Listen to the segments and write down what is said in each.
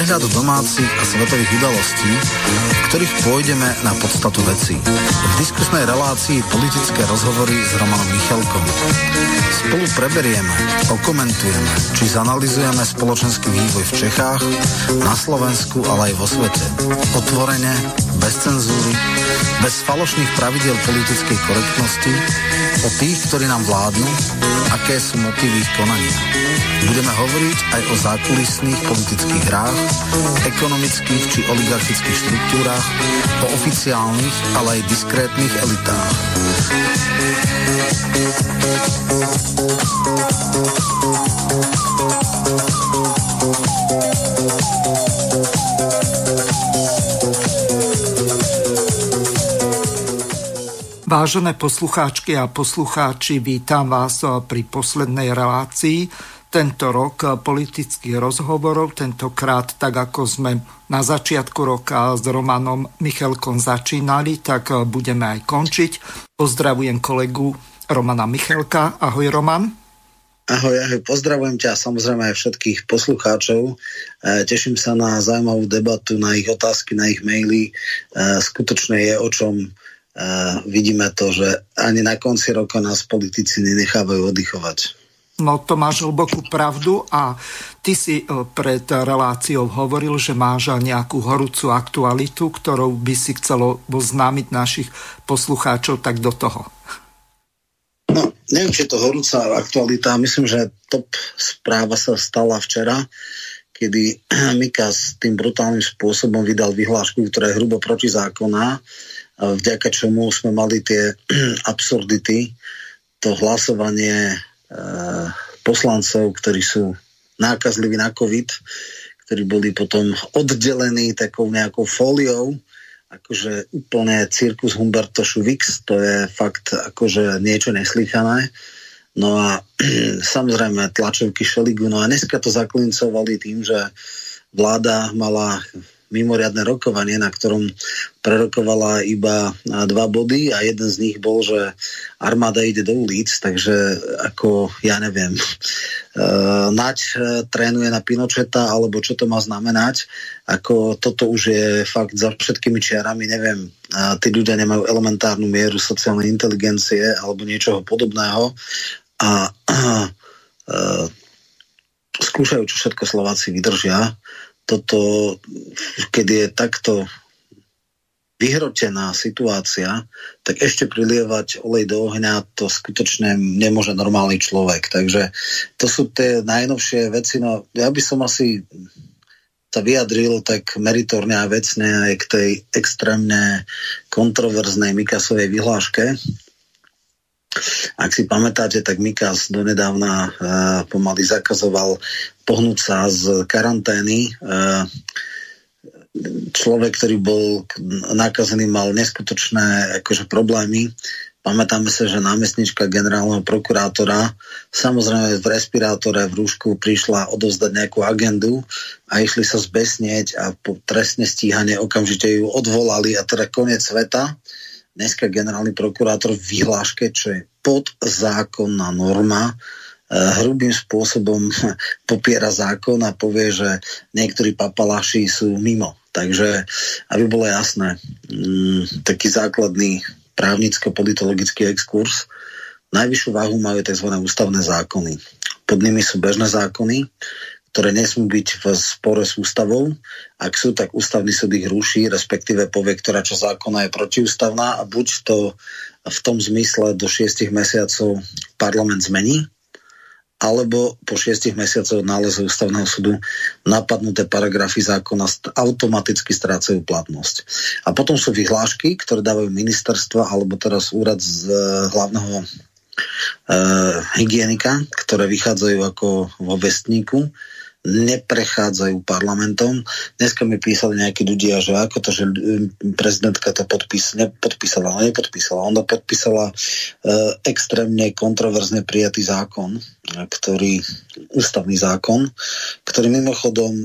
Prehľad domácich a svetových udalostí, v ktorých pôjdeme na podstatu veci. V diskusnej relácii politické rozhovory s Romanom Michalkom. Spolu preberieme, okomentujeme, či zanalizujeme spoločenský vývoj v Čechách, na Slovensku, ale aj vo svete. Otvorene, bez cenzúry, bez falošných pravidel politickej korektnosti, o tých, ktorí nám vládnu, aké sú motívy ich konania. Budeme hovoriť aj o zákulisných politických hrách, ekonomických či oligarchických štruktúrach, o oficiálnych, ale aj diskrétnych elitách. Vážené poslucháčky a poslucháči, vítam vás pri poslednej relácii tento rok politických rozhovorov, tentokrát tak ako sme na začiatku roka s Romanom Michalkom začínali, tak budeme aj končiť. Pozdravujem kolegu Romana Michalka. Ahoj Roman. Ahoj, ahoj, pozdravujem ťa samozrejme aj všetkých poslucháčov. E, teším sa na zaujímavú debatu, na ich otázky, na ich maily. E, skutočne je o čom e, vidíme to, že ani na konci roka nás politici nenechávajú oddychovať. No to máš hlbokú pravdu a ty si e, pred reláciou hovoril, že máš nejakú horúcu aktualitu, ktorou by si chcelo oznámiť našich poslucháčov, tak do toho. No, neviem, či je to horúca aktualita. Myslím, že top správa sa stala včera, kedy Mika s tým brutálnym spôsobom vydal vyhlášku, ktorá je hrubo protizákonná, vďaka čomu sme mali tie absurdity, to hlasovanie Eh, poslancov, ktorí sú nákazliví na COVID, ktorí boli potom oddelení takou nejakou fóliou, akože úplne cirkus Humberto Šuvix, to je fakt akože niečo neslychané. No a samozrejme tlačovky Šeligu, no a dneska to zaklincovali tým, že vláda mala mimoriadne rokovanie, na ktorom prerokovala iba dva body a jeden z nich bol, že armáda ide do ulic, takže ako, ja neviem, uh, Nať uh, trénuje na Pinocheta, alebo čo to má znamenať, ako toto už je fakt za všetkými čiarami, neviem, tí ľudia nemajú elementárnu mieru sociálnej inteligencie alebo niečoho podobného a skúšajú, čo všetko Slováci vydržia toto, keď je takto vyhrotená situácia, tak ešte prilievať olej do ohňa to skutočne nemôže normálny človek. Takže to sú tie najnovšie veci. No, ja by som asi sa vyjadril tak meritorne a vecne aj k tej extrémne kontroverznej Mikasovej vyhláške, ak si pamätáte, tak Mikas donedávna uh, pomaly zakazoval pohnúť sa z karantény. Uh, človek, ktorý bol nakazený, mal neskutočné akože, problémy. Pamätáme sa, že námestnička generálneho prokurátora samozrejme v respirátore, v rúšku prišla odovzdať nejakú agendu a išli sa zbesnieť a po trestne stíhanie okamžite ju odvolali a teda koniec sveta dneska generálny prokurátor v vyhláške, čo je podzákonná norma, hrubým spôsobom popiera zákon a povie, že niektorí papaláši sú mimo. Takže, aby bolo jasné, mm, taký základný právnicko-politologický exkurs, najvyššiu váhu majú tzv. ústavné zákony. Pod nimi sú bežné zákony, ktoré nesmú byť v spore s ústavou. Ak sú, tak ústavný súd ich ruší, respektíve povie, ktorá čo zákona je protiústavná a buď to v tom zmysle do šiestich mesiacov parlament zmení, alebo po šiestich mesiacoch nálezu ústavného súdu napadnuté paragrafy zákona automaticky strácajú platnosť. A potom sú vyhlášky, ktoré dávajú ministerstva alebo teraz úrad z hlavného e, hygienika, ktoré vychádzajú ako vo vestníku neprechádzajú parlamentom. Dneska mi písali nejakí ľudia, že ako to, že prezidentka to podpís, nepodpísala, ale nepodpísala. Ona podpísala e, extrémne kontroverzne prijatý zákon, ktorý, ústavný zákon, ktorý mimochodom e,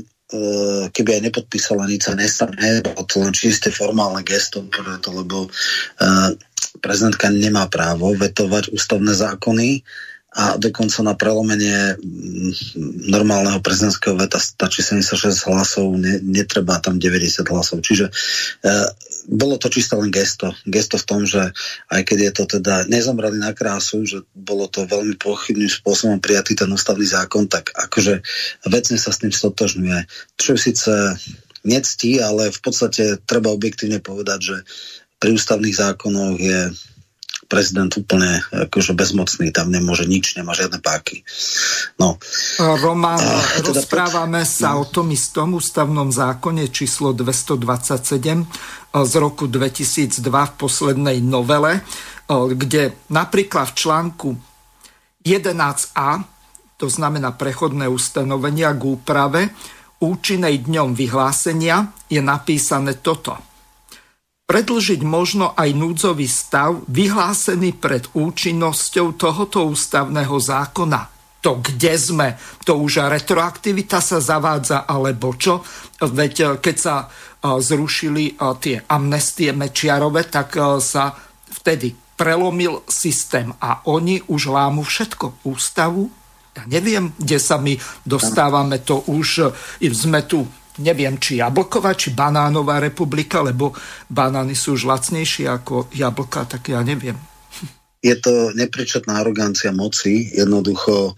keby aj nepodpísala, nič sa nestane, bolo to len čisté formálne gesto, lebo e, prezidentka nemá právo vetovať ústavné zákony, a dokonca na prelomenie mm, normálneho prezidentského veta stačí 76 hlasov, ne, netreba tam 90 hlasov. Čiže e, bolo to čisto len gesto. Gesto v tom, že aj keď je to teda nezomrali na krásu, že bolo to veľmi pochybným spôsobom prijatý ten ústavný zákon, tak akože vecne sa s tým stotožňuje. Čo síce nectí, ale v podstate treba objektívne povedať, že pri ústavných zákonoch je prezident úplne akože bezmocný, tam nemôže nič, nemá žiadne páky. No. Roman, a, teda rozprávame pod... sa no. o tom istom ústavnom zákone číslo 227 z roku 2002 v poslednej novele, kde napríklad v článku 11a, to znamená prechodné ustanovenia k úprave, účinnej dňom vyhlásenia je napísané toto – predlžiť možno aj núdzový stav vyhlásený pred účinnosťou tohoto ústavného zákona. To kde sme? To už retroaktivita sa zavádza, alebo čo? Veď eh, keď sa eh, zrušili eh, tie amnestie Mečiarove, tak sa vtedy prelomil systém a oni už lámu všetko. Ústavu? Ja neviem, kde sa my dostávame, to už sme tu neviem, či jablková, či banánová republika, lebo banány sú už lacnejšie ako jablka, tak ja neviem. Je to nepričetná arogancia moci, jednoducho e,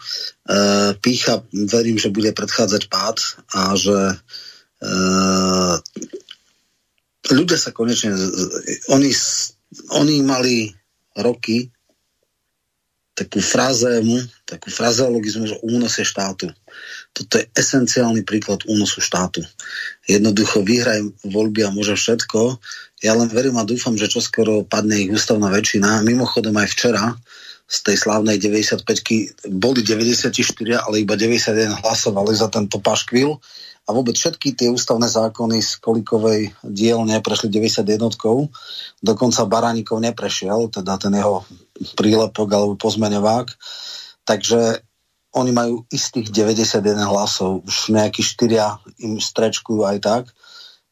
pícha, verím, že bude predchádzať pád a že e, ľudia sa konečne, oni, oni mali roky takú frazému, takú frazeologizmu, že únos je štátu. Toto je esenciálny príklad únosu štátu. Jednoducho vyhraj voľby a môže všetko. Ja len verím a dúfam, že čoskoro padne ich ústavná väčšina. Mimochodom aj včera z tej slávnej 95-ky boli 94, ale iba 91 hlasovali za tento paškvil a vôbec všetky tie ústavné zákony z Kolikovej dielne prešli 91 dokonca Baránikov neprešiel, teda ten jeho prílepok alebo pozmeňovák. Takže oni majú istých 91 hlasov, už nejakí štyria im strečkujú aj tak.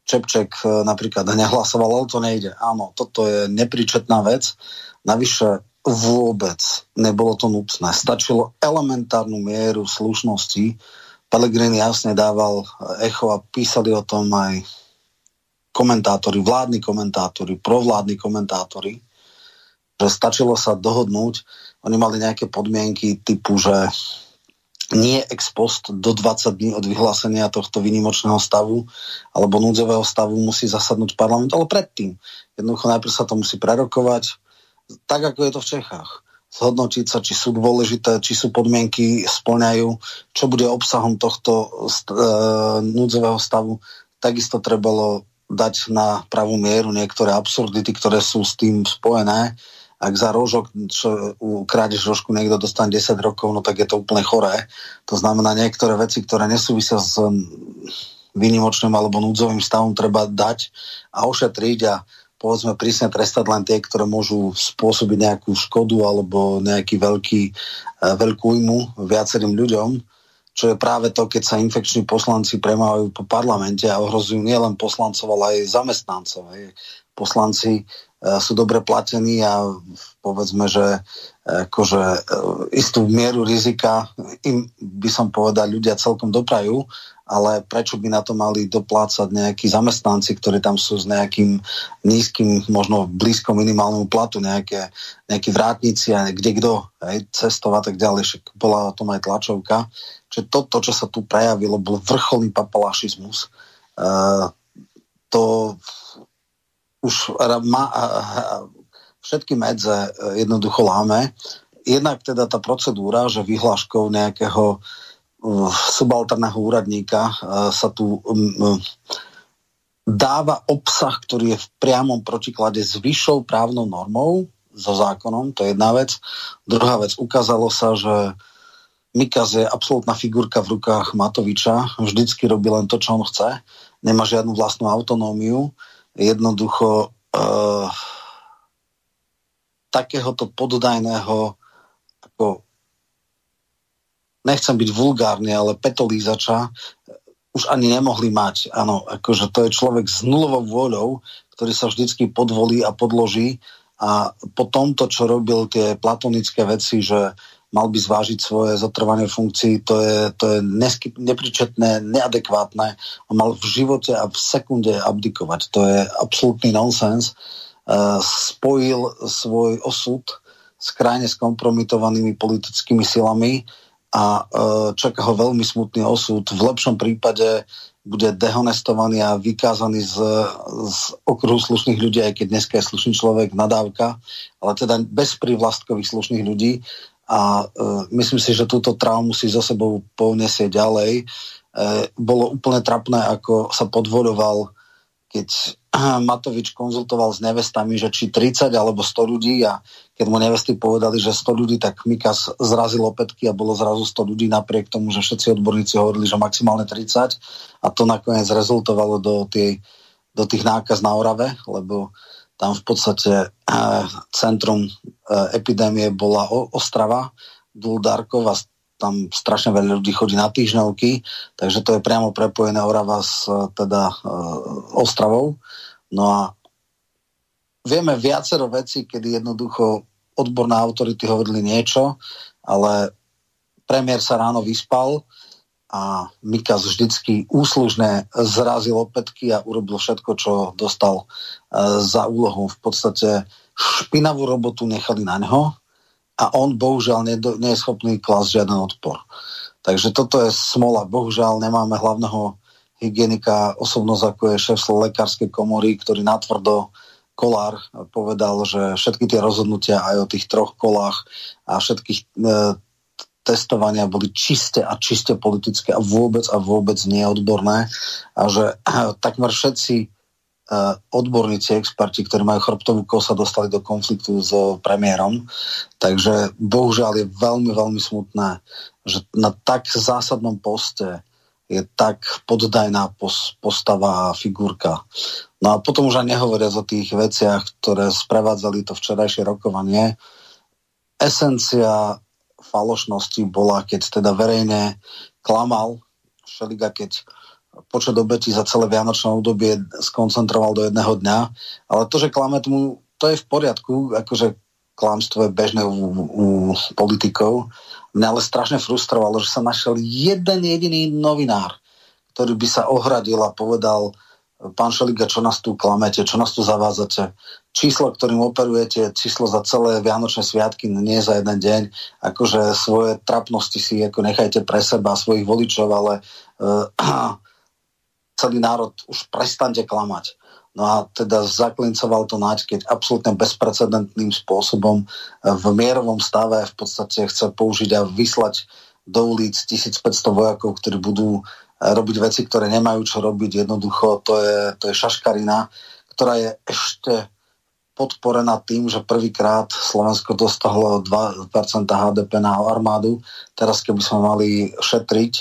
Čepček e, napríklad nehlasoval, ale to nejde. Áno, toto je nepričetná vec. Navyše vôbec nebolo to nutné. Stačilo elementárnu mieru slušnosti. Pellegrini jasne dával echo a písali o tom aj komentátori, vládni komentátori, provládni komentátori, že stačilo sa dohodnúť. Oni mali nejaké podmienky typu, že nie ex post do 20 dní od vyhlásenia tohto výnimočného stavu alebo núdzového stavu musí zasadnúť parlament, ale predtým. Jednoducho najprv sa to musí prerokovať, tak ako je to v Čechách. Zhodnotiť sa, či sú dôležité, či sú podmienky splňajú, čo bude obsahom tohto st- e, núdzového stavu. Takisto trebalo dať na pravú mieru niektoré absurdity, ktoré sú s tým spojené ak za rožok, čo krádež rožku niekto dostane 10 rokov, no tak je to úplne choré. To znamená, niektoré veci, ktoré nesúvisia s výnimočným alebo núdzovým stavom treba dať a ošetriť a povedzme prísne trestať len tie, ktoré môžu spôsobiť nejakú škodu alebo nejaký veľký, e, veľkú imu viacerým ľuďom, čo je práve to, keď sa infekční poslanci premávajú po parlamente a ohrozujú nielen poslancov, ale aj zamestnancov. Poslanci sú dobre platení a povedzme, že e, akože e, istú mieru rizika im by som povedal ľudia celkom doprajú, ale prečo by na to mali doplácať nejakí zamestnanci, ktorí tam sú s nejakým nízkym, možno blízko minimálnemu platu, nejaké, nejakí vrátnici a kde kto, hej, a tak ďalej, však bola o tom aj tlačovka. Čiže toto, čo sa tu prejavilo, bol vrcholný papalašizmus. Uh, to už má, všetky medze e, jednoducho láme. Jednak teda tá procedúra, že vyhláškou nejakého uh, subalterného úradníka uh, sa tu dáva obsah, ktorý je v priamom protiklade s vyššou právnou normou, so zákonom, to je jedna vec. Druhá vec, ukázalo sa, že Mikaz je absolútna figurka v rukách Matoviča, vždycky robí len to, čo on chce, nemá žiadnu vlastnú autonómiu, jednoducho uh, takéhoto poddajného ako nechcem byť vulgárny, ale petolízača už ani nemohli mať. Áno, akože to je človek s nulovou vôľou, ktorý sa vždycky podvolí a podloží a po tomto, čo robil tie platonické veci, že mal by zvážiť svoje zotrvanie funkcií, to je, to je nesky, nepričetné, neadekvátne a mal v živote a v sekunde abdikovať. To je absolútny nonsens. Uh, spojil svoj osud s krajne skompromitovanými politickými silami a uh, čaká ho veľmi smutný osud. V lepšom prípade bude dehonestovaný a vykázaný z, z okruhu slušných ľudí, aj keď dneska je slušný človek nadávka, ale teda bez privlastkových slušných ľudí a uh, myslím si, že túto traumu si za sebou poniesie ďalej. Uh, bolo úplne trapné, ako sa podvodoval, keď Matovič konzultoval s nevestami, že či 30 alebo 100 ľudí a keď mu nevesty povedali, že 100 ľudí, tak Mikas zrazil opätky a bolo zrazu 100 ľudí napriek tomu, že všetci odborníci hovorili, že maximálne 30 a to nakoniec rezultovalo do, tej, do tých nákaz na Orave, lebo tam v podstate eh, centrum eh, epidémie bola Ostrava, Duldarkov a tam strašne veľa ľudí chodí na týždňovky, takže to je priamo prepojené Orava s teda e, Ostravou. No a vieme viacero vecí, kedy jednoducho odborné autority hovorili niečo, ale premiér sa ráno vyspal a Mikas vždycky úslužne zrazil opätky a urobil všetko, čo dostal e, za úlohu. V podstate špinavú robotu nechali na ňo a on bohužiaľ nie je schopný klásť žiaden odpor. Takže toto je smola. Bohužiaľ nemáme hlavného hygienika, osobnosť ako je šéf lekárskej komory, ktorý natvrdo Kolár povedal, že všetky tie rozhodnutia aj o tých troch kolách a všetkých e, testovania boli čiste a čiste politické a vôbec a vôbec neodborné a že e, takmer všetci Eh, odborníci, experti, ktorí majú chrbtovú kosa, dostali do konfliktu s premiérom. Takže bohužiaľ je veľmi, veľmi smutné, že na tak zásadnom poste je tak poddajná postava a figurka. No a potom už aj nehovoriac o tých veciach, ktoré sprevádzali to včerajšie rokovanie. Esencia falošnosti bola, keď teda verejne klamal Šeliga, keď počet obetí za celé vianočné obdobie skoncentroval do jedného dňa. Ale to, že klame tomu, to je v poriadku, akože klamstvo je bežné u, u politikov. Mňa ale strašne frustrovalo, že sa našiel jeden jediný novinár, ktorý by sa ohradil a povedal, pán Šeliga, čo nás tu klamete, čo nás tu zavádzate. Číslo, ktorým operujete, číslo za celé Vianočné sviatky, nie za jeden deň. Akože svoje trapnosti si ako nechajte pre seba, svojich voličov, ale uh, celý národ už prestante klamať. No a teda zaklincoval to Naď, keď absolútne bezprecedentným spôsobom v mierovom stave v podstate chce použiť a vyslať do ulic 1500 vojakov, ktorí budú eh, robiť veci, ktoré nemajú čo robiť. Jednoducho to je, to je šaškarina, ktorá je ešte podporená tým, že prvýkrát Slovensko dostalo 2% HDP na armádu. Teraz keby sme mali šetriť,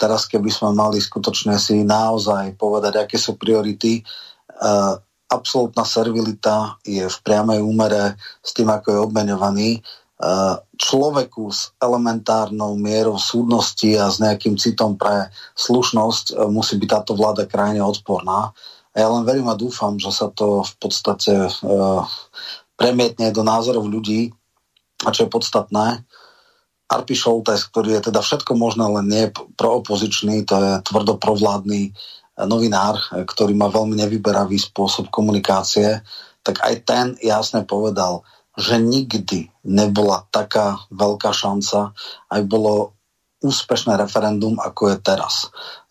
teraz keby sme mali skutočne si naozaj povedať, aké sú priority, uh, absolútna servilita je v priamej úmere s tým, ako je obmeňovaný. Človeku s elementárnou mierou súdnosti a s nejakým citom pre slušnosť uh, musí byť táto vláda krajine odporná. A ja len verím a dúfam, že sa to v podstate uh, premietne do názorov ľudí a čo je podstatné, Arpi Šoltes, ktorý je teda všetko možné, len nie proopozičný, to je tvrdo eh, novinár, eh, ktorý má veľmi nevyberavý spôsob komunikácie, tak aj ten jasne povedal, že nikdy nebola taká veľká šanca, aj bolo úspešné referendum, ako je teraz.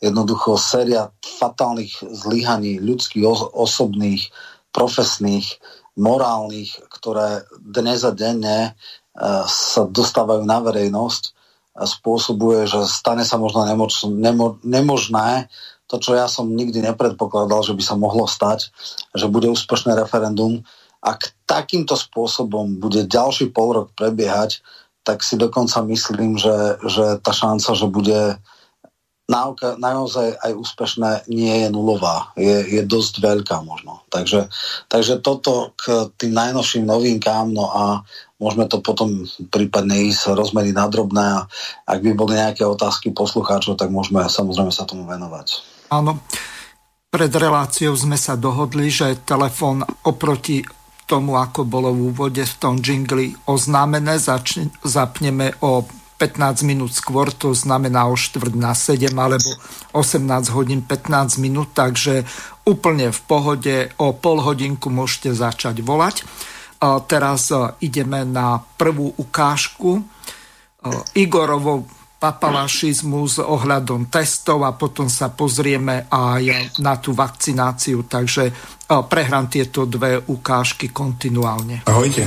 Jednoducho séria fatálnych zlyhaní ľudských, osobných, profesných, morálnych, ktoré dnes a denne sa dostávajú na verejnosť spôsobuje, že stane sa možno nemoč, nemo, nemožné to, čo ja som nikdy nepredpokladal, že by sa mohlo stať, že bude úspešné referendum. Ak takýmto spôsobom bude ďalší pol rok prebiehať, tak si dokonca myslím, že, že tá šanca, že bude náuka naozaj aj úspešné nie je nulová. Je, je dosť veľká možno. Takže, takže toto k tým najnovším novinkám, no a môžeme to potom prípadne ísť rozmeriť na drobné a ak by boli nejaké otázky poslucháčov, tak môžeme samozrejme sa tomu venovať. Áno. Pred reláciou sme sa dohodli, že telefón oproti tomu, ako bolo v úvode v tom jingli oznámené. Začne, zapneme o 15 minút skôr, to znamená o štvrt na 7 alebo 18 hodín 15 minút, takže úplne v pohode o pol hodinku môžete začať volať. Teraz e, ideme na prvú ukážku. E, Igorovo papalašizmus ohľadom testov a potom sa pozrieme aj na tú vakcináciu. Takže e, prehrám tieto dve ukážky kontinuálne. Ahojte.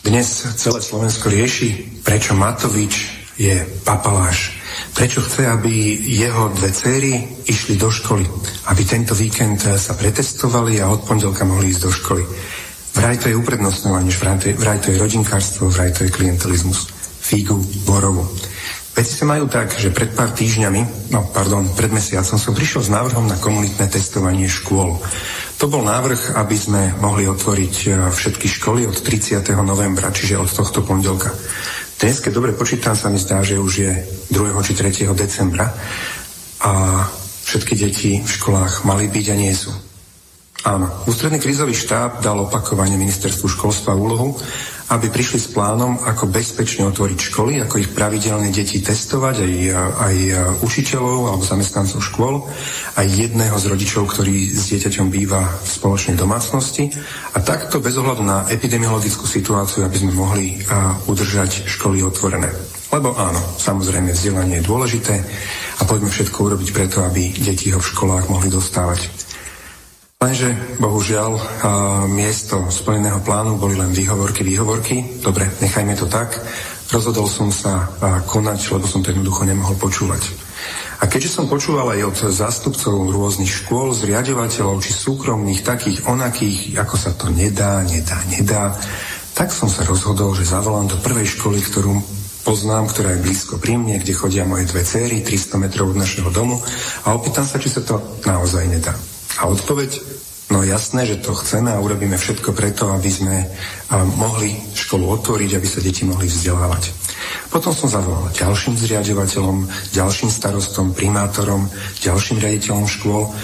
Dnes celé Slovensko rieši, prečo Matovič je papaláš. Prečo chce, aby jeho dve céry išli do školy. Aby tento víkend sa pretestovali a od pondelka mohli ísť do školy. Vraj to je uprednostňovanie, vraj to je rodinkárstvo, vraj to je klientelizmus. Fígu, borovu. Veci sa majú tak, že pred pár týždňami, no pardon, pred mesiacom som prišiel s návrhom na komunitné testovanie škôl. To bol návrh, aby sme mohli otvoriť e, všetky školy od 30. novembra, čiže od tohto pondelka. Dnes, keď dobre počítam, sa mi zdá, že už je 2. či 3. decembra a všetky deti v školách mali byť a nie sú. Áno, ústredný krízový štáb dal opakovane ministerstvu školstva úlohu, aby prišli s plánom, ako bezpečne otvoriť školy, ako ich pravidelne deti testovať, aj, aj učiteľov alebo zamestnancov škôl, aj jedného z rodičov, ktorý s dieťaťom býva v spoločnej domácnosti. A takto bez ohľadu na epidemiologickú situáciu, aby sme mohli udržať školy otvorené. Lebo áno, samozrejme vzdelanie je dôležité a poďme všetko urobiť preto, aby deti ho v školách mohli dostávať. Lenže, bohužiaľ, miesto splneného plánu boli len výhovorky, výhovorky. Dobre, nechajme to tak. Rozhodol som sa konať, lebo som to jednoducho nemohol počúvať. A keďže som počúval aj od zástupcov rôznych škôl, zriadovateľov či súkromných, takých onakých, ako sa to nedá, nedá, nedá, tak som sa rozhodol, že zavolám do prvej školy, ktorú poznám, ktorá je blízko pri mne, kde chodia moje dve céry, 300 metrov od našeho domu a opýtam sa, či sa to naozaj nedá. A odpoveď, no jasné, že to chceme a urobíme všetko preto, aby sme mohli školu otvoriť, aby sa deti mohli vzdelávať. Potom som zavolal ďalším zriadovateľom, ďalším starostom, primátorom, ďalším riaditeľom škôl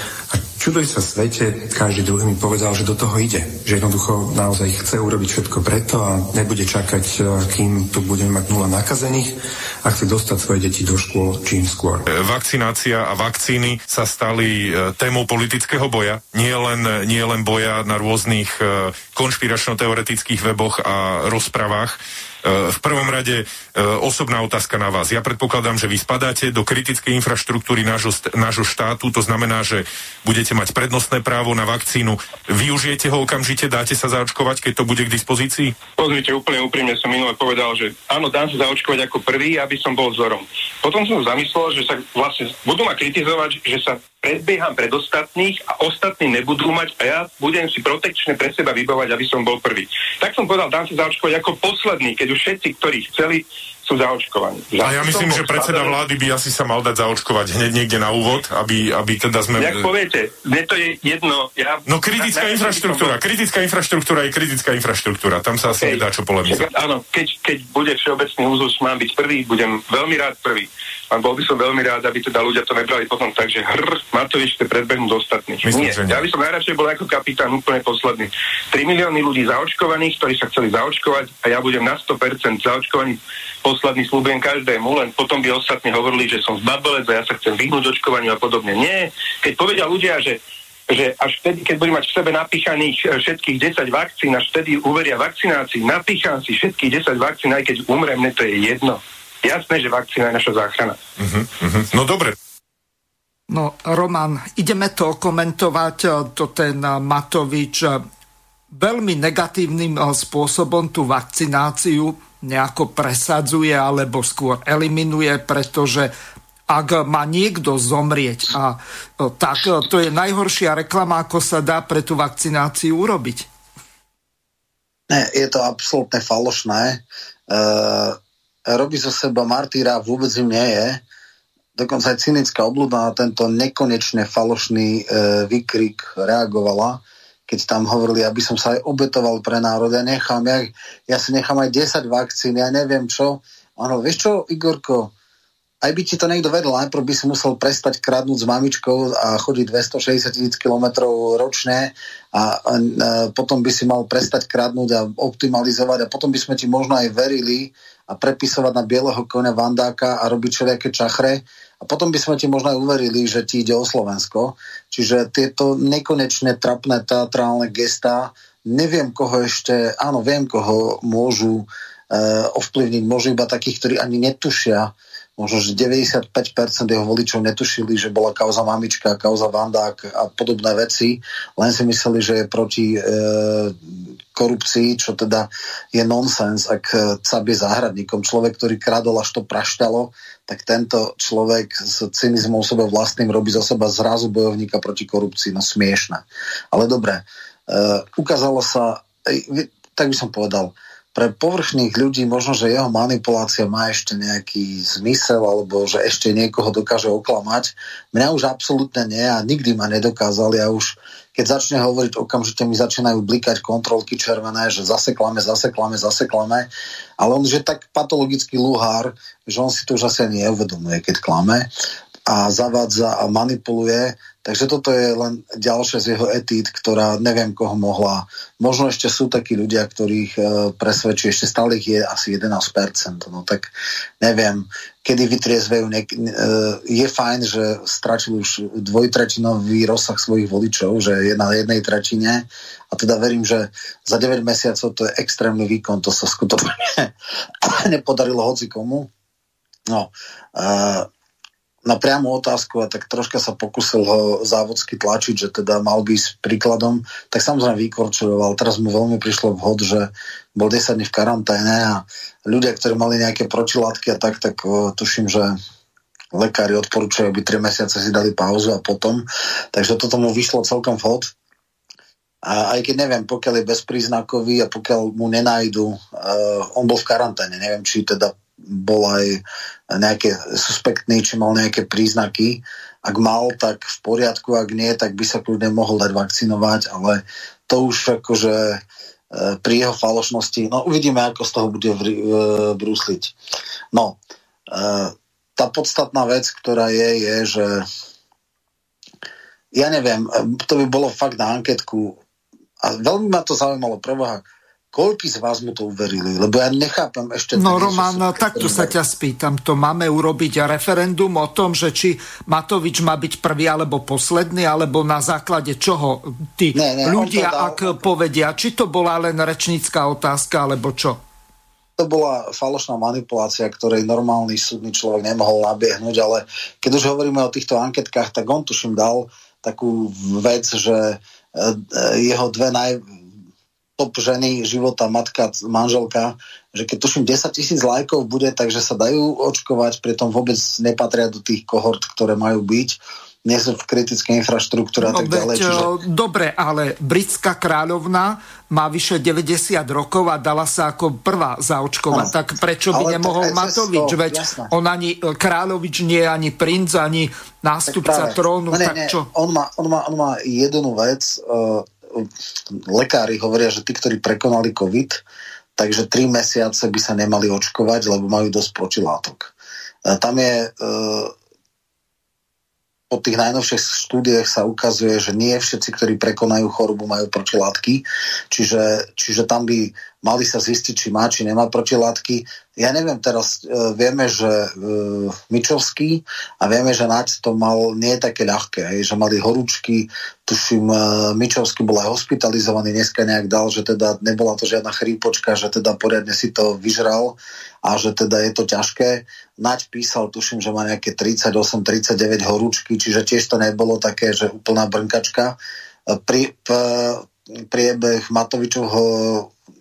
čuduj sa svete, každý druhý mi povedal, že do toho ide. Že jednoducho naozaj chce urobiť všetko preto a nebude čakať, e, kým tu budeme mať nula nakazených a chce dostať svoje deti do škôl čím skôr. E, vakcinácia a vakcíny sa stali e, témou politického boja. Nie len, nie len boja na rôznych konšpiračno-teoretických weboch a rozprávach v prvom rade e, osobná otázka na vás. Ja predpokladám, že vy spadáte do kritickej infraštruktúry nášho, nášho štátu, to znamená, že budete mať prednostné právo na vakcínu. Využijete ho okamžite, dáte sa zaočkovať, keď to bude k dispozícii? Pozrite, úplne úprimne som minule povedal, že áno, dám sa zaočkovať ako prvý, aby som bol vzorom. Potom som zamyslel, že sa vlastne budú ma kritizovať, že sa predbieham pred ostatných a ostatní nebudú mať a ja budem si protekčne pre seba vybovať, aby som bol prvý. Tak som povedal, dám sa zaočkovať ako posledný, keď už všetci, ktorí chceli, sú zaočkovaní. A ja myslím, že predseda vlády by asi sa mal dať zaočkovať hneď niekde na úvod, aby, aby teda sme... Jak poviete, mne to je jedno... Ja... No kritická na, infraštruktúra, bol... kritická infraštruktúra je kritická infraštruktúra, tam sa asi okay. nedá čo polemizovať. Áno, keď, keď bude všeobecný úzus, mám byť prvý, budem veľmi rád prvý. A bol by som veľmi rád, aby teda ľudia to nebrali potom tak, že hr, Matovič chce predbehnúť ostatných. Myslím, Nie, ja by som najradšej bol ako kapitán úplne posledný. 3 milióny ľudí zaočkovaných, ktorí sa chceli zaočkovať a ja budem na 100% zaočkovaný posledný slúbujem každému, len potom by ostatní hovorili, že som zbabelec a ja sa chcem vyhnúť očkovaniu a podobne. Nie, keď povedia ľudia, že že až vtedy, keď budem mať v sebe napíchaných eh, všetkých 10 vakcín, až vtedy uveria vakcinácii, napícham si všetkých 10 vakcín, aj keď umrem, mne to je jedno. Jasné, že vakcína je naša záchrana. Uh-huh, uh-huh. No dobre. No, Roman, ideme to komentovať, e, to ten Matovič e, veľmi negatívnym e, spôsobom tú vakcináciu nejako presadzuje alebo skôr eliminuje, pretože ak má niekto zomrieť, a, tak to je najhoršia reklama, ako sa dá pre tú vakcináciu urobiť. Ne, je to absolútne falošné. Uh, robí zo seba martýra, vôbec im nie je. Dokonca aj cynická obľuda na tento nekonečne falošný e, výkrik reagovala, keď tam hovorili, aby som sa aj obetoval pre národ. Ja nechám, ja, ja si nechám aj 10 vakcín, ja neviem čo. Áno, vieš čo, Igorko, aj by ti to niekto vedel, najprv by si musel prestať kradnúť s mamičkou a chodiť 260 tisíc kilometrov ročne a, a, a potom by si mal prestať kradnúť a optimalizovať a potom by sme ti možno aj verili a prepisovať na bieleho konia Vandáka a robiť všelijaké čachre a potom by sme ti možno aj uverili, že ti ide o Slovensko. Čiže tieto nekonečne trapné teatrálne gestá, neviem koho ešte, áno, viem koho môžu uh, ovplyvniť, môžu iba takých, ktorí ani netušia, možno, že 95% jeho voličov netušili, že bola kauza mamička, kauza Vandák a podobné veci, len si mysleli, že je proti e, korupcii, čo teda je nonsens, ak Cab je záhradníkom. Človek, ktorý kradol až to praštalo, tak tento človek s cynizmom sebe vlastným robí zo seba zrazu bojovníka proti korupcii. No smiešne. Ale dobre, e, ukázalo sa, tak by som povedal, pre povrchných ľudí možno, že jeho manipulácia má ešte nejaký zmysel alebo že ešte niekoho dokáže oklamať. Mňa už absolútne nie a nikdy ma nedokázali a už keď začne hovoriť, okamžite mi začínajú blikať kontrolky červené, že zaseklame, zaseklame, zaseklame. Ale on už je tak patologický luhár, že on si to už asi neuvedomuje, keď klame a zavádza a manipuluje. Takže toto je len ďalšia z jeho etít, ktorá neviem koho mohla. Možno ešte sú takí ľudia, ktorých e, ešte stále ich je asi 11%. No tak neviem, kedy vytriezvejú. Ne, e, je fajn, že stračil už dvojtretinový rozsah svojich voličov, že je na jednej tretine a teda verím, že za 9 mesiacov to je extrémny výkon, to sa skutočne nepodarilo hoci komu. No, na priamu otázku a tak troška sa pokusil ho závodsky tlačiť, že teda mal by s príkladom, tak samozrejme vykorčoval. Teraz mu veľmi prišlo vhod, že bol 10 dní v karanténe a ľudia, ktorí mali nejaké protilátky a tak, tak uh, tuším, že lekári odporúčajú, aby 3 mesiace si dali pauzu a potom. Takže toto mu vyšlo celkom vhod. A aj keď neviem, pokiaľ je bezpríznakový a pokiaľ mu nenajdu, uh, on bol v karanténe, neviem, či teda bol aj nejaké suspektný, či mal nejaké príznaky. Ak mal, tak v poriadku, ak nie, tak by sa kľudne mohol dať vakcinovať, ale to už akože e, pri jeho falošnosti, no uvidíme, ako z toho bude e, brúsliť. No, e, tá podstatná vec, ktorá je, je, že ja neviem, to by bolo fakt na anketku a veľmi ma to zaujímalo, preboha, Koľky z vás mu to uverili? Lebo ja nechápam ešte... No Roman, takto sa ťa spýtam. To máme urobiť referendum o tom, že či Matovič má byť prvý alebo posledný, alebo na základe čoho tí ne, ne, ľudia, dal, ak povedia, či to bola len rečnícká otázka, alebo čo? To bola falošná manipulácia, ktorej normálny súdny človek nemohol nabiehnúť, ale keď už hovoríme o týchto anketkách, tak on tuším dal takú vec, že e, e, jeho dve naj, top ženy, života, matka, manželka, že keď tuším 10 tisíc lajkov bude, takže sa dajú očkovať, pritom vôbec nepatria do tých kohort, ktoré majú byť nie sú v kritickej infraštruktúre a no, tak ďalej. Čiže... Dobre, ale britská kráľovna má vyše 90 rokov a dala sa ako prvá zaočkovať. No, tak prečo by nemohol Matovič? To, Veď jasné. on ani, Kráľovič nie je ani princ, ani nástupca trónu. No, nie, tak nie, čo? On má, on, má, on má jednu vec, uh, lekári hovoria, že tí, ktorí prekonali COVID, takže tri mesiace by sa nemali očkovať, lebo majú dosť protilátok. Tam je po tých najnovších štúdiách sa ukazuje, že nie všetci, ktorí prekonajú chorobu, majú protilátky. Čiže, čiže tam by mali sa zistiť, či má, či nemá protilátky. Ja neviem, teraz e, vieme, že e, Mičovský a vieme, že Naď to mal nie také ľahké, hej, že mali horúčky, tuším, e, Mičovský bol aj hospitalizovaný, dneska nejak dal, že teda nebola to žiadna chrípočka, že teda poriadne si to vyžral a že teda je to ťažké. Naď písal, tuším, že má nejaké 38-39 horúčky, čiže tiež to nebolo také, že úplná brnkačka. E, pri, p, priebeh Matovičovho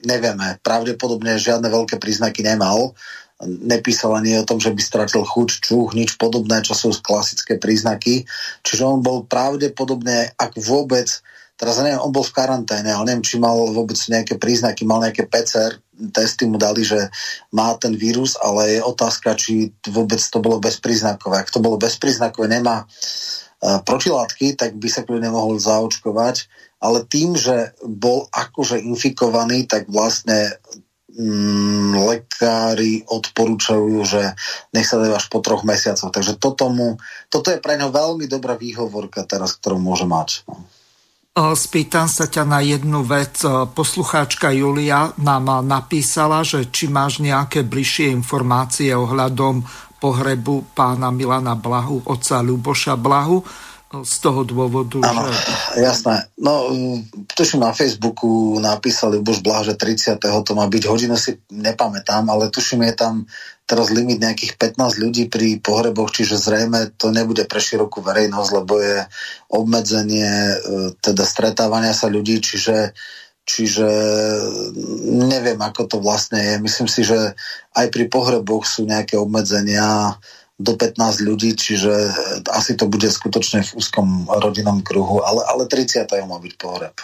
nevieme. Pravdepodobne žiadne veľké príznaky nemal. Nepísal ani o tom, že by stratil chuť, čuch, nič podobné, čo sú klasické príznaky. Čiže on bol pravdepodobne, ak vôbec, teraz neviem, on bol v karanténe, ale neviem, či mal vôbec nejaké príznaky, mal nejaké PCR testy mu dali, že má ten vírus, ale je otázka, či vôbec to bolo bezpríznakové. Ak to bolo bezpríznakové, nemá uh, protilátky, tak by sa kľudne mohol zaočkovať ale tým, že bol akože infikovaný, tak vlastne mm, lek, lekári odporúčajú, že nech sa až po troch mesiacoch. Takže toto, mu, toto je pre ňo veľmi dobrá výhovorka teraz, ktorú môže mať. No. Spýtam sa ťa na jednu vec. Poslucháčka Julia nám napísala, že či máš nejaké bližšie informácie ohľadom pohrebu pána Milana Blahu, otca Ľuboša Blahu z toho dôvodu, ano, že... jasné. No, tuším na Facebooku napísali Bož Blaha, že 30. to má byť, hodinu si nepamätám, ale tuším je tam teraz limit nejakých 15 ľudí pri pohreboch, čiže zrejme to nebude pre širokú verejnosť, lebo je obmedzenie e, teda stretávania sa ľudí, čiže Čiže neviem, ako to vlastne je. Myslím si, že aj pri pohreboch sú nejaké obmedzenia do 15 ľudí, čiže e, asi to bude skutočne v úzkom rodinnom kruhu, ale, ale 30. má byť pohreb.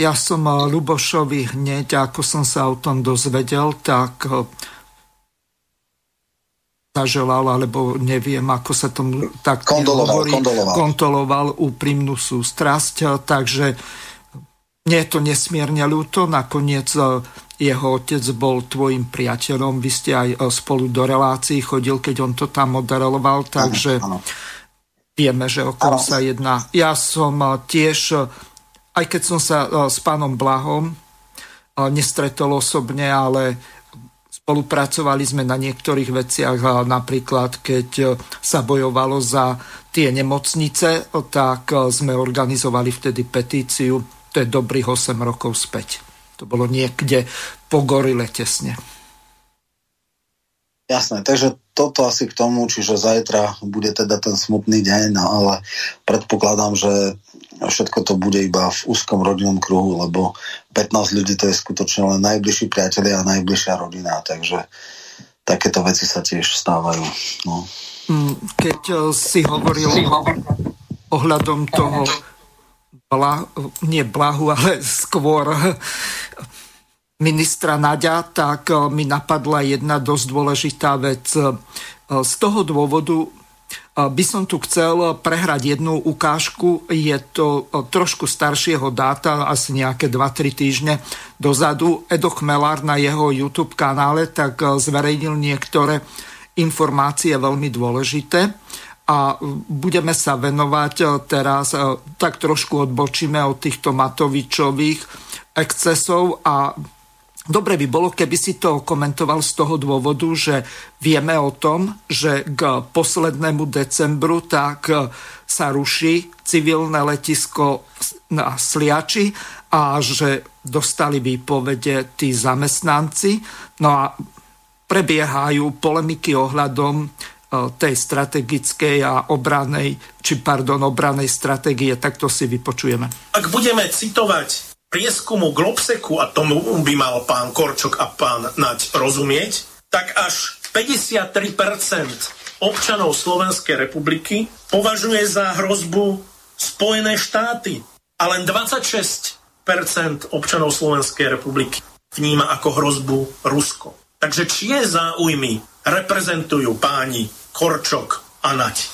Ja som Lubošovi hneď, ako som sa o tom dozvedel, tak e, zaželal, alebo neviem, ako sa tomu tak kondoloval, hovorí, kondoloval. kontroloval úprimnú sústrasť, takže nie je to nesmierne ľúto, nakoniec jeho otec bol tvojim priateľom, vy ste aj e, spolu do relácií chodil, keď on to tam moderoval, takže ano, ano. vieme, že o kom sa jedná. Ja som e, tiež, e, aj keď som sa s pánom Blahom nestretol osobne, ale spolupracovali sme na niektorých veciach, napríklad keď sa bojovalo za tie nemocnice, tak sme organizovali vtedy petíciu, to je dobrých 8 rokov späť. To bolo niekde po gorile tesne. Jasné, takže toto asi k tomu, čiže zajtra bude teda ten smutný deň, no ale predpokladám, že všetko to bude iba v úzkom rodinnom kruhu, lebo 15 ľudí to je skutočne len najbližší priatelia a najbližšia rodina, takže takéto veci sa tiež stávajú. No. Mm, keď eh, si hovoril ohľadom toho bla, nie blahu, ale skôr ministra Naďa, tak e, mi napadla jedna dosť dôležitá vec. E, z toho dôvodu e, by som tu chcel prehrať jednu ukážku. Je to trošku staršieho dáta, asi nejaké 2-3 týždne dozadu. Edo Chmelár na jeho YouTube kanále tak zverejnil niektoré informácie veľmi dôležité a budeme sa venovať e, teraz, e, tak trošku odbočíme od týchto Matovičových excesov a dobre by bolo, keby si to komentoval z toho dôvodu, že vieme o tom, že k poslednému decembru tak e, sa ruší civilné letisko na Sliači a že dostali výpovede tí zamestnanci. No a prebiehajú polemiky ohľadom tej strategickej a obranej, či pardon, obranej stratégie, tak to si vypočujeme. Ak budeme citovať prieskumu Globseku, a tomu by mal pán Korčok a pán Naď rozumieť, tak až 53% občanov Slovenskej republiky považuje za hrozbu Spojené štáty a len 26% občanov Slovenskej republiky vníma ako hrozbu Rusko. Takže čie záujmy reprezentujú páni Korčok a Nať.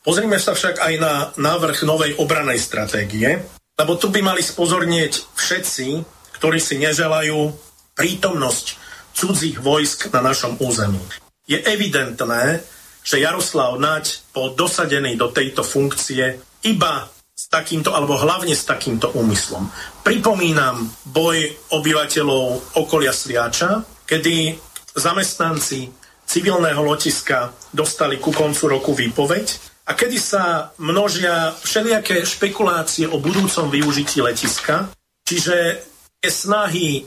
Pozrime sa však aj na návrh novej obranej stratégie, lebo tu by mali spozornieť všetci, ktorí si neželajú prítomnosť cudzích vojsk na našom území. Je evidentné, že Jaroslav Naď bol dosadený do tejto funkcie iba s takýmto, alebo hlavne s takýmto úmyslom. Pripomínam boj obyvateľov okolia Sliača, kedy zamestnanci civilného lotiska dostali ku koncu roku výpoveď a kedy sa množia všelijaké špekulácie o budúcom využití letiska, čiže je snahy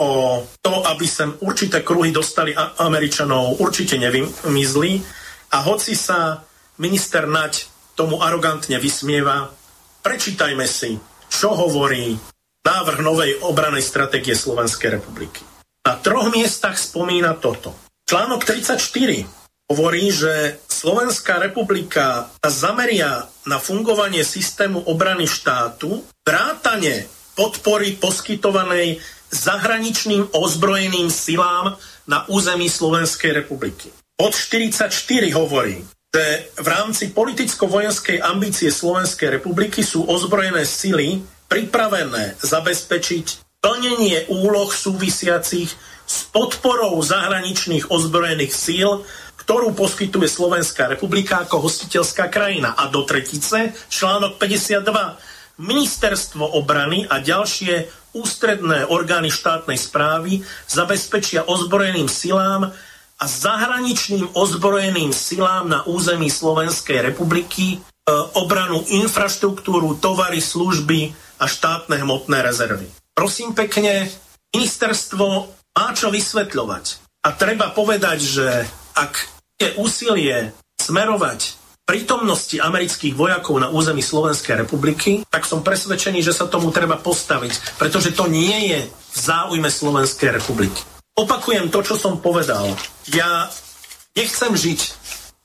o to, aby sem určité kruhy dostali Američanov, určite nevymizli a hoci sa minister Nať tomu arogantne vysmieva, prečítajme si, čo hovorí návrh novej obranej stratégie Slovenskej republiky. Na troch miestach spomína toto. Článok 34 hovorí, že Slovenská republika zameria na fungovanie systému obrany štátu vrátane podpory poskytovanej zahraničným ozbrojeným silám na území Slovenskej republiky. Od 44 hovorí, že v rámci politicko-vojenskej ambície Slovenskej republiky sú ozbrojené sily pripravené zabezpečiť plnenie úloh súvisiacich s podporou zahraničných ozbrojených síl, ktorú poskytuje Slovenská republika ako hostiteľská krajina. A do tretice článok 52. Ministerstvo obrany a ďalšie ústredné orgány štátnej správy zabezpečia ozbrojeným silám a zahraničným ozbrojeným silám na území Slovenskej republiky e, obranu infraštruktúru, tovary, služby a štátne hmotné rezervy. Prosím pekne, ministerstvo má čo vysvetľovať. A treba povedať, že ak je úsilie smerovať prítomnosti amerických vojakov na území Slovenskej republiky, tak som presvedčený, že sa tomu treba postaviť, pretože to nie je v záujme Slovenskej republiky. Opakujem to, čo som povedal. Ja nechcem žiť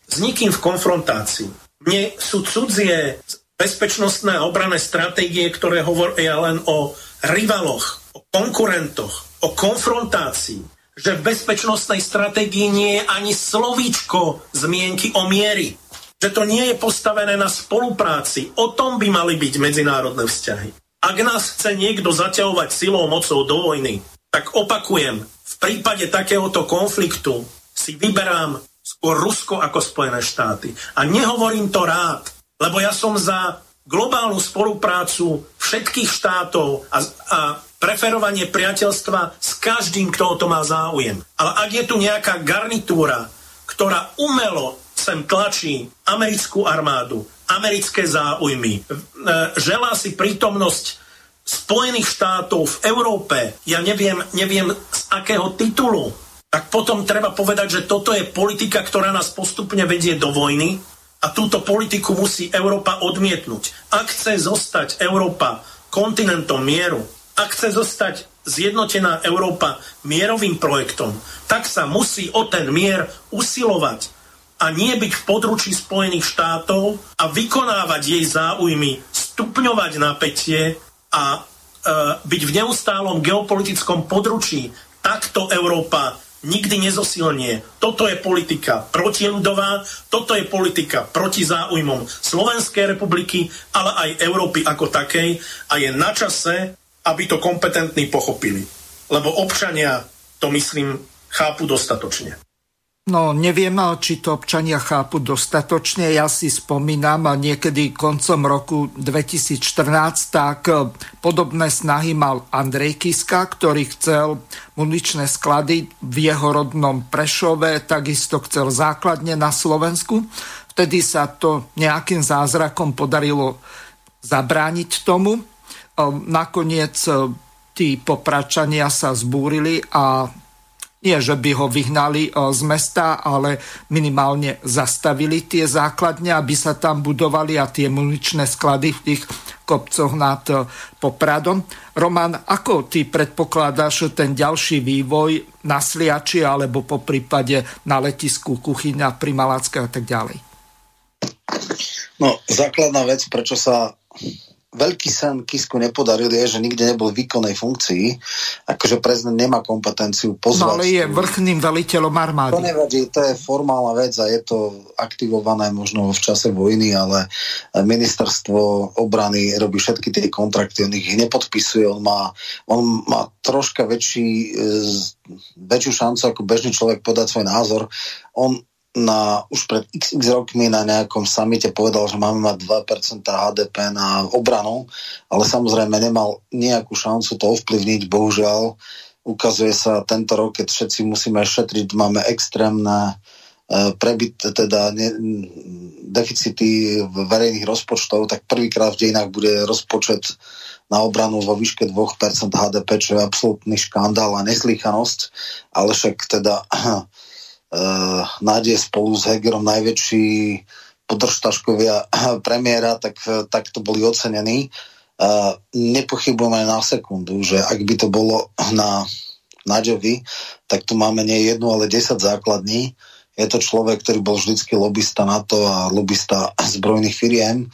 s nikým v konfrontácii. Mne sú cudzie bezpečnostné a obrané stratégie, ktoré hovoria len o rivaloch, o konkurentoch, o konfrontácii. Že v bezpečnostnej stratégii nie je ani slovíčko zmienky o miery. Že to nie je postavené na spolupráci. O tom by mali byť medzinárodné vzťahy. Ak nás chce niekto zaťahovať silou mocou do vojny, tak opakujem, v prípade takéhoto konfliktu si vyberám skôr Rusko ako Spojené štáty. A nehovorím to rád, lebo ja som za globálnu spoluprácu všetkých štátov a, a preferovanie priateľstva s každým, kto o to má záujem. Ale ak je tu nejaká garnitúra, ktorá umelo sem tlačí americkú armádu, americké záujmy, e, želá si prítomnosť Spojených štátov v Európe, ja neviem, neviem z akého titulu, tak potom treba povedať, že toto je politika, ktorá nás postupne vedie do vojny a túto politiku musí Európa odmietnúť. Ak chce zostať Európa kontinentom mieru, ak chce zostať zjednotená Európa mierovým projektom, tak sa musí o ten mier usilovať a nie byť v područí Spojených štátov a vykonávať jej záujmy, stupňovať napätie a e, byť v neustálom geopolitickom područí, takto Európa nikdy nezosilnie. Toto je politika protiľudová, toto je politika proti záujmom Slovenskej republiky, ale aj Európy ako takej a je na čase, aby to kompetentní pochopili. Lebo občania to, myslím, chápu dostatočne. No, neviem, či to občania chápu dostatočne. Ja si spomínam, niekedy koncom roku 2014, tak e, podobné snahy mal Andrej Kiska, ktorý chcel muničné sklady v jeho rodnom Prešove, takisto chcel základne na Slovensku. Vtedy sa to nejakým zázrakom podarilo zabrániť tomu. E, nakoniec e, tí popračania sa zbúrili a nie, že by ho vyhnali e, z mesta, ale minimálne zastavili tie základne, aby sa tam budovali a tie muničné sklady v tých kopcoch nad Popradom. Roman, ako ty predpokladáš ten ďalší vývoj na Sliači alebo po prípade na letisku Kuchyňa pri Malácke a tak ďalej? No, základná vec, prečo sa veľký sen Kisku nepodaril je, že nikde nebol v výkonnej funkcii. Akože prezident nemá kompetenciu pozvať. No ale je vrchným veliteľom armády. To nevadí, to je formálna vec a je to aktivované možno v čase vojny, ale ministerstvo obrany robí všetky tie kontrakty, on ich nepodpisuje, on má, on má troška väčší, e, väčšiu šancu ako bežný človek podať svoj názor. On na, už pred x, x rokmi na nejakom samite povedal, že máme mať 2% HDP na obranu, ale samozrejme nemal nejakú šancu to ovplyvniť, bohužiaľ. Ukazuje sa tento rok, keď všetci musíme šetriť, máme extrémne e, prebyt, teda ne, deficity verejných rozpočtov, tak prvýkrát v dejinách bude rozpočet na obranu vo výške 2% HDP, čo je absolútny škandál a neslýchanosť, ale však teda uh, nádej spolu s Hegerom najväčší podržtaškovia premiéra, tak, tak to boli ocenení. Uh, nepochybujem aj na sekundu, že ak by to bolo na Nadžovi, tak tu máme nie jednu, ale 10 základní. Je to človek, ktorý bol vždycky lobista NATO a lobista zbrojných firiem.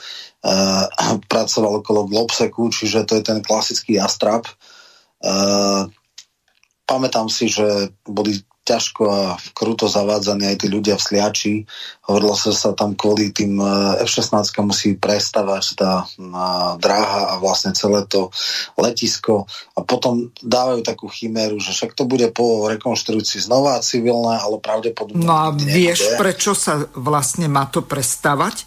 Uh, pracoval okolo Globseku, čiže to je ten klasický jastrab. Uh, pamätám si, že boli ťažko a kruto zavádzaní aj tí ľudia v Sliači. Hovorilo sa, sa tam kvôli tým eh, F-16 musí prestavať tá dráha a vlastne celé to letisko a potom dávajú takú chiméru, že však to bude po rekonštrukcii znova civilné, ale pravdepodobne... No a vieš, nebude. prečo sa vlastne má to prestavať?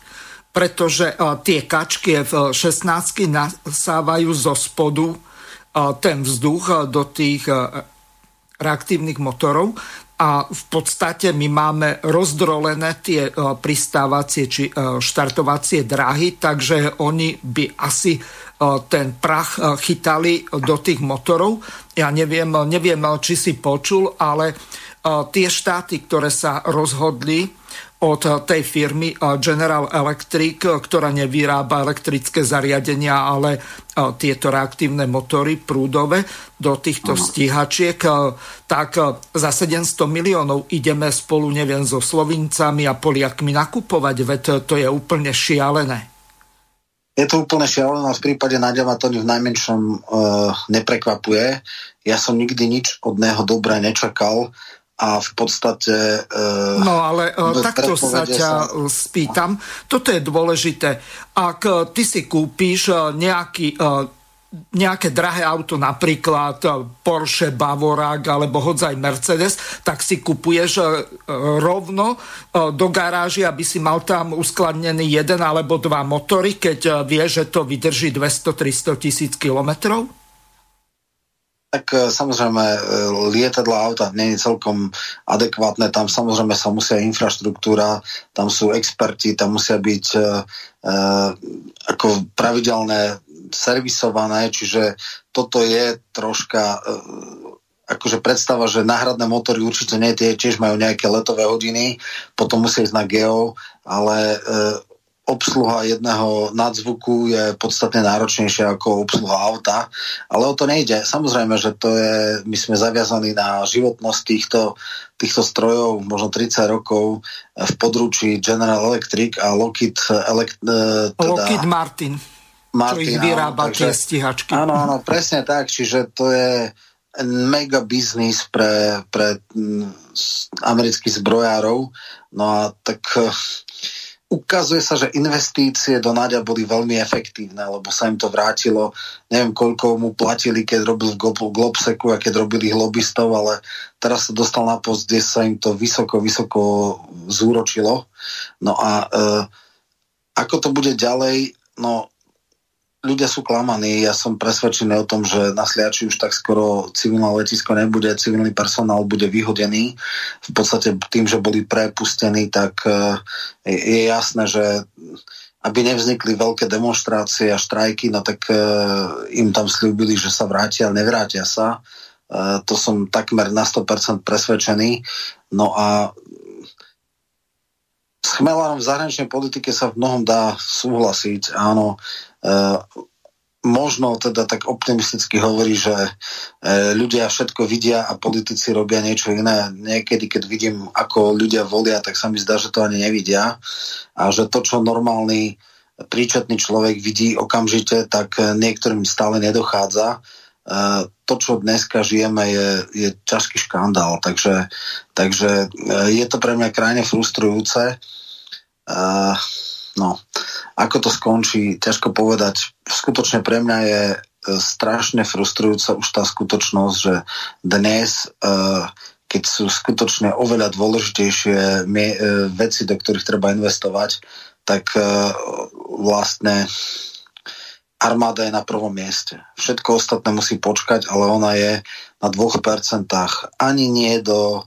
Pretože uh, tie kačky F-16 nasávajú zo spodu uh, ten vzduch uh, do tých reaktívnych motorov a v podstate my máme rozdrolené tie e, pristávacie či e, štartovacie dráhy, takže oni by asi e, ten prach chytali do tých motorov. Ja neviem, neviem či si počul, ale tie štáty, ktoré sa rozhodli od tej firmy General Electric, ktorá nevyrába elektrické zariadenia, ale tieto reaktívne motory prúdové do týchto stíhačiek, tak za 700 miliónov ideme spolu, neviem, so Slovincami a Poliakmi nakupovať, veď to je úplne šialené. Je to úplne šialené, v prípade Nadia ma to v najmenšom uh, neprekvapuje. Ja som nikdy nič od neho dobré nečakal a v podstate... Uh, no ale uh, takto sa ťa sa... spýtam. Toto je dôležité. Ak uh, ty si kúpíš nejaký nejaké drahé auto, napríklad Porsche, Bavorák alebo hodzaj Mercedes, tak si kupuješ rovno do garáži, aby si mal tam uskladnený jeden alebo dva motory, keď vieš, že to vydrží 200-300 tisíc kilometrov? Tak e, samozrejme e, lietadla auta nie je celkom adekvátne, tam samozrejme sa musia infraštruktúra, tam sú experti, tam musia byť uh, ako pravidelné servisované, čiže toto je troška uh, akože predstava, že náhradné motory určite nie, tie tiež majú nejaké letové hodiny, potom musia ísť na geo, ale obsluha jedného nadzvuku je podstatne náročnejšia ako obsluha auta, ale o to nejde. Samozrejme, že to je, my sme zaviazaní na životnosť týchto, týchto strojov možno 30 rokov v područí General Electric a Lockheed, elekt, e, teda, Lockheed Martin, Martin, čo ich vyrába áno, tie stíhačky. Áno, áno, presne tak, čiže to je mega biznis pre, pre amerických zbrojárov. No a tak ukazuje sa, že investície do Nadia boli veľmi efektívne, lebo sa im to vrátilo. Neviem, koľko mu platili, keď robil v Globseku a keď robili lobistov, ale teraz sa dostal na post, kde sa im to vysoko, vysoko zúročilo. No a e, ako to bude ďalej, no ľudia sú klamaní. Ja som presvedčený o tom, že na Sliači už tak skoro civilné letisko nebude, civilný personál bude vyhodený. V podstate tým, že boli prepustení, tak e, je jasné, že aby nevznikli veľké demonstrácie a štrajky, no tak e, im tam slúbili, že sa vrátia, nevrátia sa. E, to som takmer na 100% presvedčený. No a s chmelárom v zahraničnej politike sa v mnohom dá súhlasiť. Áno, Eh, možno teda tak optimisticky hovorí, že eh, ľudia všetko vidia a politici robia niečo iné. Niekedy, keď vidím, ako ľudia volia, tak sa mi zdá, že to ani nevidia a že to, čo normálny príčetný človek vidí okamžite, tak eh, niektorým stále nedochádza. To, čo dneska žijeme, je, je ťažký škandál, takže, takže je to pre mňa krajne frustrujúce. No, ako to skončí, ťažko povedať. Skutočne pre mňa je e, strašne frustrujúca už tá skutočnosť, že dnes, e, keď sú skutočne oveľa dôležitejšie e, veci, do ktorých treba investovať, tak vlastne armáda je na prvom mieste. Všetko ostatné musí počkať, ale ona je na 2%. Ani nie do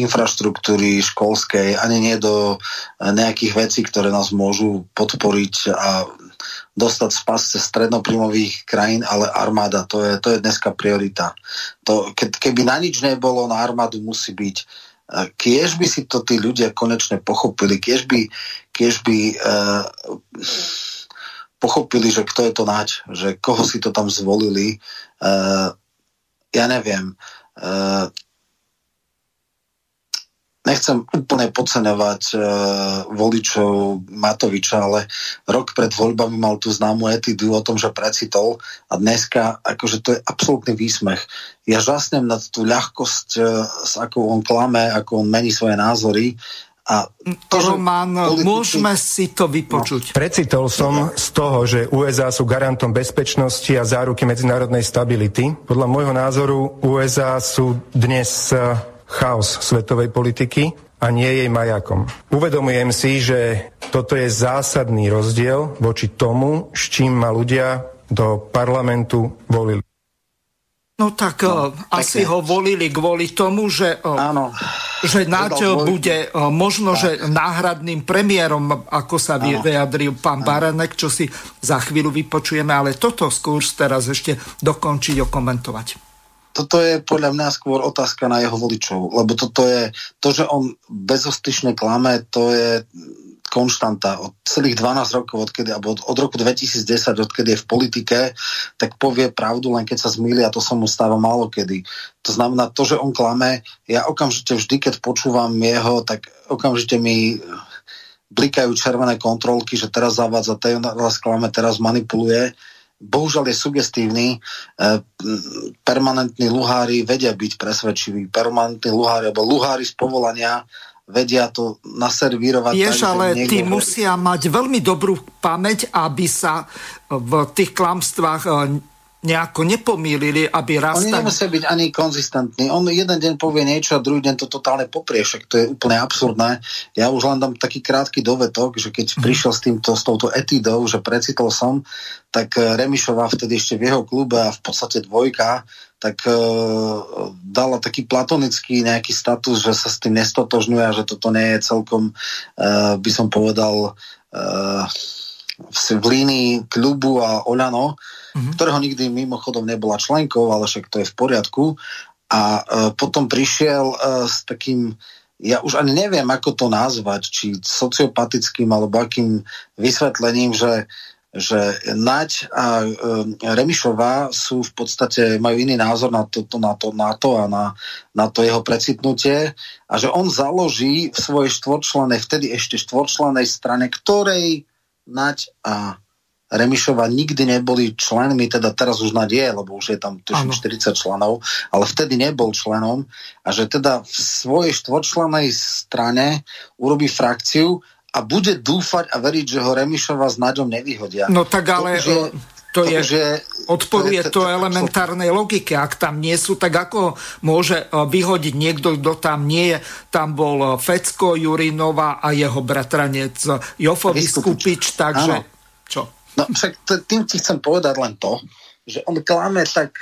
infraštruktúry školskej, ani nie do eh, nejakých vecí, ktoré nás môžu podporiť a dostať z pasce strednoprímových krajín, ale armáda, to je, to je dneska priorita. To, ke, keby na nič nebolo, na armádu musí byť. Kiež by si to tí ľudia konečne pochopili, kiež by, kiež by uh, pochopili, že kto je to nať, že koho si to tam zvolili. Uh, ja neviem. Uh, nechcem úplne podceňovať uh, voličov Matoviča, ale rok pred voľbami mal tú známu etidu o tom, že precitol a dneska akože to je absolútny výsmech. Ja žasnem nad tú ľahkosť, uh, s akou on klame, ako on mení svoje názory a to, Roman, politici... môžeme si to vypočuť. No. Precitol som z toho, že USA sú garantom bezpečnosti a záruky medzinárodnej stability. Podľa môjho názoru USA sú dnes e, chaos svetovej politiky a nie jej majakom. Uvedomujem si, že toto je zásadný rozdiel voči tomu, s čím ma ľudia do parlamentu volili. No tak no, asi ho volili kvôli tomu, že, Áno. že Naď bude možno, tak. že náhradným premiérom, ako sa Áno. vyjadril pán Áno. Baranek, čo si za chvíľu vypočujeme, ale toto skôr teraz ešte dokončiť, okomentovať. Toto je podľa mňa skôr otázka na jeho voličov, lebo toto je, to, že on bezostyšne klame, to je konštanta od celých 12 rokov, odkedy, alebo od, od roku 2010, odkedy je v politike, tak povie pravdu, len keď sa zmýli a to sa mu stáva málo kedy. To znamená, to, že on klame, ja okamžite vždy, keď počúvam jeho, tak okamžite mi blikajú červené kontrolky, že teraz zavádza, teraz klame, teraz manipuluje bohužiaľ je sugestívny. E, permanentní luhári vedia byť presvedčiví. Permanentní luhári, alebo luhári z povolania vedia to naservírovať. Vieš, tak, ale tí hovorí. musia mať veľmi dobrú pamäť, aby sa v tých klamstvách e, nejako nepomýlili, aby raz Oni nemusia byť ani konzistentní. On jeden deň povie niečo a druhý deň to totálne poprie, však to je úplne absurdné. Ja už len dám taký krátky dovetok, že keď mm. prišiel s, týmto, s touto etidou, že precitol som, tak e, Remišová vtedy ešte v jeho klube a v podstate dvojka tak uh, dala taký platonický nejaký status, že sa s tým nestotožňuje a že toto nie je celkom, uh, by som povedal, uh, v línii klubu a Oľano, mm-hmm. ktorého nikdy mimochodom nebola členkou, ale však to je v poriadku. A uh, potom prišiel uh, s takým ja už ani neviem, ako to nazvať, či sociopatickým alebo akým vysvetlením, že že Naď a e, Remišová sú v podstate, majú iný názor na to, na to, na to a na, na to jeho precitnutie a že on založí v svojej štvorčlenej, vtedy ešte štvorčlenej strane, ktorej Naď a Remišova nikdy neboli členmi, teda teraz už Naď je, lebo už je tam tuším 40 členov, ale vtedy nebol členom a že teda v svojej štvorčlenej strane urobí frakciu, a bude dúfať a veriť, že ho Remišova s Naďom nevyhodia. No tak ale... To, že, to, je, že, odporuje to, to, to elementárnej logike. Ak tam nie sú, tak ako môže e, vyhodiť niekto, kto tam nie je. Tam bol e, Fecko, Jurinova a jeho bratranec Jofo Vyskupič, takže Áno. čo? No však tým ti chcem povedať len to, že on klame tak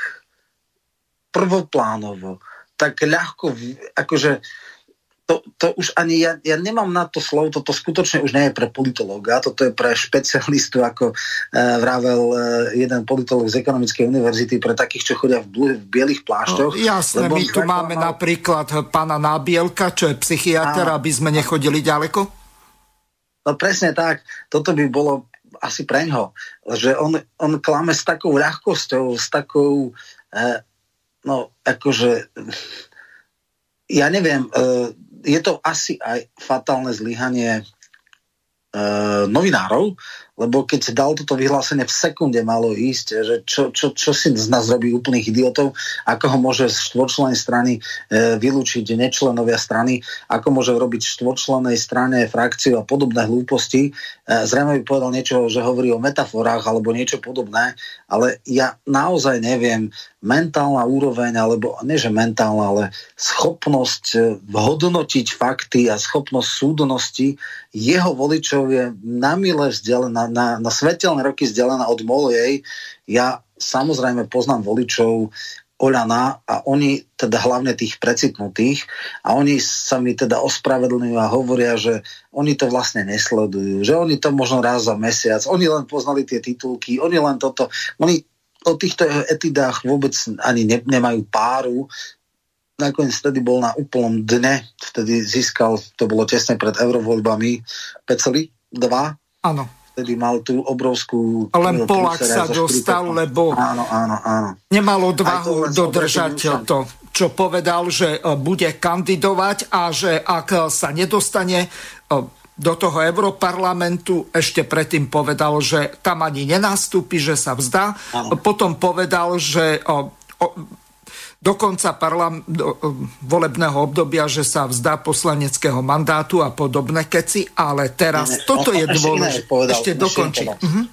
prvoplánovo, tak ľahko, akože to, to už ani ja, ja nemám na to slovo, toto skutočne už nie je pre politológa, toto je pre špecialistu, ako e, vravel e, jeden politológ z ekonomickej univerzity, pre takých, čo chodia v, bl- v bielých plášťoch. No, jasné, my tu máme mal... napríklad pána Nábielka, čo je psychiatr, aby sme nechodili ďaleko. No presne tak, toto by bolo asi preňho, že on, on klame s takou ľahkosťou, s takou, e, no akože, ja neviem, e, je to asi aj fatálne zlyhanie e, novinárov, lebo keď dal toto vyhlásenie v sekunde malo ísť, že čo, čo, čo si z nás robí úplných idiotov, ako ho môže z štvorčlenej strany e, vylúčiť nečlenovia strany, ako môže robiť štvorčlenej strane frakciu a podobné hlúposti. E, zrejme by povedal niečo, že hovorí o metaforách alebo niečo podobné, ale ja naozaj neviem, mentálna úroveň, alebo nie že mentálna, ale schopnosť e, hodnotiť fakty a schopnosť súdnosti jeho voličov je na mile vzdialená, na, na svetelné roky vzdialená od mojej. Ja samozrejme poznám voličov Oľana a oni, teda hlavne tých precitnutých, a oni sa mi teda ospravedlňujú a hovoria, že oni to vlastne nesledujú, že oni to možno raz za mesiac, oni len poznali tie titulky, oni len toto, oni o týchto etidách vôbec ani ne, nemajú páru. Nakoniec vtedy bol na úplnom dne, vtedy získal, to bolo tesne pred eurovoľbami, Peceli 2. Áno. Vtedy mal tú obrovskú... Len Polák sa dostal, lebo áno, áno, áno. nemal odvahu dodržať to, čo povedal, že bude kandidovať a že ak sa nedostane do toho Európarlamentu ešte predtým povedal, že tam ani nenastúpi, že sa vzdá. Ano. Potom povedal, že do konca parlam, do, volebného obdobia, že sa vzdá poslaneckého mandátu a podobné keci, ale teraz ne, toto je dôležité. Ešte dokončiť. Uh-huh.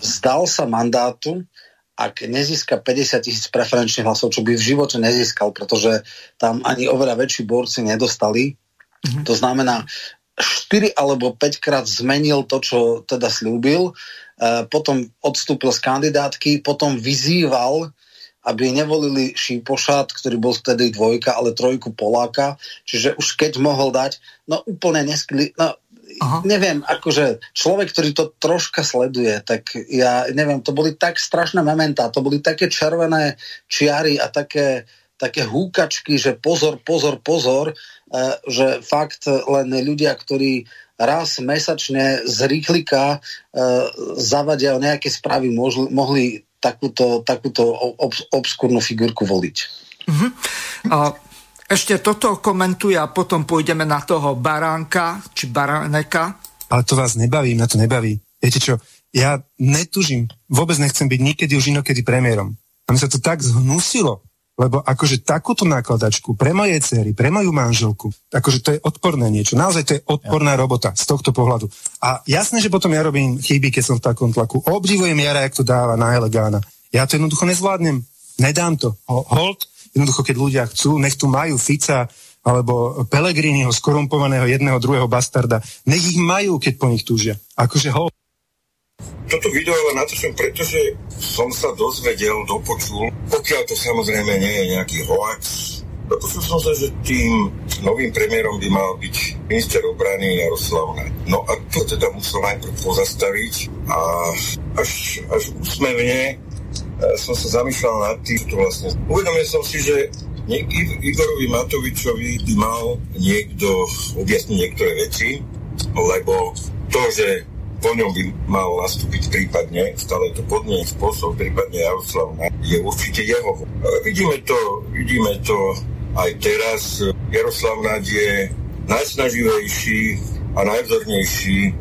Vzdal sa mandátu, ak nezíska 50 tisíc preferenčných hlasov, čo by v živote nezískal, pretože tam ani oveľa väčší borci nedostali. Uh-huh. To znamená, 4 alebo 5 krát zmenil to, čo teda slúbil, e, potom odstúpil z kandidátky, potom vyzýval, aby nevolili Šípošat, ktorý bol vtedy dvojka, ale trojku Poláka, čiže už keď mohol dať, no úplne neskli, no Aha. neviem, akože človek, ktorý to troška sleduje, tak ja neviem, to boli tak strašné momentá, to boli také červené čiary a také, také húkačky, že pozor, pozor, pozor, E, že fakt len ľudia, ktorí raz mesačne z rýchlika e, zavadia nejaké správy, mohli, mohli takúto, takúto ob, obskúrnu figurku voliť. Uh-huh. A ešte toto komentuje a potom pôjdeme na toho baránka, či baráneka. Ale to vás nebaví, mňa to nebaví. Viete čo, ja netužím, vôbec nechcem byť nikedy už inokedy premiérom. A mi sa to tak zhnusilo, lebo akože takúto nákladačku pre moje cery, pre moju manželku, akože to je odporné niečo. Naozaj to je odporná ja. robota z tohto pohľadu. A jasné, že potom ja robím chyby, keď som v takom tlaku. Obdivujem Jara, jak to dáva na Elegána. Ja to jednoducho nezvládnem. Nedám to. Hold, jednoducho, keď ľudia chcú, nech tu majú Fica alebo Pelegriniho, skorumpovaného jedného, druhého bastarda. Nech ich majú, keď po nich túžia. Akože hold. Toto video natočím, pretože som sa dozvedel, dopočul, pokiaľ to samozrejme nie je nejaký hoax, dopočul som sa, že tým novým premiérom by mal byť minister obrany Jaroslav. No a to teda musel najprv pozastaviť a až, až úsmevne e, som sa zamýšľal nad tým, to vlastne... Uvedomil som si, že Igorovi Matovičovi by mal niekto objasniť niektoré veci, lebo to, že po ňom by mal nastúpiť prípadne, stále to podnie spôsob, prípadne Jaroslav je určite jeho. Vidíme to, vidíme to aj teraz. Jaroslav je najsnaživejší a najvzornejší e,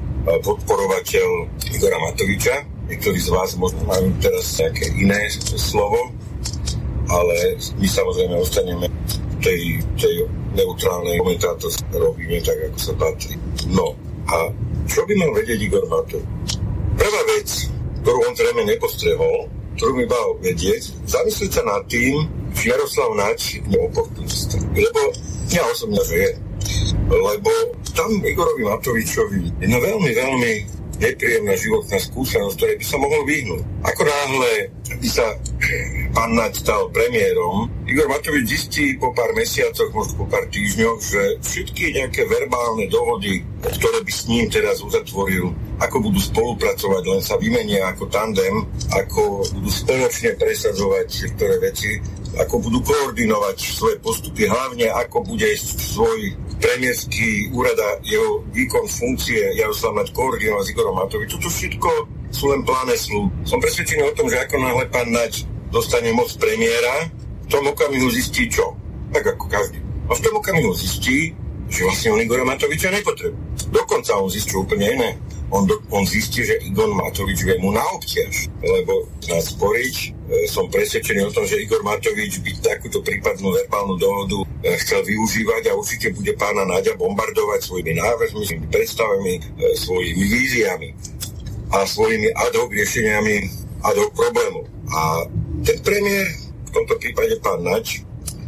podporovateľ Igora Matoviča. Niektorí z vás možno majú teraz nejaké iné slovo, ale my samozrejme ostaneme v tej, tej neutrálnej komentátorskej rovine, tak ako sa patrí. No a čo by mal vedieť Igor Matovič? Prvá vec, ktorú on zrejme nepostrehol, ktorú by mal vedieť, zamyslieť sa nad tým, či Jaroslav Nač je oportunista. Lebo ja osobne, že je. Lebo tam Igorovi Matovičovi je no veľmi, veľmi nepríjemná životná skúsenosť, ktorej by sa mohol vyhnúť. Ako náhle by sa pán Naď stal premiérom, Igor Matovič zistí po pár mesiacoch, možno po pár týždňoch, že všetky nejaké verbálne dohody, ktoré by s ním teraz uzatvoril, ako budú spolupracovať, len sa vymenia ako tandem, ako budú spoločne presadzovať niektoré veci, ako budú koordinovať svoje postupy, hlavne ako bude svoj premiérský úrad a jeho výkon funkcie Jaroslav Naď koordinovať s Igorom Matovičom. Toto všetko sú len pláne slú. Som presvedčený o tom, že ako náhle pán Naď dostane moc premiéra, v tom okamihu zistí čo? Tak ako každý. A v tom okamihu zistí, že vlastne on Igora Matoviča nepotrebuje. Dokonca on zistí úplne iné. On, do, on zistí, že Igor Matovič vie mu na obťaž, lebo na sporiť e, som presvedčený o tom, že Igor Matovič by takúto prípadnú verbálnu dohodu e, chcel využívať a určite bude pána Náďa bombardovať svojimi návrhmi, svojimi predstavami, e, svojimi víziami a svojimi ad hoc riešeniami ad hoc problémov. A ten premiér, tomto prípade pán Nač,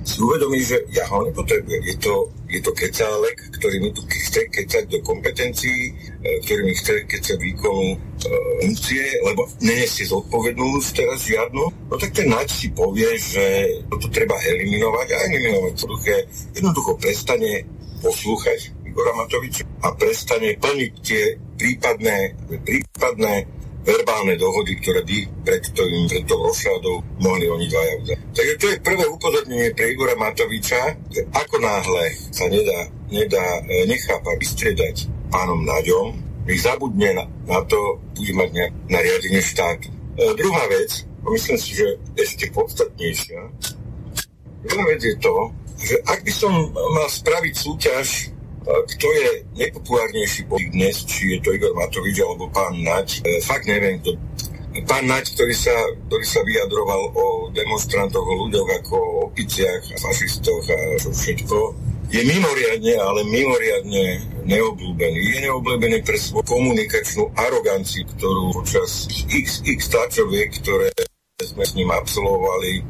si uvedomí, že ja ho nepotrebujem. Je to, je to kecálek, ktorý mi tu chce kecať do kompetencií, e, ktorý mi chce kecať výkonu e, funkcie, lebo nenesie zodpovednú teraz žiadnu. No tak ten Nač si povie, že toto treba eliminovať a eliminovať jednoduché, jednoducho prestane poslúchať Igora Matoviča a prestane plniť tie prípadné, prípadné verbálne dohody, ktoré by pred, tým, pred tou rošádou mohli oni dvaja udať. Takže to je prvé upozornenie pre Igora Matoviča, že ako náhle sa nedá, nedá e, nechápa vystriedať pánom Naďom, nech zabudne na, na to, bude mať nejak nariadenie štátu. E, druhá vec, myslím si, že ešte podstatnejšia, Druhá vec je to, že ak by som mal spraviť súťaž, kto je najpopulárnejší politik dnes, či je to Igor Matovič alebo pán Naď, e, fakt neviem, kto pán Naď, ktorý sa, ktorý sa vyjadroval o demonstrantoch, o ľuďoch ako o opiciach a fašistoch a všetko, je mimoriadne, ale mimoriadne neobľúbený. Je neobľúbený pre svoju komunikačnú aroganciu, ktorú počas x, x tlačoviek, ktoré sme s ním absolvovali,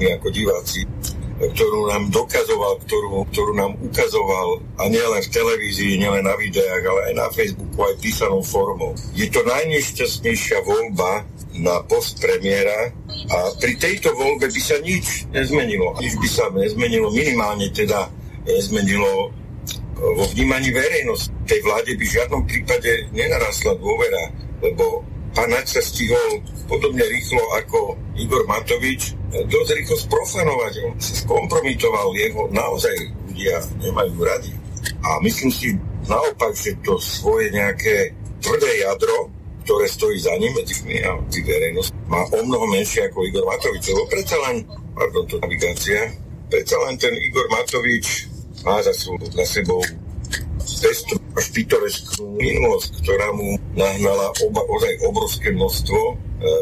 my ako diváci, ktorú nám dokazoval, ktorú, ktorú nám ukazoval a nielen v televízii, nielen na videách, ale aj na Facebooku, aj písanou formou. Je to najnešťastnejšia voľba na post premiéra a pri tejto voľbe by sa nič nezmenilo. Nič by sa nezmenilo, minimálne teda nezmenilo vo vnímaní verejnosti. Tej vláde by v žiadnom prípade nenarastla dôvera, lebo pán Naď sa stihol podobne rýchlo ako Igor Matovič dosť rýchlo sprofanovať. On sa skompromitoval, jeho naozaj ľudia nemajú radi. A myslím si naopak, že to svoje nejaké tvrdé jadro, ktoré stojí za ním medzi a medzi verejnosť, má o mnoho menšie ako Igor Matovič. Lebo predsa len, pardon, to navigácia, predsa len ten Igor Matovič má za, sebou, za sebou pestru až pitoresknú minulosť, ktorá mu nahnala oba, ozaj obrovské množstvo e,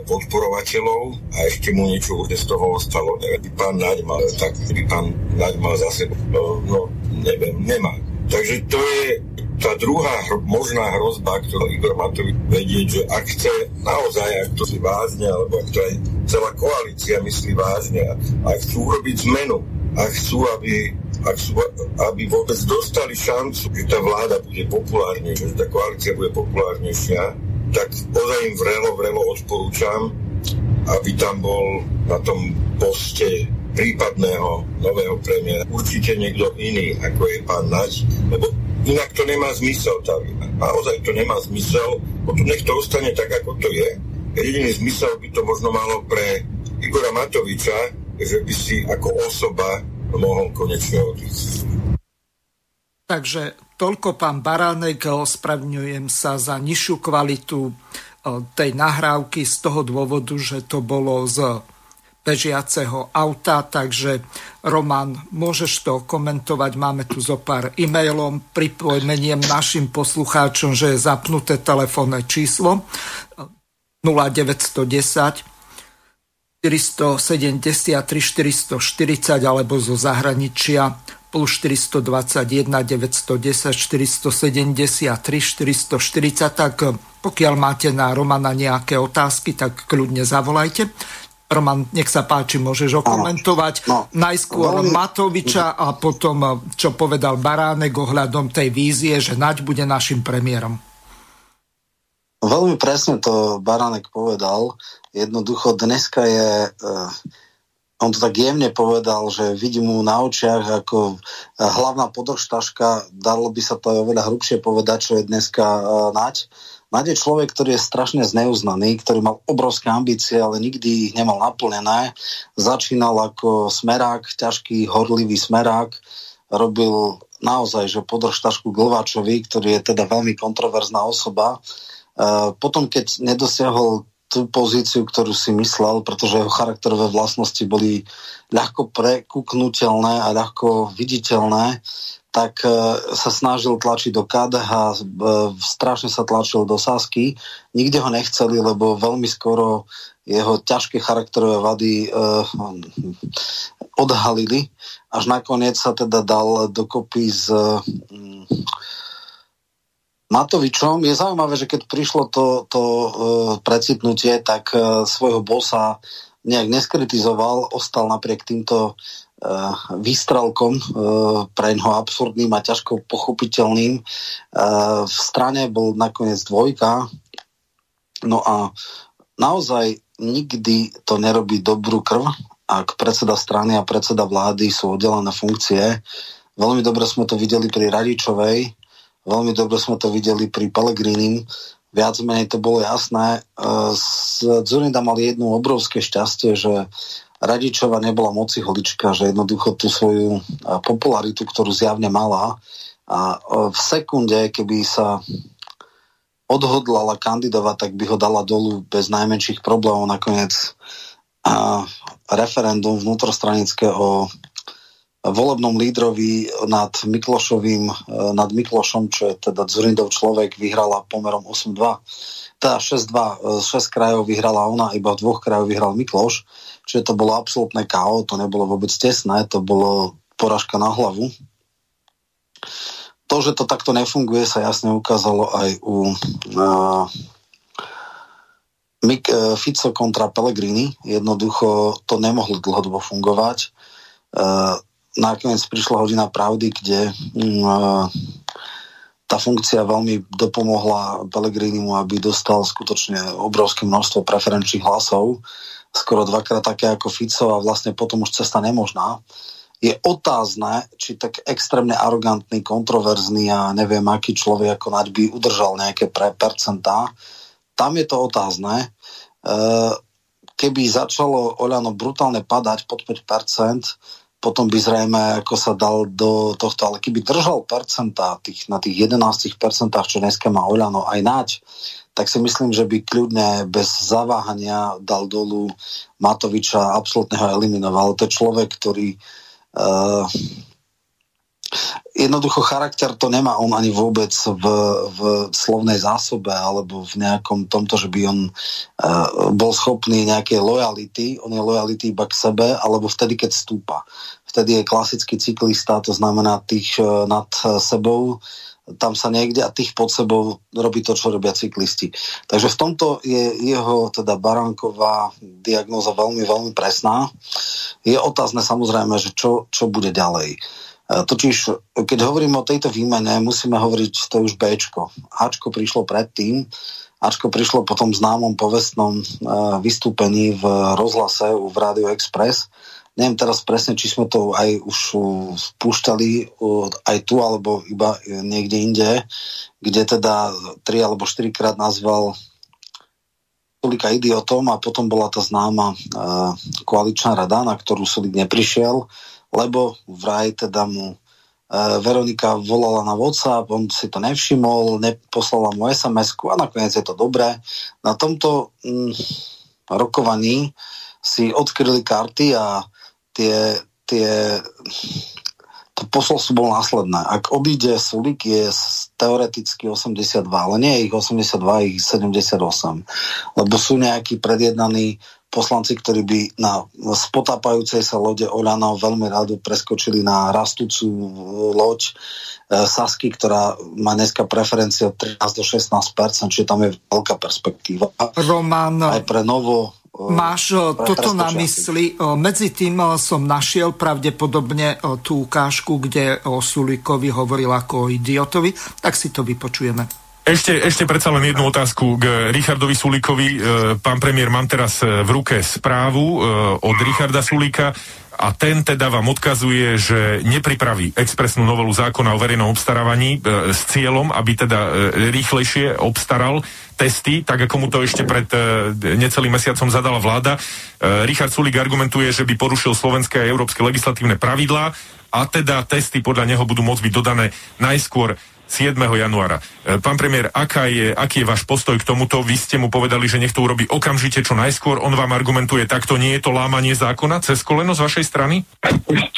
podporovateľov a ešte mu niečo z toho ostalo. Neviem, pán Naď mal, tak by pán Naď mal za. No, no neviem, nemá. Takže to je tá druhá hr- možná hrozba, ktorú Igor Matovič vedieť, že ak chce naozaj, ak to si vážne, alebo ak to aj celá koalícia myslí vážne, a chcú urobiť zmenu, a chcú, aby ak sú, aby vôbec dostali šancu, že tá vláda bude populárnejšia, že tá koalícia bude populárnejšia, tak ozaj im vrelo, vrelo odporúčam, aby tam bol na tom poste prípadného nového premiéra určite niekto iný, ako je pán Naď, lebo inak to nemá zmysel. Tá, naozaj to nemá zmysel, potom nech to ostane tak, ako to je. Jediný zmysel by to možno malo pre Igora Matoviča, že by si ako osoba mohol konečne odísť. Takže toľko pán Baránek, ospravňujem sa za nižšiu kvalitu e, tej nahrávky z toho dôvodu, že to bolo z bežiaceho auta, takže Roman, môžeš to komentovať, máme tu zo pár e-mailom, pripomeniem našim poslucháčom, že je zapnuté telefónne číslo 0910 473 440 alebo zo zahraničia plus 421 910 473 440, tak pokiaľ máte na Romana nejaké otázky, tak kľudne zavolajte. Roman, nech sa páči, môžeš okomentovať no, najskôr veľmi... Matoviča a potom, čo povedal Baránek ohľadom tej vízie, že Naď bude našim premiérom. Veľmi presne to Baránek povedal. Jednoducho dneska je, uh, on to tak jemne povedal, že vidím mu na očiach ako eh, hlavná podržtaška, dalo by sa to aj oveľa hrubšie povedať, čo je dneska uh, Naď. Naď je človek, ktorý je strašne zneuznaný, ktorý mal obrovské ambície, ale nikdy ich nemal naplnené. Začínal ako smerák, ťažký, horlivý smerák, robil naozaj, že podržtašku Glváčovi, ktorý je teda veľmi kontroverzná osoba potom, keď nedosiahol tú pozíciu, ktorú si myslel, pretože jeho charakterové vlastnosti boli ľahko prekúknutelné a ľahko viditeľné, tak e, sa snažil tlačiť do KDH, e, strašne sa tlačil do Sasky. Nikde ho nechceli, lebo veľmi skoro jeho ťažké charakterové vady uh, odhalili. Až nakoniec sa teda dal dokopy s uh, Matovičom. Je zaujímavé, že keď prišlo to, to uh, precitnutie, tak uh, svojho bosa nejak neskritizoval, ostal napriek týmto uh, výstrelkom uh, pre ňoho absurdným a ťažko pochopiteľným. Uh, v strane bol nakoniec dvojka. No a naozaj nikdy to nerobí dobrú krv, ak predseda strany a predseda vlády sú oddelené funkcie. Veľmi dobre sme to videli pri Radičovej, Veľmi dobre sme to videli pri Pelegrinim. Viac menej to bolo jasné. E, Zurinda mal jedno obrovské šťastie, že Radičova nebola moci holička, že jednoducho tú svoju e, popularitu, ktorú zjavne mala, a e, v sekunde, keby sa odhodlala kandidovať, tak by ho dala dolu bez najmenších problémov. Nakoniec referendum vnútrostranické o volebnom lídrovi nad Miklošovým, e, nad Miklošom, čo je teda Zurindov človek, vyhrala pomerom 8-2. Teda 6-2, 6 e, krajov vyhrala ona, iba v dvoch krajov vyhral Mikloš, čiže to bolo absolútne KO, to nebolo vôbec tesné, to bolo poražka na hlavu. To, že to takto nefunguje, sa jasne ukázalo aj u uh, Mik, uh, Fico kontra Pellegrini. Jednoducho to nemohlo dlhodobo fungovať. Uh, nakoniec prišla hodina pravdy, kde uh, tá funkcia veľmi dopomohla Pellegrinimu, aby dostal skutočne obrovské množstvo preferenčných hlasov, skoro dvakrát také ako Fico a vlastne potom už cesta nemožná. Je otázne, či tak extrémne arogantný, kontroverzný a neviem aký človek ako Naď by udržal nejaké pre percentá. Tam je to otázne. Uh, keby začalo Oľano brutálne padať pod 5%, potom by zrejme ako sa dal do tohto, ale keby držal percentá tých, na tých 11 percentách, čo dneska má Oľano aj nať, tak si myslím, že by kľudne bez zaváhania dal dolu Matoviča, absolútne ho eliminoval. To je človek, ktorý uh, jednoducho charakter to nemá on ani vôbec v, v slovnej zásobe alebo v nejakom tomto, že by on uh, bol schopný nejakej lojality, on je lojality iba k sebe, alebo vtedy, keď stúpa. Vtedy je klasický cyklista, to znamená tých uh, nad sebou, tam sa niekde a tých pod sebou robí to, čo robia cyklisti. Takže v tomto je jeho teda Baranková diagnoza veľmi, veľmi presná. Je otázne samozrejme, že čo, čo bude ďalej. Totiž, keď hovorím o tejto výmene, musíme hovoriť, to je už Bčko. Ačko prišlo predtým, Ačko prišlo po tom známom povestnom vystúpení v rozhlase v Radio Express. Neviem teraz presne, či sme to aj už spúšťali aj tu, alebo iba niekde inde, kde teda tri alebo štyrikrát nazval Sulika idiotom a potom bola tá známa koaličná rada, na ktorú Sulik neprišiel lebo vraj teda mu e, Veronika volala na WhatsApp, on si to nevšimol, neposlala mu sms a nakoniec je to dobré. Na tomto mm, rokovaní si odkryli karty a tie, tie to posolstvo bolo následné. Ak odíde Sulik, je teoreticky 82, ale nie ich 82, ich 78. Lebo sú nejakí predjednaní poslanci, ktorí by na spotápajúcej sa lode Oľano veľmi rado preskočili na rastúcu loď e, Sasky, ktorá má dneska preferenciu od 13 do 16 čiže tam je veľká perspektíva. Roman, aj pre novo e, Máš e, toto na mysli. Medzi tým som našiel pravdepodobne tú ukážku, kde o Sulikovi hovoril ako o idiotovi, tak si to vypočujeme. Ešte, ešte predsa len jednu otázku k Richardovi Sulíkovi. E, pán premiér, mám teraz e, v ruke správu e, od Richarda Sulíka a ten teda vám odkazuje, že nepripraví expresnú novelu zákona o verejnom obstarávaní s cieľom, aby teda rýchlejšie obstaral testy, tak ako mu to ešte pred necelým mesiacom zadala vláda. Richard Sulík argumentuje, že by porušil slovenské a európske legislatívne pravidlá a teda testy podľa neho budú môcť byť dodané najskôr 7. januára. E, pán premiér, aká je, aký je váš postoj k tomuto? Vy ste mu povedali, že nech to urobí okamžite čo najskôr. On vám argumentuje takto, nie je to lámanie zákona cez koleno z vašej strany?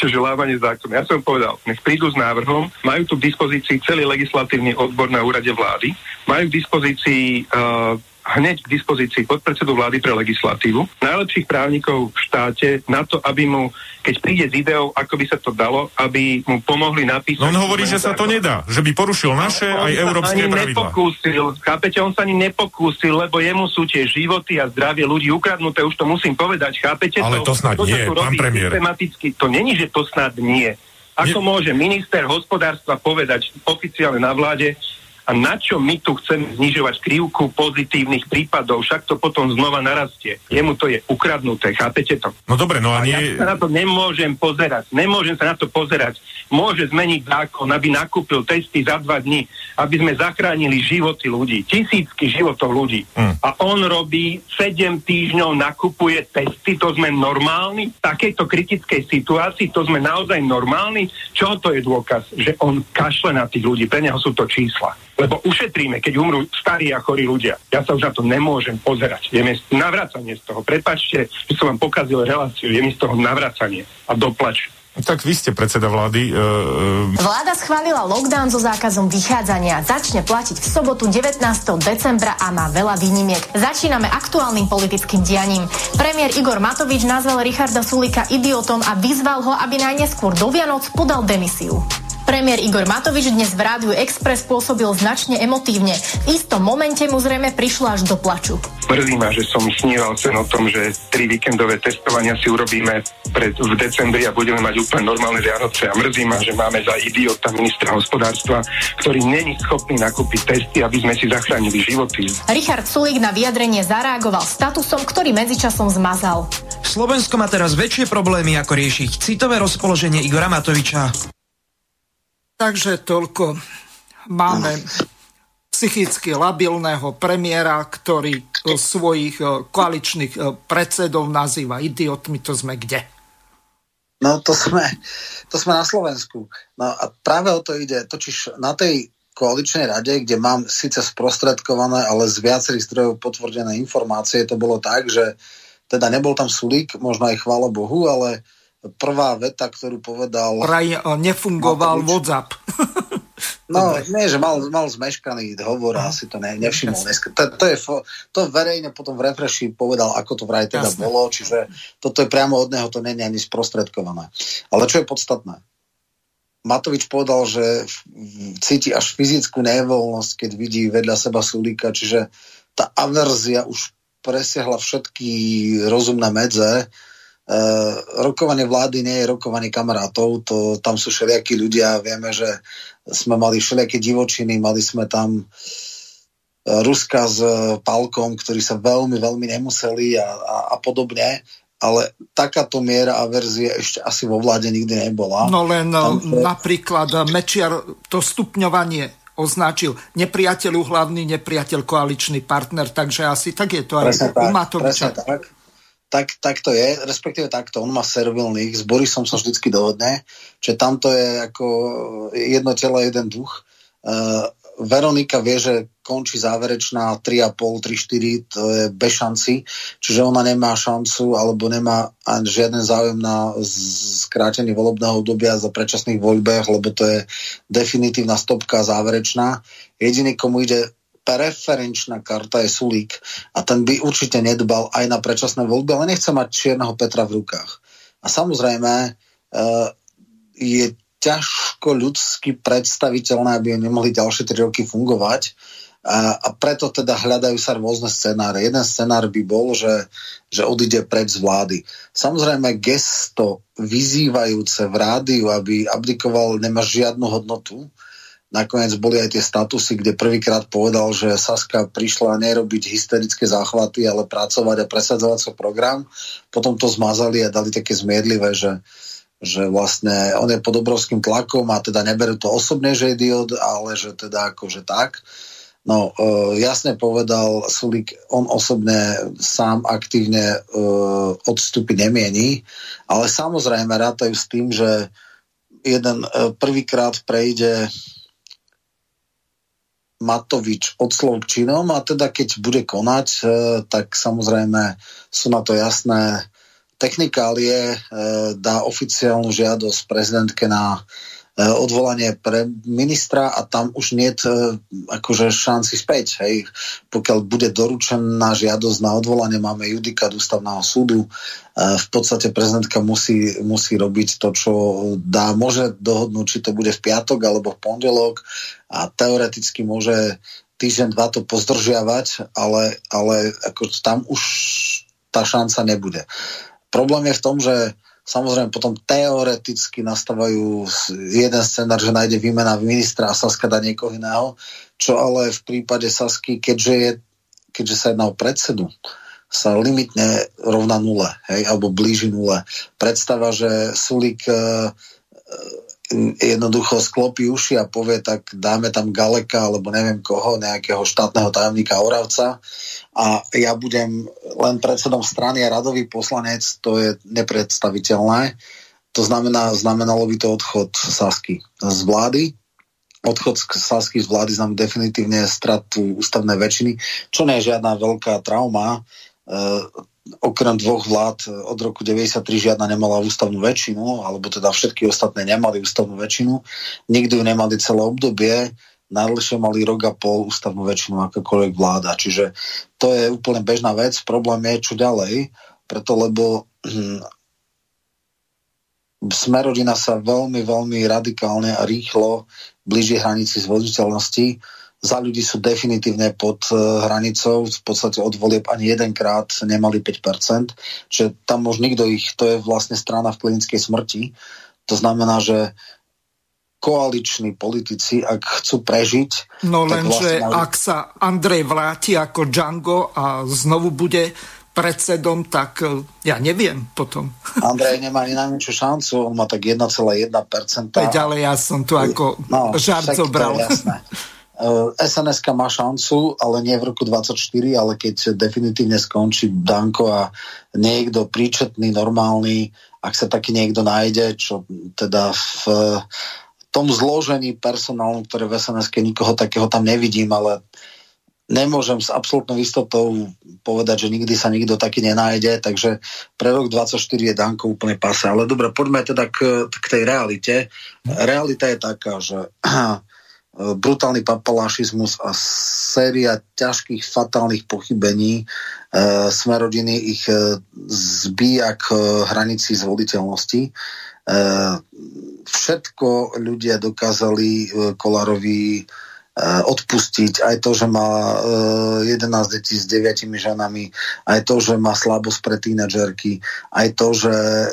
Čože lámanie zákona. Ja som povedal, nech prídu s návrhom, majú tu k dispozícii celý legislatívny odbor na úrade vlády, majú k dispozícii uh, hneď k dispozícii podpredsedu vlády pre legislatívu, najlepších právnikov v štáte na to, aby mu, keď príde s ideou, ako by sa to dalo, aby mu pomohli napísať... No on hovorí, že sa to nedá, že by porušil naše aj európske pravidlá. nepokúsil, chápete, on sa ani nepokúsil, lebo jemu sú tie životy a zdravie ľudí ukradnuté, už to musím povedať, chápete? Ale to, to snad to, nie, pán premiér. To není, že to snad nie. Ako nie. môže minister hospodárstva povedať oficiálne na vláde, a na čo my tu chceme znižovať krivku pozitívnych prípadov, však to potom znova narastie. Jemu to je ukradnuté, chápete to? No dobre, no a, nie... ja sa na to nemôžem pozerať, nemôžem sa na to pozerať. Môže zmeniť zákon, aby nakúpil testy za dva dní, aby sme zachránili životy ľudí, tisícky životov ľudí. Mm. A on robí 7 týždňov, nakupuje testy, to sme normálni? V takejto kritickej situácii, to sme naozaj normálni? Čo to je dôkaz? Že on kašle na tých ľudí, pre neho sú to čísla. Lebo ušetríme, keď umrú starí a chorí ľudia. Ja sa už na to nemôžem pozerať. Je mi navracanie z toho. Prepačte, že som vám pokazil reláciu. Je mi z toho navracanie a doplač. Tak vy ste predseda vlády. Uh, Vláda schválila lockdown so zákazom vychádzania. Začne platiť v sobotu 19. decembra a má veľa výnimiek. Začíname aktuálnym politickým dianím. Premiér Igor Matovič nazval Richarda Sulika idiotom a vyzval ho, aby najneskôr do Vianoc podal demisiu. Premiér Igor Matovič dnes v rádiu Express pôsobil značne emotívne. V istom momente mu zrejme prišlo až do plaču. Mrzí ma, že som sníval sen o tom, že tri víkendové testovania si urobíme pred, v decembri a budeme mať úplne normálne Vianoce. A mrzí ma, že máme za idiota ministra hospodárstva, ktorý není schopný nakúpiť testy, aby sme si zachránili životy. Richard Sulík na vyjadrenie zareagoval statusom, ktorý medzičasom zmazal. Slovensko má teraz väčšie problémy, ako riešiť citové rozpoloženie Igora Matoviča. Takže toľko. Máme psychicky labilného premiéra, ktorý svojich eh, koaličných eh, predsedov nazýva idiotmi, to sme kde? No to sme, to sme na Slovensku. No a práve o to ide. Totiž na tej koaličnej rade, kde mám síce sprostredkované, ale z viacerých zdrojov potvrdené informácie, to bolo tak, že teda nebol tam Sulík, možno aj chvála Bohu, ale prvá veta, ktorú povedal... Praj nefungoval Matovič. WhatsApp. No, nie, že mal, mal zmeškaný hovor a asi to ne, nevšimol dneska. To, to, je, to verejne potom v refreshi povedal, ako to vraj teda Jasne. bolo, čiže toto je priamo od neho, to je ani sprostredkované. Ale čo je podstatné? Matovič povedal, že cíti až fyzickú nevoľnosť, keď vidí vedľa seba Sulíka, čiže tá averzia už presiahla všetky rozumné medze rokovanie vlády nie je rokovanie kamarátov, to, tam sú všelijakí ľudia, vieme, že sme mali všelijaké divočiny, mali sme tam uh, Ruska s uh, Palkom, ktorí sa veľmi, veľmi nemuseli a, a, a podobne, ale takáto miera averzie ešte asi vo vláde nikdy nebola. No len tam, napríklad Mečiar to stupňovanie označil nepriateľ hlavný, nepriateľ koaličný partner, takže asi tak je to presne aj tak, u Matoviča. Presne tak tak, tak to je, respektíve takto, on má servilných, s Borisom sa vždycky dohodne, že tamto je ako jedno telo, jeden duch. Uh, Veronika vie, že končí záverečná 3,5, 3,4, to je bez šanci, čiže ona nemá šancu alebo nemá ani žiaden záujem na skrátenie volebného obdobia za predčasných voľbách, lebo to je definitívna stopka záverečná. Jediný, komu ide preferenčná karta je Sulík a ten by určite nedbal aj na predčasné voľby, ale nechce mať čierneho Petra v rukách. A samozrejme uh, je ťažko ľudsky predstaviteľné, aby nemohli ďalšie 3 roky fungovať a, a preto teda hľadajú sa rôzne scenáre. Jeden scenár by bol, že, že odíde preč z vlády. Samozrejme gesto vyzývajúce v rádiu, aby abdikoval, nemá žiadnu hodnotu, Nakoniec boli aj tie statusy, kde prvýkrát povedal, že Saska prišla nerobiť hysterické záchvaty, ale pracovať a presadzovať svoj program. Potom to zmazali a dali také zmierlivé, že, že vlastne on je pod obrovským tlakom a teda neberú to osobne, že je ale že teda akože tak. No, e, jasne povedal Sulik, on osobne sám aktívne e, odstúpiť nemieni, ale samozrejme rátajú s tým, že jeden e, prvýkrát prejde Matovič od slov k činom a teda keď bude konať, e, tak samozrejme sú na to jasné technikálie, e, dá oficiálnu žiadosť prezidentke na odvolanie pre ministra a tam už nie je akože šanci späť. Hej. Pokiaľ bude doručená žiadosť na odvolanie, máme judikát ústavného súdu, e, v podstate prezidentka musí, musí robiť to, čo dá, môže dohodnúť, či to bude v piatok alebo v pondelok a teoreticky môže týždeň, dva to pozdržiavať, ale, ale ako tam už tá šanca nebude. Problém je v tom, že Samozrejme potom teoreticky nastávajú jeden scenár, že nájde výmena ministra a Saska dá niekoho iného, čo ale v prípade Sasky, keďže, je, keďže sa jedná o predsedu, sa limitne rovná nule, hej, alebo blíži nule. Predstava, že Sulík e, jednoducho sklopí uši a povie, tak dáme tam Galeka alebo neviem koho, nejakého štátneho tajomníka Oravca a ja budem len predsedom strany a radový poslanec, to je nepredstaviteľné. To znamená, znamenalo by to odchod Sasky z vlády. odchod Sasky z vlády znamená definitívne stratu ústavnej väčšiny, čo nie je žiadna veľká trauma. E, okrem dvoch vlád od roku 93 žiadna nemala ústavnú väčšinu, alebo teda všetky ostatné nemali ústavnú väčšinu. Nikdy ju nemali celé obdobie, najdlhšie mali rok a pol ústavnú väčšinu akákoľvek vláda. Čiže to je úplne bežná vec. Problém je, čo ďalej, preto lebo hm, Smerodina sa veľmi, veľmi radikálne a rýchlo blíži hranici zvoliteľnosti za ľudí sú definitívne pod uh, hranicou, v podstate od volieb ani jedenkrát nemali 5%, čiže tam už nikto ich, to je vlastne strana v klinickej smrti. To znamená, že koaliční politici, ak chcú prežiť... No lenže vlastne... ak sa Andrej vráti ako Django a znovu bude predsedom, tak e, ja neviem potom. Andrej nemá ani najmenšiu šancu, on má tak 1,1%. Veď ale ja som tu ako no, žart zobral. Jasné. Eh, má šancu, ale nie v roku 24, ale keď definitívne skončí Danko a niekto príčetný, normálny, ak sa taký niekto nájde, čo teda v tom zložení personálnom, ktoré v SNS nikoho takého tam nevidím, ale nemôžem s absolútnou istotou povedať, že nikdy sa nikto taký nenájde, takže pre rok 24 je Danko úplne pase. Ale dobre, poďme teda k, k tej realite. Realita je taká, že brutálny papalašizmus a séria ťažkých fatálnych pochybení e, Smerodiny ich e, zbíja k hranici zvoliteľnosti. E, všetko ľudia dokázali e, Kolárovi e, odpustiť. Aj to, že má e, 11 detí s 9 ženami, aj to, že má slabosť pre tínedžerky, aj to, že e,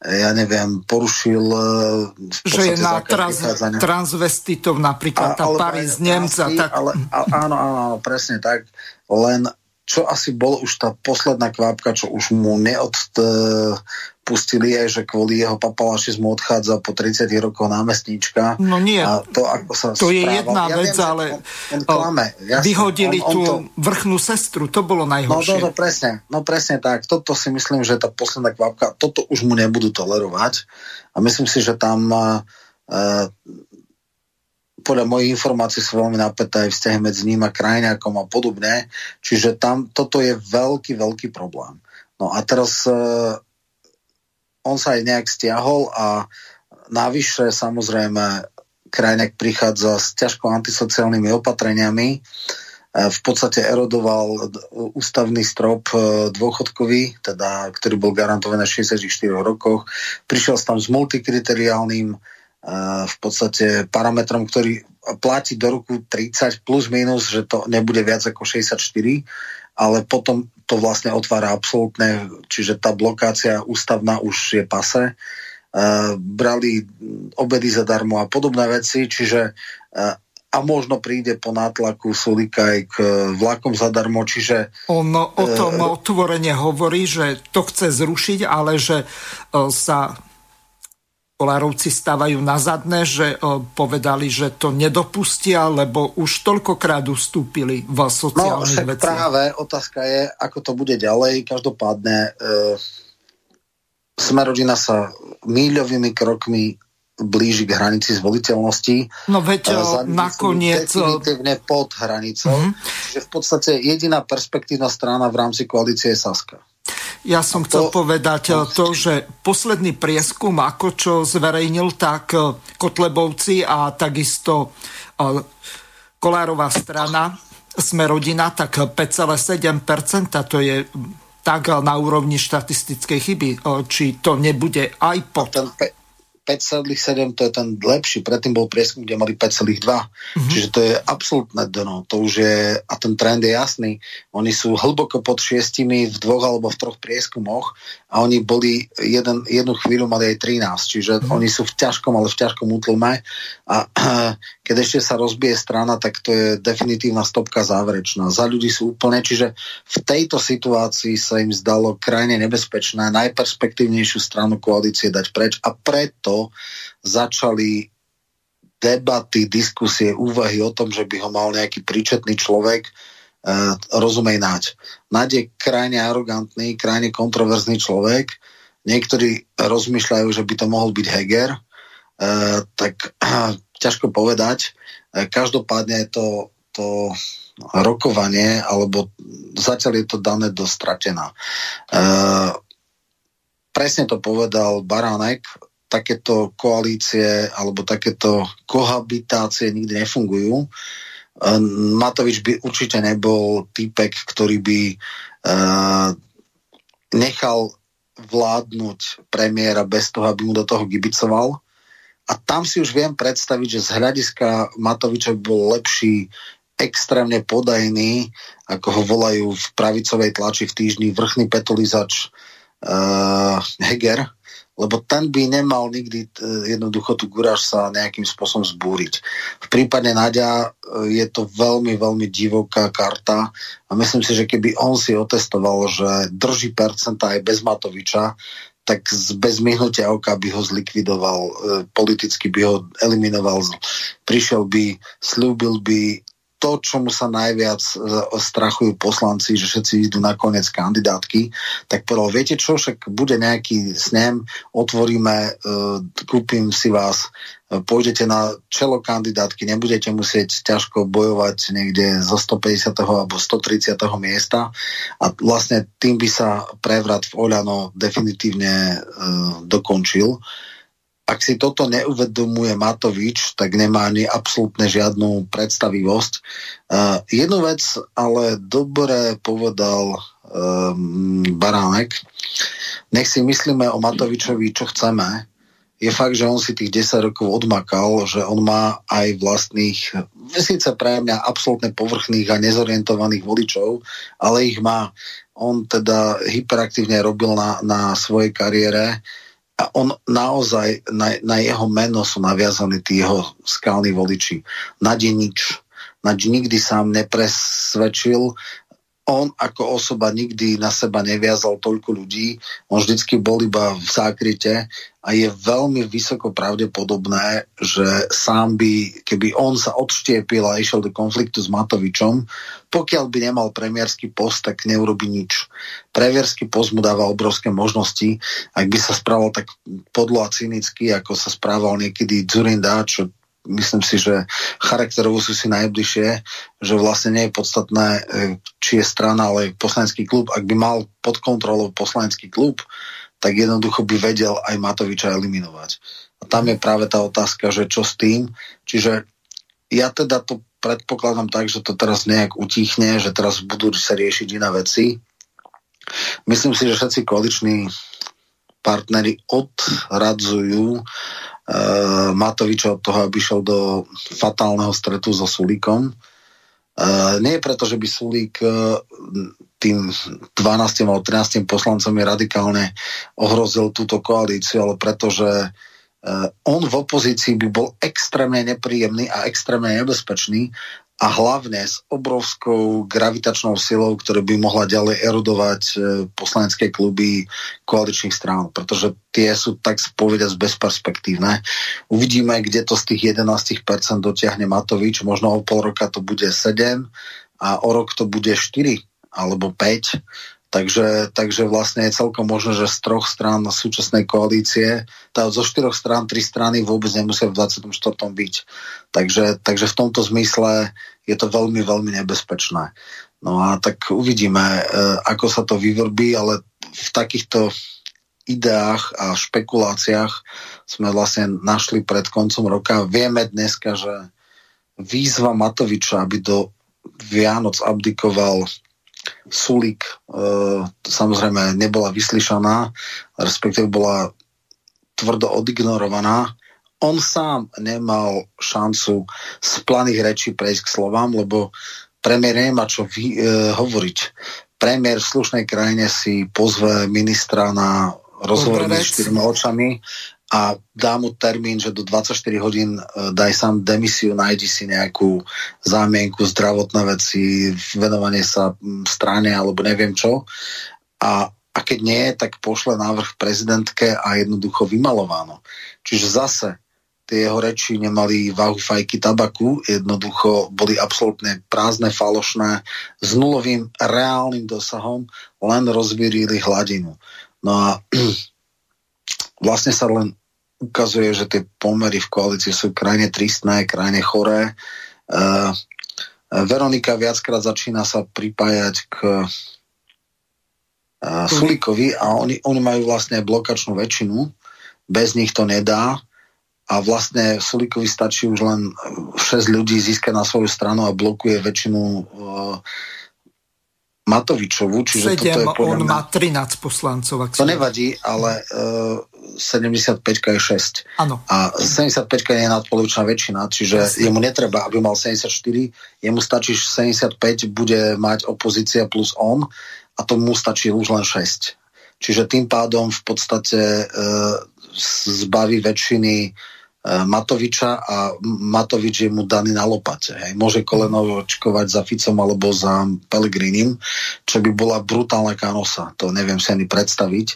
ja neviem, porušil e, že je na trans, transvestitov napríklad tá Paris Nemca. Tak... Ale, áno, áno, áno, presne tak. Len čo asi bol už tá posledná kvapka, čo už mu neod, pustili aj, že kvôli jeho papalašizmu odchádza po 30 rokoch námestníčka. No nie, a to, ako sa to správal. je jedna ja vec, viem, ale on, on klame, jasne, vyhodili on, on tú to... vrchnú sestru, to bolo najhoršie. No, no, no presne, no presne tak. Toto si myslím, že tá posledná kvapka, toto už mu nebudú tolerovať a myslím si, že tam uh, podľa mojich informácií sú veľmi napäté aj vzťahy medzi ním a krajňákom a podobne. Čiže tam toto je veľký, veľký problém. No a teraz uh, on sa aj nejak stiahol a navyše samozrejme krajnek prichádza s ťažko antisociálnymi opatreniami. E, v podstate erodoval ústavný strop e, dôchodkový, teda, ktorý bol garantovaný na 64 rokoch. Prišiel tam s multikriteriálnym e, v podstate parametrom, ktorý platí do roku 30 plus minus, že to nebude viac ako 64 ale potom to vlastne otvára absolútne, čiže tá blokácia ústavná už je pase. Uh, brali obedy zadarmo a podobné veci, čiže uh, a možno príde po nátlaku Sulika aj k vlakom zadarmo, čiže... On o tom otvorene hovorí, že to chce zrušiť, ale že sa Kolárovci stávajú na zadné, že o, povedali, že to nedopustia, lebo už toľkokrát ustúpili v sociálnych no, veciach. práve otázka je, ako to bude ďalej. Každopádne e, Smerodina sa míľovými krokmi blíži k hranici zvoliteľnosti. No veď nakoniec... Definitívne pod hranicou. Mm-hmm. Čiže v podstate jediná perspektívna strana v rámci koalície je Saska. Ja som chcel povedať eh, to, že posledný prieskum, ako čo zverejnil tak eh, Kotlebovci a takisto eh, Kolárová strana, sme rodina, tak 5,7%, to je tak na úrovni štatistickej chyby, či to nebude aj pod... Ten, 5,7 to je ten lepší, predtým bol prieskum, kde mali 5,2. Mm-hmm. Čiže to je absolútne dno. To už je, a ten trend je jasný. Oni sú hlboko pod šiestimi v dvoch alebo v troch prieskumoch a oni boli jeden, jednu chvíľu mali aj 13. Čiže mm-hmm. oni sú v ťažkom, ale v ťažkom útlume. A keď ešte sa rozbije strana, tak to je definitívna stopka záverečná. Za ľudí sú úplne, čiže v tejto situácii sa im zdalo krajne nebezpečné najperspektívnejšiu stranu koalície dať preč a preto začali debaty, diskusie, úvahy o tom, že by ho mal nejaký príčetný človek, rozumej Naď. Naď je krajne arogantný, krajne kontroverzný človek. Niektorí rozmýšľajú, že by to mohol byť Heger, e, tak ťažko povedať. E, každopádne to, to rokovanie, alebo zatiaľ je to dané do stratená. E, presne to povedal Baránek, takéto koalície alebo takéto kohabitácie nikdy nefungujú. E, Matovič by určite nebol typek, ktorý by e, nechal vládnuť premiéra bez toho, aby mu do toho gibicoval. A tam si už viem predstaviť, že z hľadiska Matoviča by bol lepší extrémne podajný, ako ho volajú v pravicovej tlači v týždni vrchný petulizač uh, Heger, lebo ten by nemal nikdy uh, jednoducho tu guráž sa nejakým spôsobom zbúriť. V prípade Nadia uh, je to veľmi, veľmi divoká karta a myslím si, že keby on si otestoval, že drží percenta aj bez Matoviča, tak bez myhnutia oka by ho zlikvidoval, e, politicky by ho eliminoval, prišiel by, slúbil by to, čomu sa najviac e, strachujú poslanci, že všetci idú na koniec kandidátky, tak povedal, viete čo, však bude nejaký snem, otvoríme, e, kúpim si vás, e, pôjdete na čelo kandidátky, nebudete musieť ťažko bojovať niekde zo 150. alebo 130. miesta a vlastne tým by sa prevrat v Oľano definitívne dokončil ak si toto neuvedomuje Matovič, tak nemá ani absolútne žiadnu predstavivosť. Uh, jednu vec ale dobre povedal um, Baránek. Nech si myslíme o Matovičovi, čo chceme. Je fakt, že on si tých 10 rokov odmakal, že on má aj vlastných, síce pre mňa absolútne povrchných a nezorientovaných voličov, ale ich má. On teda hyperaktívne robil na, na svojej kariére a on naozaj, na, na jeho meno sú naviazaní tí jeho skalní voliči. Nadi nič. Nadi nikdy sám nepresvedčil, on ako osoba nikdy na seba neviazal toľko ľudí, on vždycky bol iba v zákryte a je veľmi vysoko pravdepodobné, že sám by, keby on sa odštiepil a išiel do konfliktu s Matovičom, pokiaľ by nemal premiérsky post, tak neurobi nič. Premiérsky post mu dáva obrovské možnosti. Ak by sa správal tak podlo a cynicky, ako sa správal niekedy Zurinda, čo myslím si, že charakterovo sú si najbližšie, že vlastne nie je podstatné, e, či je strana, ale poslanecký klub. Ak by mal pod kontrolou poslanecký klub, tak jednoducho by vedel aj Matoviča eliminovať. A tam je práve tá otázka, že čo s tým. Čiže ja teda to predpokladám tak, že to teraz nejak utichne, že teraz budú sa riešiť iné veci. Myslím si, že všetci koaliční partnery odradzujú uh, Matoviča od toho, aby šiel do fatálneho stretu so Sulíkom. Uh, nie preto, že by Sulík uh, tým 12 alebo 13 poslancom je radikálne ohrozil túto koalíciu, ale preto, že on v opozícii by bol extrémne nepríjemný a extrémne nebezpečný a hlavne s obrovskou gravitačnou silou, ktorá by mohla ďalej erodovať uh, poslanecké kluby koaličných strán, pretože tie sú tak spovedať bezperspektívne. Uvidíme, kde to z tých 11% dotiahne Matovič, možno o pol roka to bude 7 a o rok to bude 4 alebo 5 Takže, takže vlastne je celkom možné, že z troch strán súčasnej koalície, tá zo štyroch strán, tri strany vôbec nemusia v 24. byť. Takže, takže v tomto zmysle je to veľmi, veľmi nebezpečné. No a tak uvidíme, e, ako sa to vyvrbí, ale v takýchto ideách a špekuláciách sme vlastne našli pred koncom roka. Vieme dneska, že výzva Matoviča, aby do Vianoc abdikoval Sulík e, samozrejme nebola vyslyšaná, respektíve bola tvrdo odignorovaná. On sám nemal šancu z planých rečí prejsť k slovám, lebo premiér nemá čo vy, e, hovoriť. Premiér v slušnej krajine si pozve ministra na rozhovor s štyrmi očami a dá mu termín, že do 24 hodín uh, daj sám demisiu, nájdi si nejakú zámienku, zdravotné veci, venovanie sa strane alebo neviem čo. A, a keď nie, tak pošle návrh prezidentke a jednoducho vymalováno. Čiže zase tie jeho reči nemali váhu fajky tabaku, jednoducho boli absolútne prázdne, falošné, s nulovým reálnym dosahom, len rozvírili hladinu. No a vlastne sa len ukazuje, že tie pomery v koalícii sú krajne tristné, krajne choré. Uh, Veronika viackrát začína sa pripájať k uh, Sulikovi a oni, oni majú vlastne blokačnú väčšinu. Bez nich to nedá a vlastne Sulikovi stačí už len 6 ľudí získať na svoju stranu a blokuje väčšinu uh, Matovičovu, čiže 7, toto je podľa on má 13 poslancov. Ak to nevadí, ale uh, 75 je 6. Ano. A 75 je nadpolovičná väčšina, čiže Jasne. jemu netreba, aby mal 74, jemu stačí 75, bude mať opozícia plus on a tomu stačí už len 6. Čiže tým pádom v podstate uh, zbaví väčšiny E, Matoviča a Matovič je mu daný na lopate. Hej. Môže kolenočkovať za Ficom alebo za Pelegrinim, čo by bola brutálna kanosa. To neviem si ani predstaviť.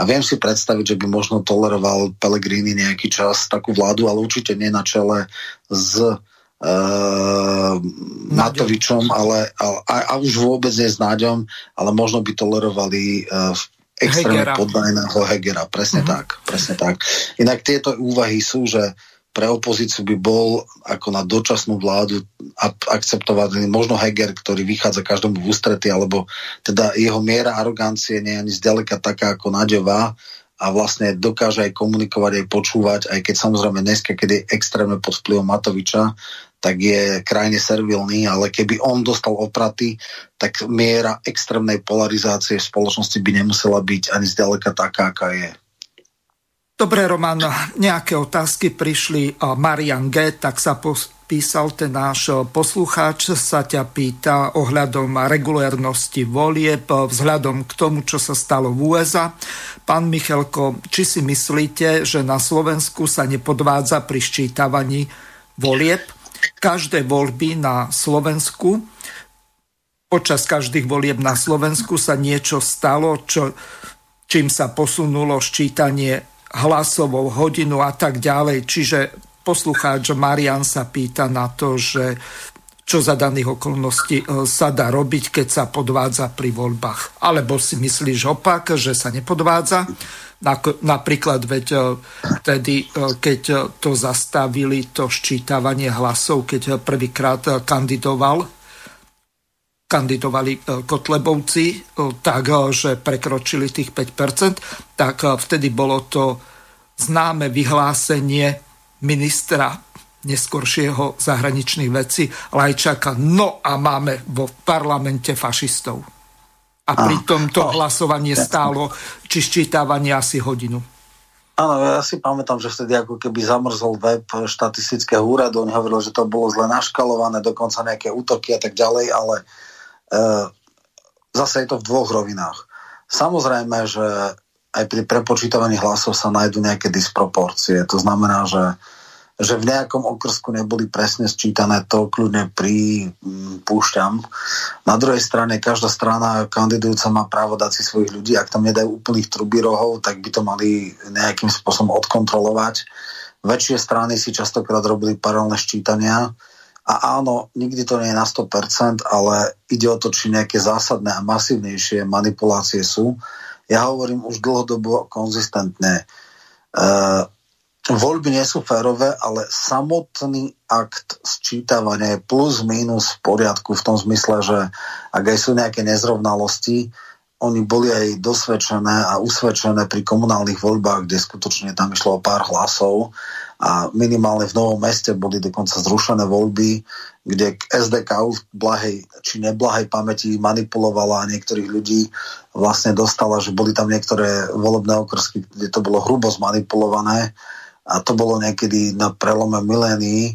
A viem si predstaviť, že by možno toleroval Pelegrini nejaký čas takú vládu, ale určite nie na čele s uh, Matovičom, ale, ale a, a už vôbec nie s Náďom, ale možno by tolerovali uh, extrémne poddaného Hegera. Presne uh-huh. tak, presne tak. Inak tieto úvahy sú, že pre opozíciu by bol ako na dočasnú vládu akceptovaný možno Heger, ktorý vychádza každému v ústrety, alebo teda jeho miera arogancie nie je ani zďaleka taká ako Naďová a vlastne dokáže aj komunikovať, aj počúvať, aj keď samozrejme dneska, keď je extrémne pod vplyvom Matoviča, tak je krajne servilný, ale keby on dostal opraty, tak miera extrémnej polarizácie v spoločnosti by nemusela byť ani zďaleka taká, aká je. Dobre, Roman, nejaké otázky prišli. Marian G, tak sa písal ten náš poslucháč, sa ťa pýta ohľadom regulérnosti volieb, vzhľadom k tomu, čo sa stalo v USA. Pán Michalko, či si myslíte, že na Slovensku sa nepodvádza pri ščítavaní volieb? Každé voľby na Slovensku, počas každých volieb na Slovensku sa niečo stalo, čo, čím sa posunulo ščítanie hlasovou hodinu a tak ďalej. Čiže poslucháč Marian sa pýta na to, že čo za daných okolností e, sa dá robiť, keď sa podvádza pri voľbách. Alebo si myslíš opak, že sa nepodvádza? Napríklad, veď e, tedy, e, keď to zastavili, to ščítavanie hlasov, keď prvýkrát kandidoval, kandidovali e, Kotlebovci, tak, že prekročili tých 5%, tak vtedy bolo to známe vyhlásenie ministra neskoršieho zahraničných vecí Lajčaka. No a máme vo parlamente fašistov a pritom to hlasovanie stálo či ščítavanie asi hodinu. Áno, ja si pamätám, že vtedy ako keby zamrzol web štatistického úradu, on hovoril, že to bolo zle naškalované, dokonca nejaké útoky a tak ďalej, ale e, zase je to v dvoch rovinách. Samozrejme, že aj pri prepočítavaní hlasov sa nájdú nejaké disproporcie. To znamená, že že v nejakom okrsku neboli presne sčítané, to kľudne pripúšťam. Na druhej strane, každá strana kandidujúca má právo dať si svojich ľudí. Ak tam nedajú úplných trubirohov, tak by to mali nejakým spôsobom odkontrolovať. Väčšie strany si častokrát robili paralelné ščítania. A áno, nikdy to nie je na 100%, ale ide o to, či nejaké zásadné a masívnejšie manipulácie sú. Ja hovorím už dlhodobo konzistentne. Uh, voľby nie sú férové, ale samotný akt sčítavania je plus minus v poriadku v tom zmysle, že ak aj sú nejaké nezrovnalosti, oni boli aj dosvedčené a usvedčené pri komunálnych voľbách, kde skutočne tam išlo o pár hlasov. A minimálne v Novom meste boli dokonca zrušené voľby, kde k SDK v blahej či neblahej pamäti manipulovala a niektorých ľudí vlastne dostala, že boli tam niektoré volebné okrsky, kde to bolo hrubo zmanipulované a to bolo niekedy na prelome milénií.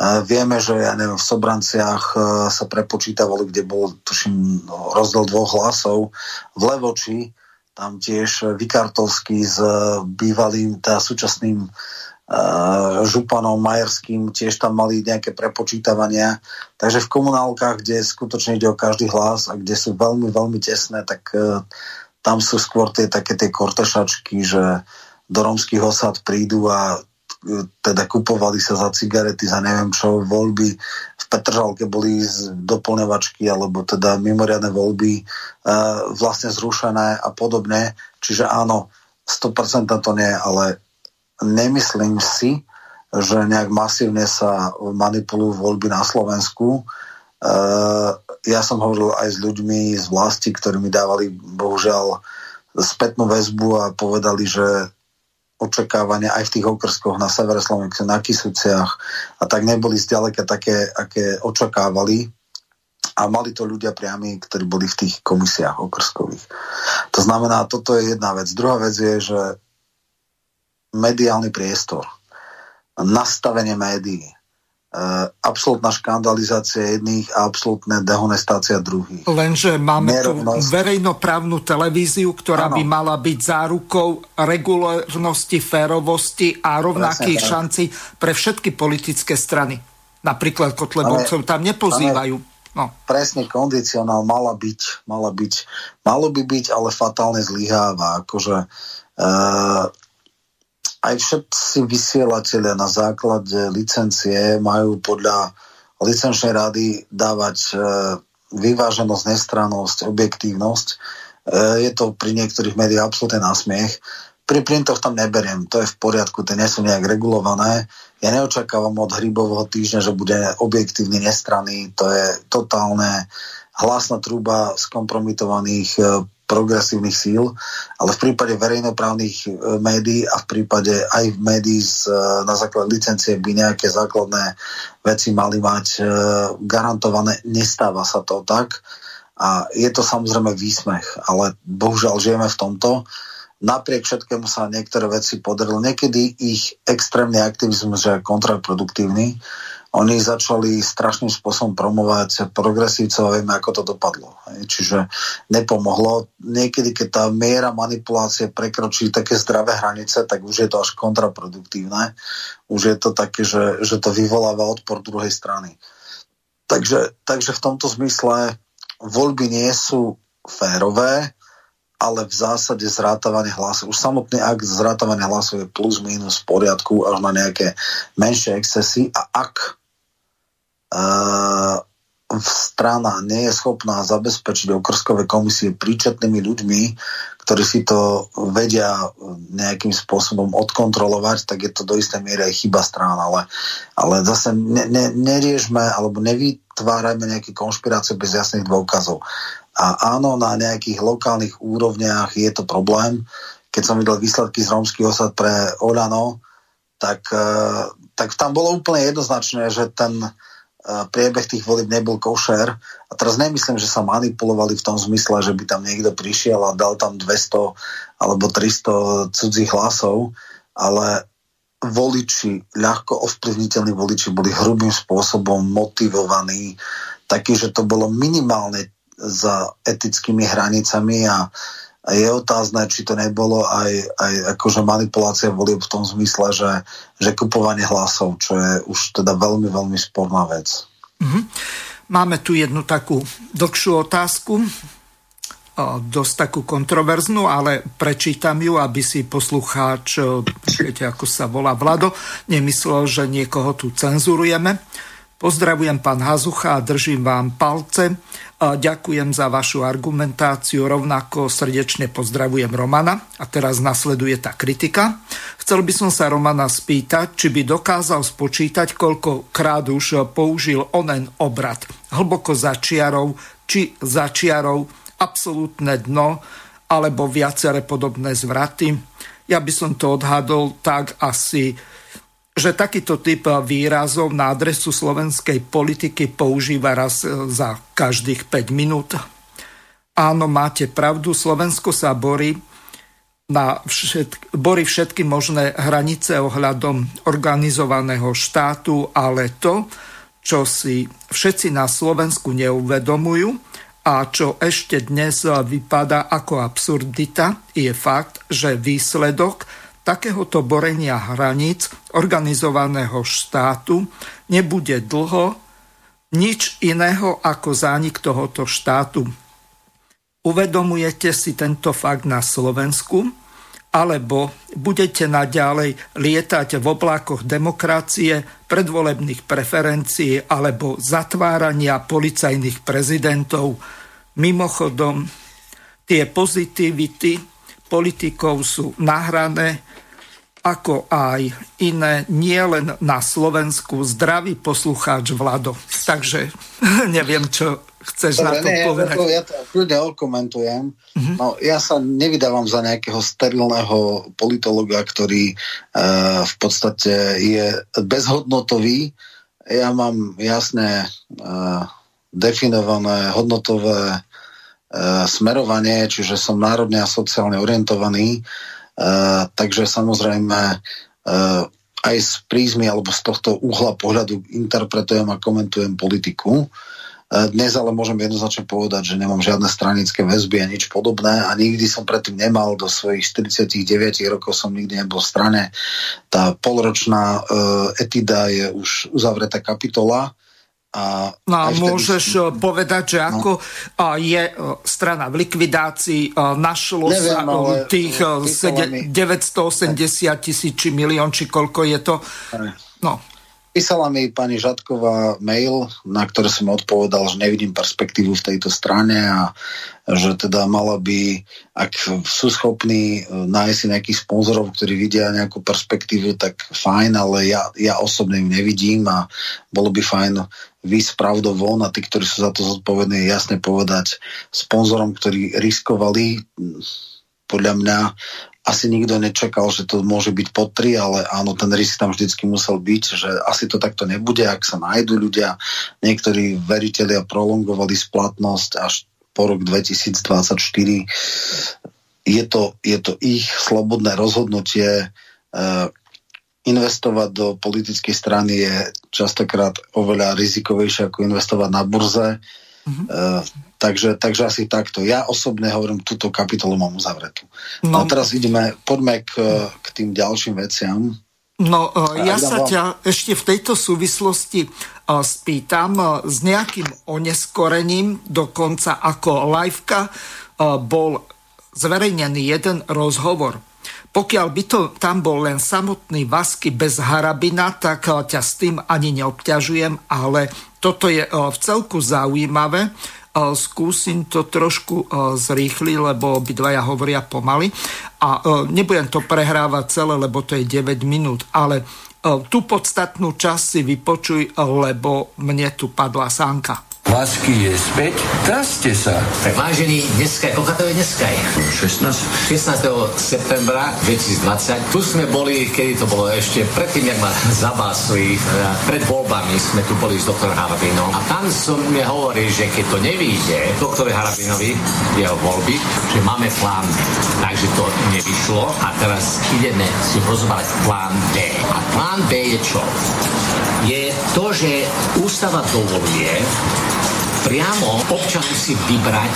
Vieme, že ja neviem, v Sobranciach e, sa prepočítavali, kde bol, tuším, rozdiel dvoch hlasov. V Levoči, tam tiež Vikartovský s bývalým, teda súčasným uh, županom Majerským, tiež tam mali nejaké prepočítavania. Takže v komunálkach, kde skutočne ide o každý hlas a kde sú veľmi, veľmi tesné, tak uh, tam sú skôr tie také tie kortešačky, že do romských osad prídu a e, teda kupovali sa za cigarety, za neviem čo, voľby v Petržalke boli doplňovačky alebo teda mimoriadne voľby e, vlastne zrušené a podobne. Čiže áno, 100% to nie, ale nemyslím si, že nejak masívne sa manipulujú voľby na Slovensku. Uh, ja som hovoril aj s ľuďmi z vlasti, ktorí mi dávali bohužiaľ spätnú väzbu a povedali, že očakávania aj v tých okrskoch na severe Slovenska, na Kisuciach a tak neboli zďaleka také, aké očakávali a mali to ľudia priami, ktorí boli v tých komisiách okrskových. To znamená, toto je jedna vec. Druhá vec je, že mediálny priestor, nastavenie médií, absolútna škandalizácia jedných a absolútna dehonestácia druhých. Lenže máme Nerovnosť. tu verejnoprávnu televíziu, ktorá ano. by mala byť zárukou regulárnosti, férovosti a rovnakých Presne, šancí pre všetky politické strany. Napríklad Kotlebovcov tam nepozývajú. No. Presne, kondicionál mala byť, mala byť, malo by byť, ale fatálne zlyháva. Akože, uh, aj všetci vysielatelia na základe licencie majú podľa licenčnej rady dávať e, vyváženosť, nestrannosť, objektívnosť. E, je to pri niektorých médiách absolútne násmiech. Pri printoch tam neberiem, to je v poriadku, tie nie sú nejak regulované. Ja neočakávam od hrybového týždňa, že bude objektívny, nestranný, to je totálne hlasná trúba skompromitovaných e, progresívnych síl, ale v prípade verejnoprávnych e, médií a v prípade aj v médií z, e, na základe licencie by nejaké základné veci mali mať e, garantované. Nestáva sa to tak a je to samozrejme výsmech, ale bohužiaľ žijeme v tomto. Napriek všetkému sa niektoré veci podarilo. Niekedy ich extrémny aktivizmus je kontraproduktívny oni začali strašným spôsobom promovať progresívcov a vieme, ako to dopadlo. Čiže nepomohlo. Niekedy, keď tá miera manipulácie prekročí také zdravé hranice, tak už je to až kontraproduktívne. Už je to také, že, že to vyvoláva odpor druhej strany. Takže, takže v tomto zmysle voľby nie sú férové, ale v zásade zrátavanie hlasov, už samotný akt zrátavania hlasov je plus minus v poriadku až na nejaké menšie excesy a ak strana nie je schopná zabezpečiť okrskové komisie príčetnými ľuďmi, ktorí si to vedia nejakým spôsobom odkontrolovať, tak je to do istej miery aj chyba strán, ale, ale zase ne, ne, neriežme alebo nevytvárajme nejaké konšpirácie bez jasných dôkazov. A áno, na nejakých lokálnych úrovniach je to problém. Keď som videl výsledky z rómskych osad pre Olano, tak, eh, tak tam bolo úplne jednoznačné, že ten, priebeh tých volieb nebol košer. A teraz nemyslím, že sa manipulovali v tom zmysle, že by tam niekto prišiel a dal tam 200 alebo 300 cudzích hlasov, ale voliči, ľahko ovplyvniteľní voliči boli hrubým spôsobom motivovaní, taký, že to bolo minimálne za etickými hranicami a je otázne, či to nebolo aj, aj akože manipulácia volieb v tom zmysle, že, že kupovanie hlasov, čo je už teda veľmi, veľmi sporná vec. Mm-hmm. Máme tu jednu takú dlhšiu otázku, dosť takú kontroverznú, ale prečítam ju, aby si poslucháč, viete, ako sa volá Vlado, nemyslel, že niekoho tu cenzurujeme. Pozdravujem pán Hazucha a držím vám palce. Ďakujem za vašu argumentáciu, rovnako srdečne pozdravujem Romana. A teraz nasleduje tá kritika. Chcel by som sa Romana spýtať, či by dokázal spočítať, koľkokrát už použil onen obrad. Hlboko za čiarou, či za čiarou, absolútne dno, alebo viaceré podobné zvraty. Ja by som to odhadol tak asi že takýto typ výrazov na adresu slovenskej politiky používa raz e, za každých 5 minút. Áno, máte pravdu, Slovensko sa borí na všetky, borí všetky možné hranice ohľadom organizovaného štátu, ale to, čo si všetci na Slovensku neuvedomujú a čo ešte dnes vypadá ako absurdita, je fakt, že výsledok takéhoto borenia hraníc organizovaného štátu nebude dlho nič iného ako zánik tohoto štátu. Uvedomujete si tento fakt na Slovensku? Alebo budete naďalej lietať v oblákoch demokracie, predvolebných preferencií alebo zatvárania policajných prezidentov? Mimochodom, tie pozitivity politikov sú nahrané ako aj iné, nie len na Slovensku, zdravý poslucháč Vlado. Takže neviem, čo chceš Dobre, na to nie, povedať. Ja to, ja to kľudne okomentujem. Mm-hmm. No, ja sa nevydávam za nejakého sterilného politologa, ktorý uh, v podstate je bezhodnotový. Ja mám jasné uh, definované hodnotové uh, smerovanie, čiže som národne a sociálne orientovaný. Uh, takže samozrejme uh, aj z prízmy alebo z tohto uhla pohľadu interpretujem a komentujem politiku. Dnes ale môžem jednoznačne povedať, že nemám žiadne stranické väzby a nič podobné a nikdy som predtým nemal do svojich 49 rokov som nikdy nebol v strane. Tá polročná uh, etida je už uzavretá kapitola. A no a môžeš vtedy... povedať, že no. ako no. je strana v likvidácii, našlo Neviem, sa tých 980 tisíc či milión, či koľko je to. No. Písala mi pani Žatková mail, na ktoré som odpovedal, že nevidím perspektívu v tejto strane a že teda mala by, ak sú schopní e, nájsť si nejakých sponzorov, ktorí vidia nejakú perspektívu, tak fajn, ale ja, ja osobne ju nevidím a bolo by fajn výsť pravdou von a tí, ktorí sú za to zodpovední, jasne povedať sponzorom, ktorí riskovali podľa mňa asi nikto nečakal, že to môže byť po tri, ale áno, ten risk tam vždycky musel byť, že asi to takto nebude, ak sa nájdú ľudia. Niektorí veriteľia prolongovali splatnosť až po rok 2024. Je to, je to ich slobodné rozhodnutie. Uh, investovať do politickej strany je častokrát oveľa rizikovejšie ako investovať na burze. Mm-hmm. Uh, Takže, takže asi takto. Ja osobne hovorím, túto kapitolu mám uzavretú. No, no teraz ideme, poďme k, k tým ďalším veciam. No, e, ja sa ťa ešte v tejto súvislosti spýtam e, s nejakým oneskorením, dokonca ako liveka bol zverejnený jeden rozhovor. Pokiaľ by to tam bol len samotný Vasky bez Harabina, tak ťa s tým ani neobťažujem, ale toto je v celku zaujímavé skúsim to trošku zrýchliť, lebo obidvaja hovoria pomaly. A nebudem to prehrávať celé, lebo to je 9 minút, ale tú podstatnú časť si vypočuj, lebo mne tu padla sánka. Lásky je späť, traste sa. Tak vážený, dneska, koľko to je dneska? 16. 16. septembra 2020. Tu sme boli, kedy to bolo ešte predtým, jak ma zabásli, teda pred voľbami sme tu boli s doktorom Harabinom. A tam som mi hovorí, že keď to nevíde, doktore Harabinovi, jeho voľby, že máme plán Takže to nevyšlo a teraz ideme si rozvárať plán B. A plán B je čo? Je to, že ústava dovoluje priamo občan si vybrať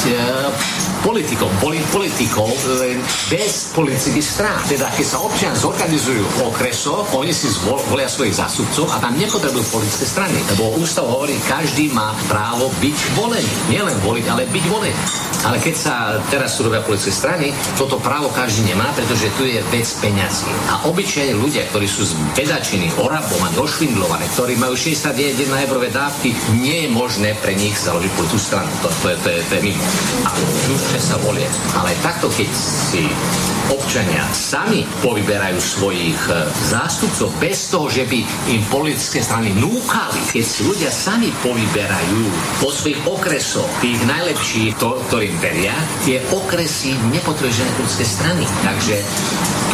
politikov, boli politikov len bez politických strán. Teda keď sa občan zorganizujú v okresoch, oni si zvolia svojich zástupcov a tam nepotrebujú politické strany. Lebo ústav hovorí, každý má právo byť volený. Nielen voliť, ale byť volený. Ale keď sa teraz sú robia politické strany, toto právo každý nemá, pretože tu je vec peňazí. A obyčajní ľudia, ktorí sú zbedačení, orabovaní, ošvindlovaní, ktorí majú 61 eurové dávky, nie je možné pre nich za založiť tú stranu. To, to, je, to, je, to je mimo. A kľúčne sa volie. Ale takto, keď si občania sami povyberajú svojich e, zástupcov bez toho, že by im politické strany núkali, keď si ľudia sami povyberajú po svojich okresoch tých najlepších, to, ktorým veria, tie okresy nepotrebujú žiadne politické strany. Takže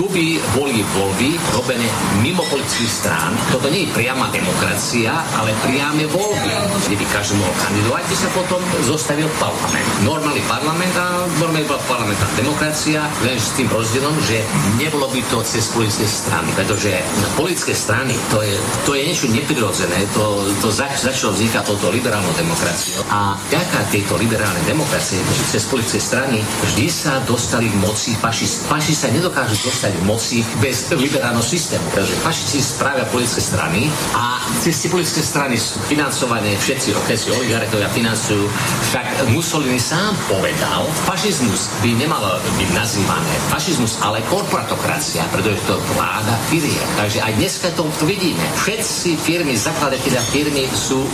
tu by boli voľby robené mimo politických strán. Toto nie je priama demokracia, ale priame voľby, kde by každý mohol kandidovať by sa potom zostavil parlament. Normálny parlament a normálne bola parlamentná demokracia, len s tým rozdielom, že nebolo by to cez politické strany, pretože politické strany to je, to je niečo neprirodzené, to, to zač, začalo vznikať touto liberálnou demokraciou a vďaka tejto liberálnej demokracie cez politické strany vždy sa dostali k moci fašisti. Fašisti sa nedokážu dostať k moci bez liberálneho systému, pretože fašisti spravia politické strany a cez tie politické strany sú financované všetci okresy oligarchovia, financujú. Však Mussolini sám povedal, fašizmus by nemal byť nazývané fašizmus, ale korporatokracia, pretože to vláda firie. Takže aj dneska to, vidíme. Všetci firmy, zakladatelia firmy sú e,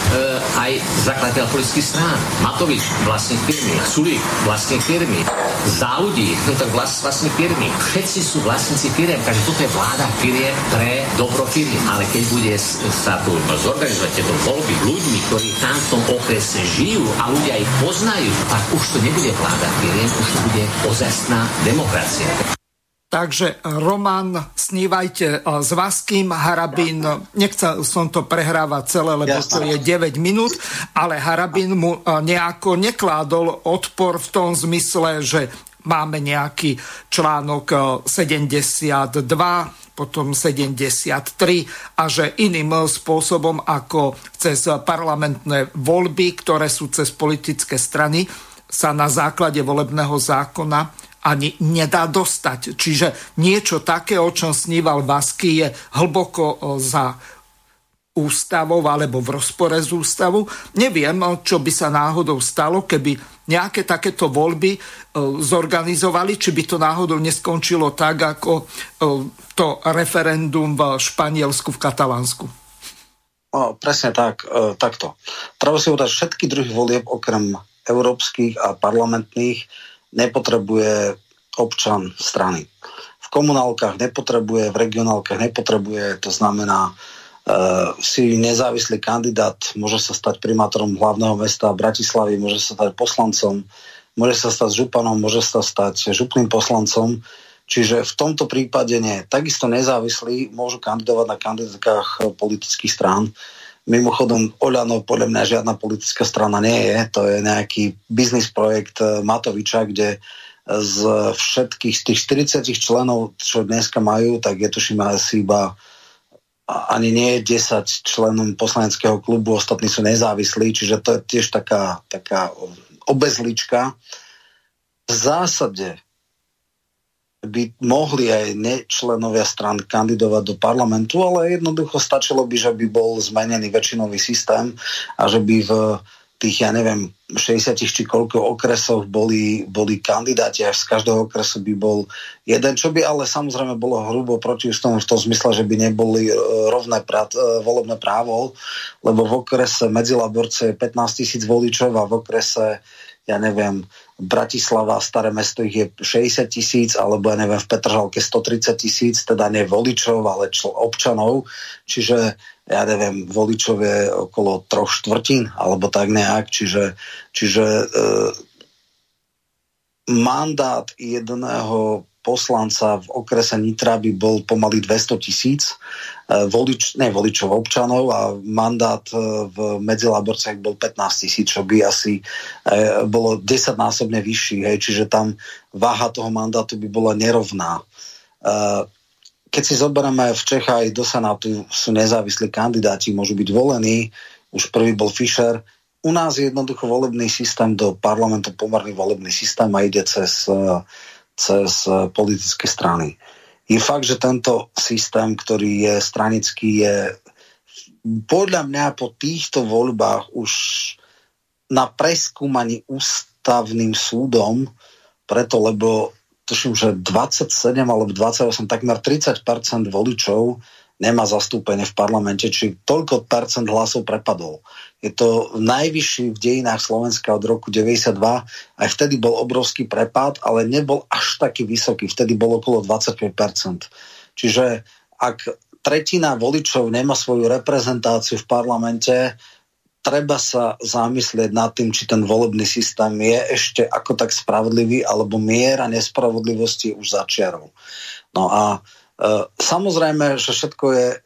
aj zakladateľ politických strán. Matovič, vlastník firmy, Sulík, vlastník firmy, Záudí, no tak vlast, vlastník firmy. Všetci sú vlastní vlastníci firiem. Takže toto je vláda firiem pre dobro firiem. Ale keď bude sa tu zorganizovať tieto voľby ľuďmi, ktorí tam v tom okrese žijú a ľudia ich poznajú, tak už to nebude vláda firiem, už bude ozajstná demokracia. Takže Roman, snívajte e, s Vaským, Harabín, nechcel som to prehrávať celé, lebo to je 9 minút, ale Harabín mu e, nejako nekládol odpor v tom zmysle, že máme nejaký článok 72, e, potom 73 a že iným spôsobom ako cez parlamentné voľby, ktoré sú cez politické strany, sa na základe volebného zákona ani nedá dostať. Čiže niečo také, o čom sníval Vasky, je hlboko za ústavou alebo v rozpore s ústavou. Neviem, čo by sa náhodou stalo, keby nejaké takéto voľby zorganizovali, či by to náhodou neskončilo tak, ako to referendum v Španielsku, v Katalánsku. No, presne tak, takto. Treba si udať všetky druhy volieb okrem európskych a parlamentných nepotrebuje občan strany. V komunálkach nepotrebuje, v regionálkach nepotrebuje, to znamená, uh, si nezávislý kandidát môže sa stať primátorom hlavného mesta Bratislavy, môže sa stať poslancom, môže sa stať županom, môže sa stať župným poslancom, Čiže v tomto prípade nie. Takisto nezávislí môžu kandidovať na kandidátkach politických strán. Mimochodom, Oľano podľa mňa žiadna politická strana nie je. To je nejaký biznis projekt Matoviča, kde z všetkých z tých 40 členov, čo dneska majú, tak je tuším asi iba ani nie je 10 členom poslaneckého klubu, ostatní sú nezávislí, čiže to je tiež taká, taká obezlička. V zásade by mohli aj nečlenovia stran kandidovať do parlamentu, ale jednoducho stačilo by, že by bol zmenený väčšinový systém a že by v tých, ja neviem, 60 či koľko okresov boli, boli kandidáti, až z každého okresu by bol jeden, čo by ale samozrejme bolo hrubo proti ústavu v tom zmysle, že by neboli e, rovné prát, e, volebné právo, lebo v okrese Medzilaborce je 15 tisíc voličov a v okrese ja neviem, Bratislava, staré mesto ich je 60 tisíc, alebo ja neviem, v Petržalke 130 tisíc, teda nie voličov, ale čl- občanov. Čiže ja neviem, voličov je okolo troch štvrtín, alebo tak nejak, čiže, čiže e, mandát jedného poslanca v okrese Nitra by bol pomaly 200 tisíc e, volič, ne, voličov občanov a mandát e, v Medzilaborcech bol 15 tisíc, čo by asi e, bolo 10 násobne vyšší, hej, čiže tam váha toho mandátu by bola nerovná. Keď si zoberieme v Čechách do Senátu sú nezávislí kandidáti, môžu byť volení, už prvý bol Fischer. U nás je jednoducho volebný systém do parlamentu pomerný volebný systém a ide cez, cez politické strany. Je fakt, že tento systém, ktorý je stranický, je podľa mňa po týchto voľbách už na preskúmaní ústavným súdom, preto lebo tuším, že 27 alebo 28, takmer 30% voličov nemá zastúpenie v parlamente, či toľko percent hlasov prepadol. Je to najvyšší v dejinách Slovenska od roku 92. Aj vtedy bol obrovský prepad, ale nebol až taký vysoký. Vtedy bol okolo 25% Čiže ak tretina voličov nemá svoju reprezentáciu v parlamente, treba sa zamyslieť nad tým, či ten volebný systém je ešte ako tak spravodlivý, alebo miera nespravodlivosti už začiarov. No a samozrejme, že všetko je e,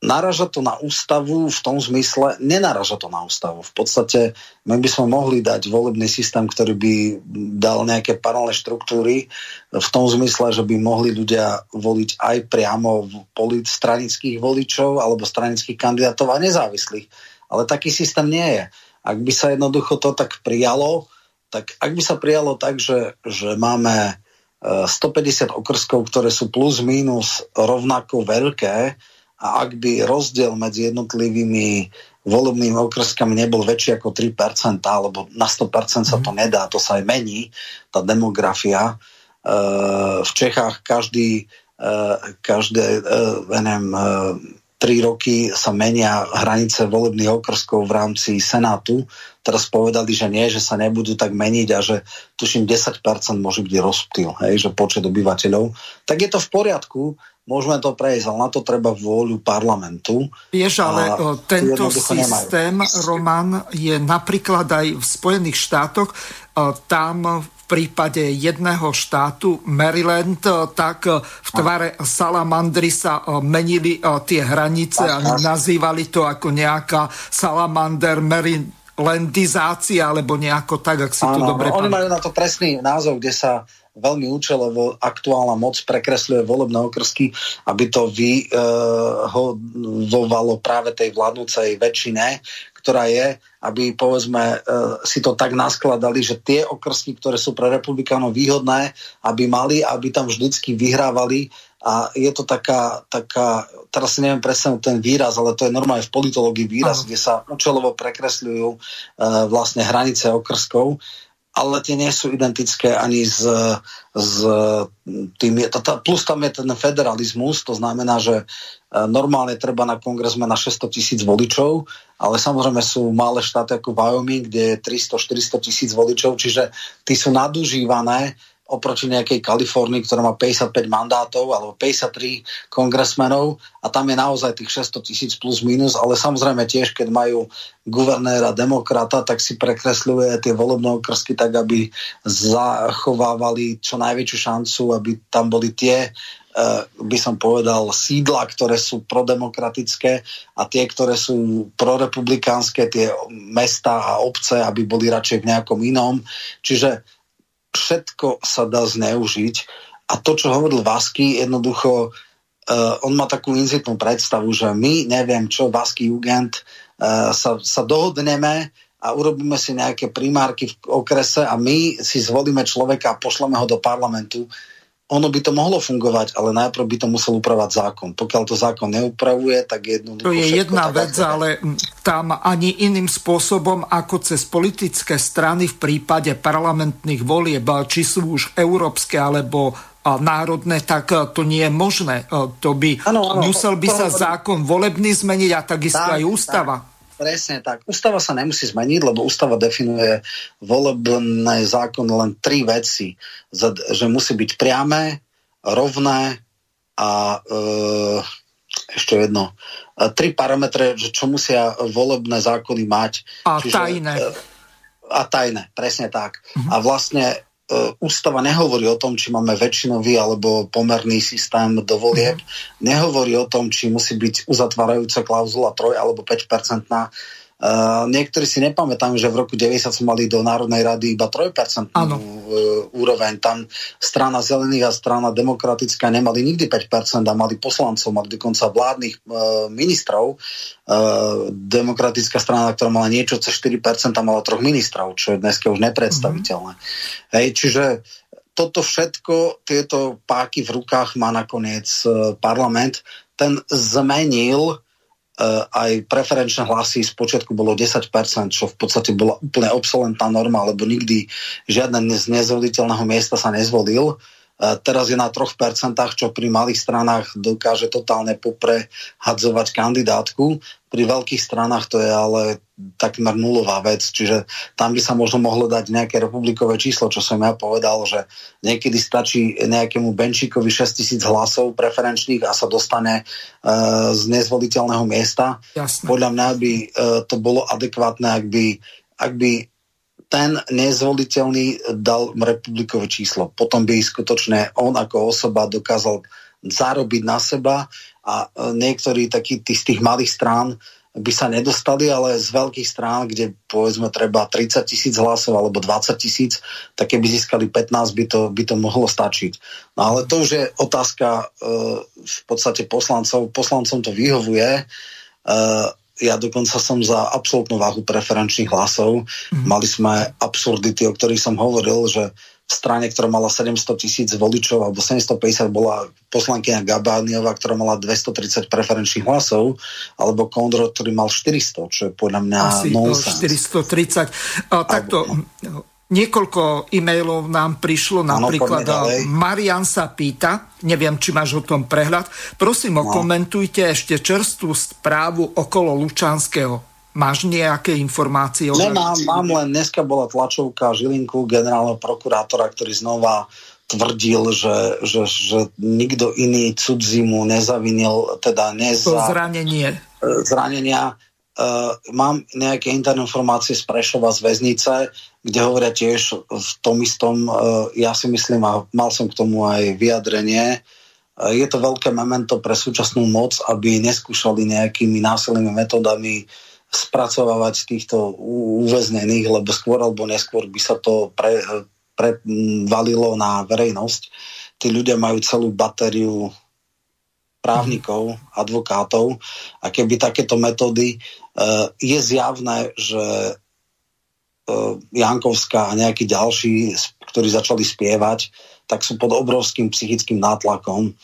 naraža to na ústavu v tom zmysle, nenaraža to na ústavu. V podstate my by sme mohli dať volebný systém, ktorý by dal nejaké paralelné štruktúry v tom zmysle, že by mohli ľudia voliť aj priamo polit stranických voličov alebo stranických kandidátov a nezávislých. Ale taký systém nie je. Ak by sa jednoducho to tak prijalo, tak ak by sa prijalo tak, že, že máme 150 e, okrskov, ktoré sú plus minus rovnako veľké, a ak by rozdiel medzi jednotlivými volebnými okrskami nebol väčší ako 3%, alebo na 100% sa to mhm. nedá, to sa aj mení, tá demografia. E, v Čechách každý, e, každé, e, neviem, tri roky sa menia hranice volebných okrskov v rámci Senátu. Teraz povedali, že nie, že sa nebudú tak meniť a že tuším 10% môže byť rozptýl, hej, že počet obyvateľov. Tak je to v poriadku, môžeme to prejsť, ale na to treba vôľu parlamentu. Vieš, ale tento systém, nemajú. Roman, je napríklad aj v Spojených štátoch. Tam prípade jedného štátu, Maryland, tak v tvare salamandry sa menili tie hranice a nazývali to ako nejaká salamander Marylandizácia, alebo nejako tak, ak si to dobre Oni majú na to presný názov, kde sa veľmi účelovo aktuálna moc prekresľuje volebné okrsky, aby to vyhovovalo práve tej vládnúcej väčšine, ktorá je, aby povedzme e, si to tak naskladali, že tie okrsky, ktoré sú pre republikánov výhodné, aby mali, aby tam vždycky vyhrávali a je to taká, taká teraz si neviem presne ten výraz, ale to je normálne v politológii výraz, Aha. kde sa účelovo prekresľujú uh, vlastne hranice okrskov ale tie nie sú identické ani s, s tým, plus tam je ten federalizmus, to znamená, že e, normálne treba na kongresme na 600 tisíc voličov, ale samozrejme sú malé štáty ako Wyoming, kde je 300-400 tisíc voličov, čiže tí sú nadužívané oproti nejakej Kalifornii, ktorá má 55 mandátov alebo 53 kongresmenov a tam je naozaj tých 600 tisíc plus minus, ale samozrejme tiež, keď majú guvernéra demokrata, tak si prekresľuje tie volebné okrsky tak, aby zachovávali čo najväčšiu šancu, aby tam boli tie eh, by som povedal, sídla, ktoré sú prodemokratické a tie, ktoré sú prorepublikánske, tie mesta a obce, aby boli radšej v nejakom inom. Čiže všetko sa dá zneužiť. A to, čo hovoril Vasky, jednoducho uh, on má takú inzitnú predstavu, že my, neviem čo, Vasky Jugend, uh, sa, sa dohodneme a urobíme si nejaké primárky v okrese a my si zvolíme človeka a pošleme ho do parlamentu ono by to mohlo fungovať, ale najprv by to musel upravať zákon. Pokiaľ to zákon neupravuje, tak jednoducho... To je jedna vec, je. ale tam ani iným spôsobom ako cez politické strany v prípade parlamentných volieb, či sú už európske alebo národné, tak to nie je možné. To by ano, ano, musel by to, sa to, zákon volebný zmeniť a takisto tak, aj ústava. Tak. Presne tak. Ústava sa nemusí zmeniť, lebo ústava definuje volebné zákon len tri veci. Že musí byť priame, rovné a e, ešte jedno. E, tri parametre, že čo musia volebné zákony mať. A Čiže, tajné. E, a tajné, presne tak. Uh-huh. A vlastne ústava nehovorí o tom, či máme väčšinový alebo pomerný systém do volieb. Mm. Nehovorí o tom, či musí byť uzatvárajúca klauzula 3 alebo 5 percentná Uh, niektorí si nepamätajú, že v roku 90 sme mali do Národnej rady iba 3% uh, úroveň. Tam strana zelených a strana demokratická nemali nikdy 5% a mali poslancov, mali dokonca vládnych uh, ministrov. Uh, demokratická strana, ktorá mala niečo cez 4% mala troch ministrov, čo je dneska už nepredstaviteľné. Mm-hmm. Hej, čiže toto všetko, tieto páky v rukách má nakoniec parlament. Ten zmenil Eh, aj preferenčné hlasy z počiatku bolo 10%, čo v podstate bola úplne obsolentná norma, lebo nikdy žiadne z nezvoliteľného miesta sa nezvolil. Teraz je na 3%, čo pri malých stranách dokáže totálne poprehadzovať kandidátku. Pri veľkých stranách to je ale takmer nulová vec, čiže tam by sa možno mohlo dať nejaké republikové číslo, čo som ja povedal, že niekedy stačí nejakému Benčíkovi 6 tisíc hlasov preferenčných a sa dostane uh, z nezvoliteľného miesta. Jasne. Podľa mňa by uh, to bolo adekvátne, ak by, ak by ten nezvoliteľný dal republikové číslo. Potom by skutočne on ako osoba dokázal zarobiť na seba a e, niektorí takí tí z tých malých strán by sa nedostali, ale z veľkých strán, kde povedzme treba 30 tisíc hlasov alebo 20 tisíc, tak keby získali 15, by to, by to mohlo stačiť. No ale to už je otázka uh, v podstate poslancov. Poslancom to vyhovuje. Uh, ja dokonca som za absolútnu váhu preferenčných hlasov. Mm. Mali sme absurdity, o ktorých som hovoril, že v strane, ktorá mala 700 tisíc voličov, alebo 750 bola poslankyňa Gabániová, ktorá mala 230 preferenčných hlasov, alebo Kondro, ktorý mal 400, čo je podľa mňa Asi nonsense. 430. A, takto, alebo, Niekoľko e-mailov nám prišlo, napríklad Marian sa pýta, neviem, či máš o tom prehľad, prosím no. okomentujte ešte čerstvú správu okolo Lučanského. Máš nejaké informácie? O Nemám, mám len dneska bola tlačovka Žilinku generálneho prokurátora, ktorý znova tvrdil, že, že, že nikto iný cudzimu nezavinil, teda neza... To zranenie. Zranenia Uh, mám nejaké interné informácie z Prešova z väznice, kde hovoria tiež v tom istom, uh, ja si myslím, a mal som k tomu aj vyjadrenie, uh, je to veľké memento pre súčasnú moc, aby neskúšali nejakými násilnými metodami spracovávať týchto uväznených, lebo skôr alebo neskôr by sa to pre, prevalilo na verejnosť. Tí ľudia majú celú batériu právnikov, advokátov a keby takéto metódy Eh, je zjavné, že eh, Jankovská a nejakí ďalší, ktorí začali spievať, tak sú pod obrovským psychickým nátlakom.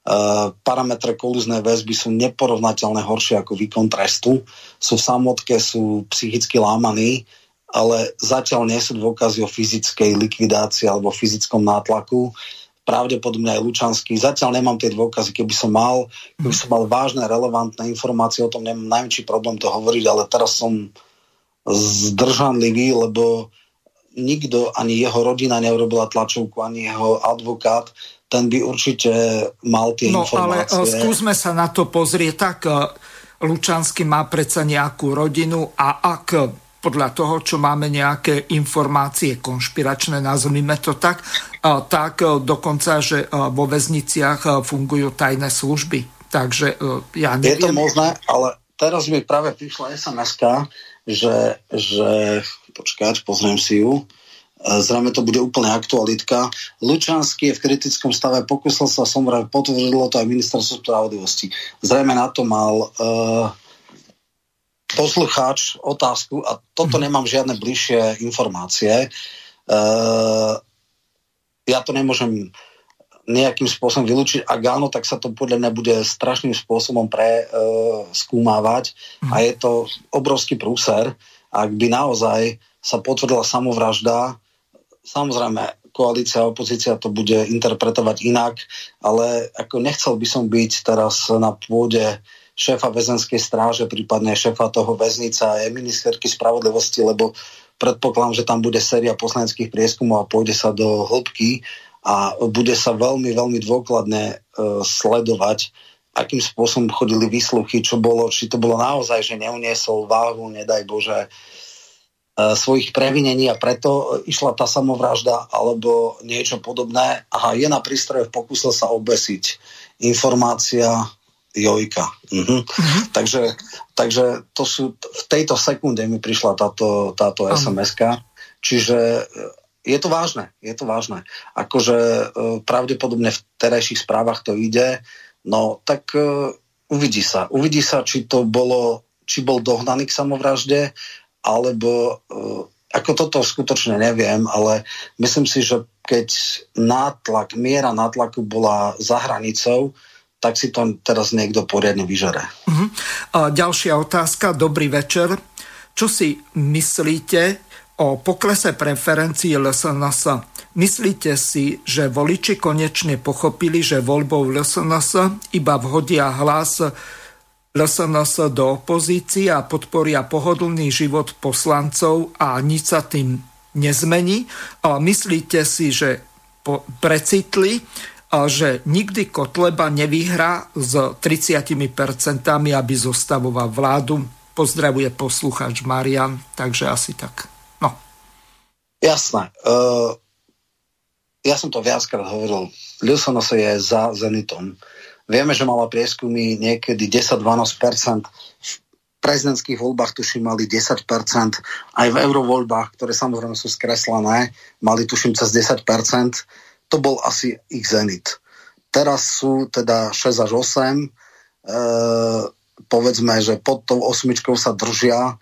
Uh, parametre kolúznej väzby sú neporovnateľne horšie ako výkon trestu. Sú v samotke, sú psychicky lámaní, ale zatiaľ nie sú dôkazy o fyzickej likvidácii alebo fyzickom nátlaku pravdepodobne aj Lučanský. Zatiaľ nemám tie dôkazy, keby som mal, keby som mal vážne, relevantné informácie, o tom nemám najväčší problém to hovoriť, ale teraz som zdržanlivý, lebo nikto, ani jeho rodina neurobila tlačovku, ani jeho advokát, ten by určite mal tie no, informácie. No ale skúsme sa na to pozrieť tak. E, Lučanský má predsa nejakú rodinu a ak podľa toho, čo máme nejaké informácie konšpiračné, nazvime to tak, tak e, dokonca, že e, vo väzniciach e, fungujú tajné služby. Takže ja neviem. Je to možné, ale teraz mi práve prišla sms že, že počkať, pozriem si ju, zrejme to bude úplne aktualitka. Lučanský je v kritickom stave, pokusil sa som potvrdilo to aj ministerstvo spravodlivosti. Zrejme na to mal uh, poslucháč otázku a toto mm. nemám žiadne bližšie informácie. Uh, ja to nemôžem nejakým spôsobom vylúčiť. Ak áno, tak sa to podľa mňa bude strašným spôsobom preskúmávať e, uh, a je to obrovský prúser. Ak by naozaj sa potvrdila samovražda, samozrejme koalícia a opozícia to bude interpretovať inak, ale ako nechcel by som byť teraz na pôde šéfa väzenskej stráže, prípadne šéfa toho väznica a ministerky spravodlivosti, lebo predpokladám, že tam bude séria poslaneckých prieskumov a pôjde sa do hĺbky a bude sa veľmi, veľmi dôkladne e, sledovať, akým spôsobom chodili výsluchy, čo bolo, či to bolo naozaj, že neuniesol váhu, nedaj Bože, e, svojich previnení a preto išla tá samovražda alebo niečo podobné. A je na prístroje, pokusil sa obesiť. Informácia Jojka. Uh-huh. Uh-huh. Takže, takže to sú, v tejto sekunde mi prišla táto, táto. SMS-ka. Čiže e, je to vážne, je to vážne. Akože e, pravdepodobne v terajších správach to ide, no tak uh, uvidí sa. Uvidí sa, či to bolo, či bol dohnaný k samovražde, alebo uh, ako toto skutočne neviem, ale myslím si, že keď nátlak, miera nátlaku bola za hranicou, tak si to teraz niekto poriadne vyžere. Uh-huh. A ďalšia otázka, dobrý večer. Čo si myslíte o poklese preferencií LSNS? Myslíte si, že voliči konečne pochopili, že voľbou LSNS iba vhodia hlas LSNS do opozície a podporia pohodlný život poslancov a nič sa tým nezmení? A myslíte si, že precitli že nikdy Kotleba nevyhrá s 30%, aby zostavoval vládu. Pozdravuje poslucháč Marian, takže asi tak. No. Jasné. Uh, ja som to viackrát hovoril. Ľusonos je za Zenitom. Vieme, že mala prieskumy niekedy 10-12%. V prezidentských voľbách tuším mali 10%. Aj v eurovoľbách, ktoré samozrejme sú skreslené, mali tuším cez 10% to bol asi ich zenit. Teraz sú teda 6 až 8, e, povedzme, že pod tou osmičkou sa držia. E,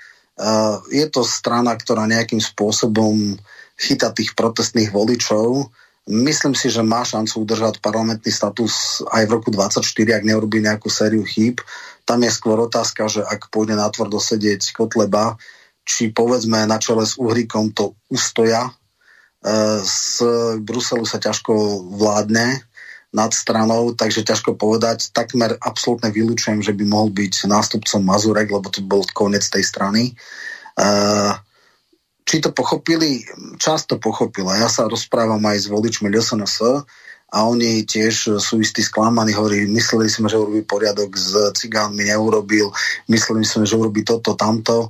je to strana, ktorá nejakým spôsobom chytá tých protestných voličov. Myslím si, že má šancu udržať parlamentný status aj v roku 2024, ak neurobí nejakú sériu chýb. Tam je skôr otázka, že ak pôjde na tvrdo sedieť Kotleba, či povedzme na čele s Uhrikom to ustoja z Bruselu sa ťažko vládne nad stranou, takže ťažko povedať. Takmer absolútne vylúčujem, že by mohol byť nástupcom Mazurek, lebo to bol koniec tej strany. Či to pochopili? Často pochopila. Ja sa rozprávam aj s voličmi LSNS, a oni tiež sú istí sklamaní, hovorí, mysleli sme, že urobí poriadok s cigánmi, neurobil, mysleli sme, že urobí toto, tamto.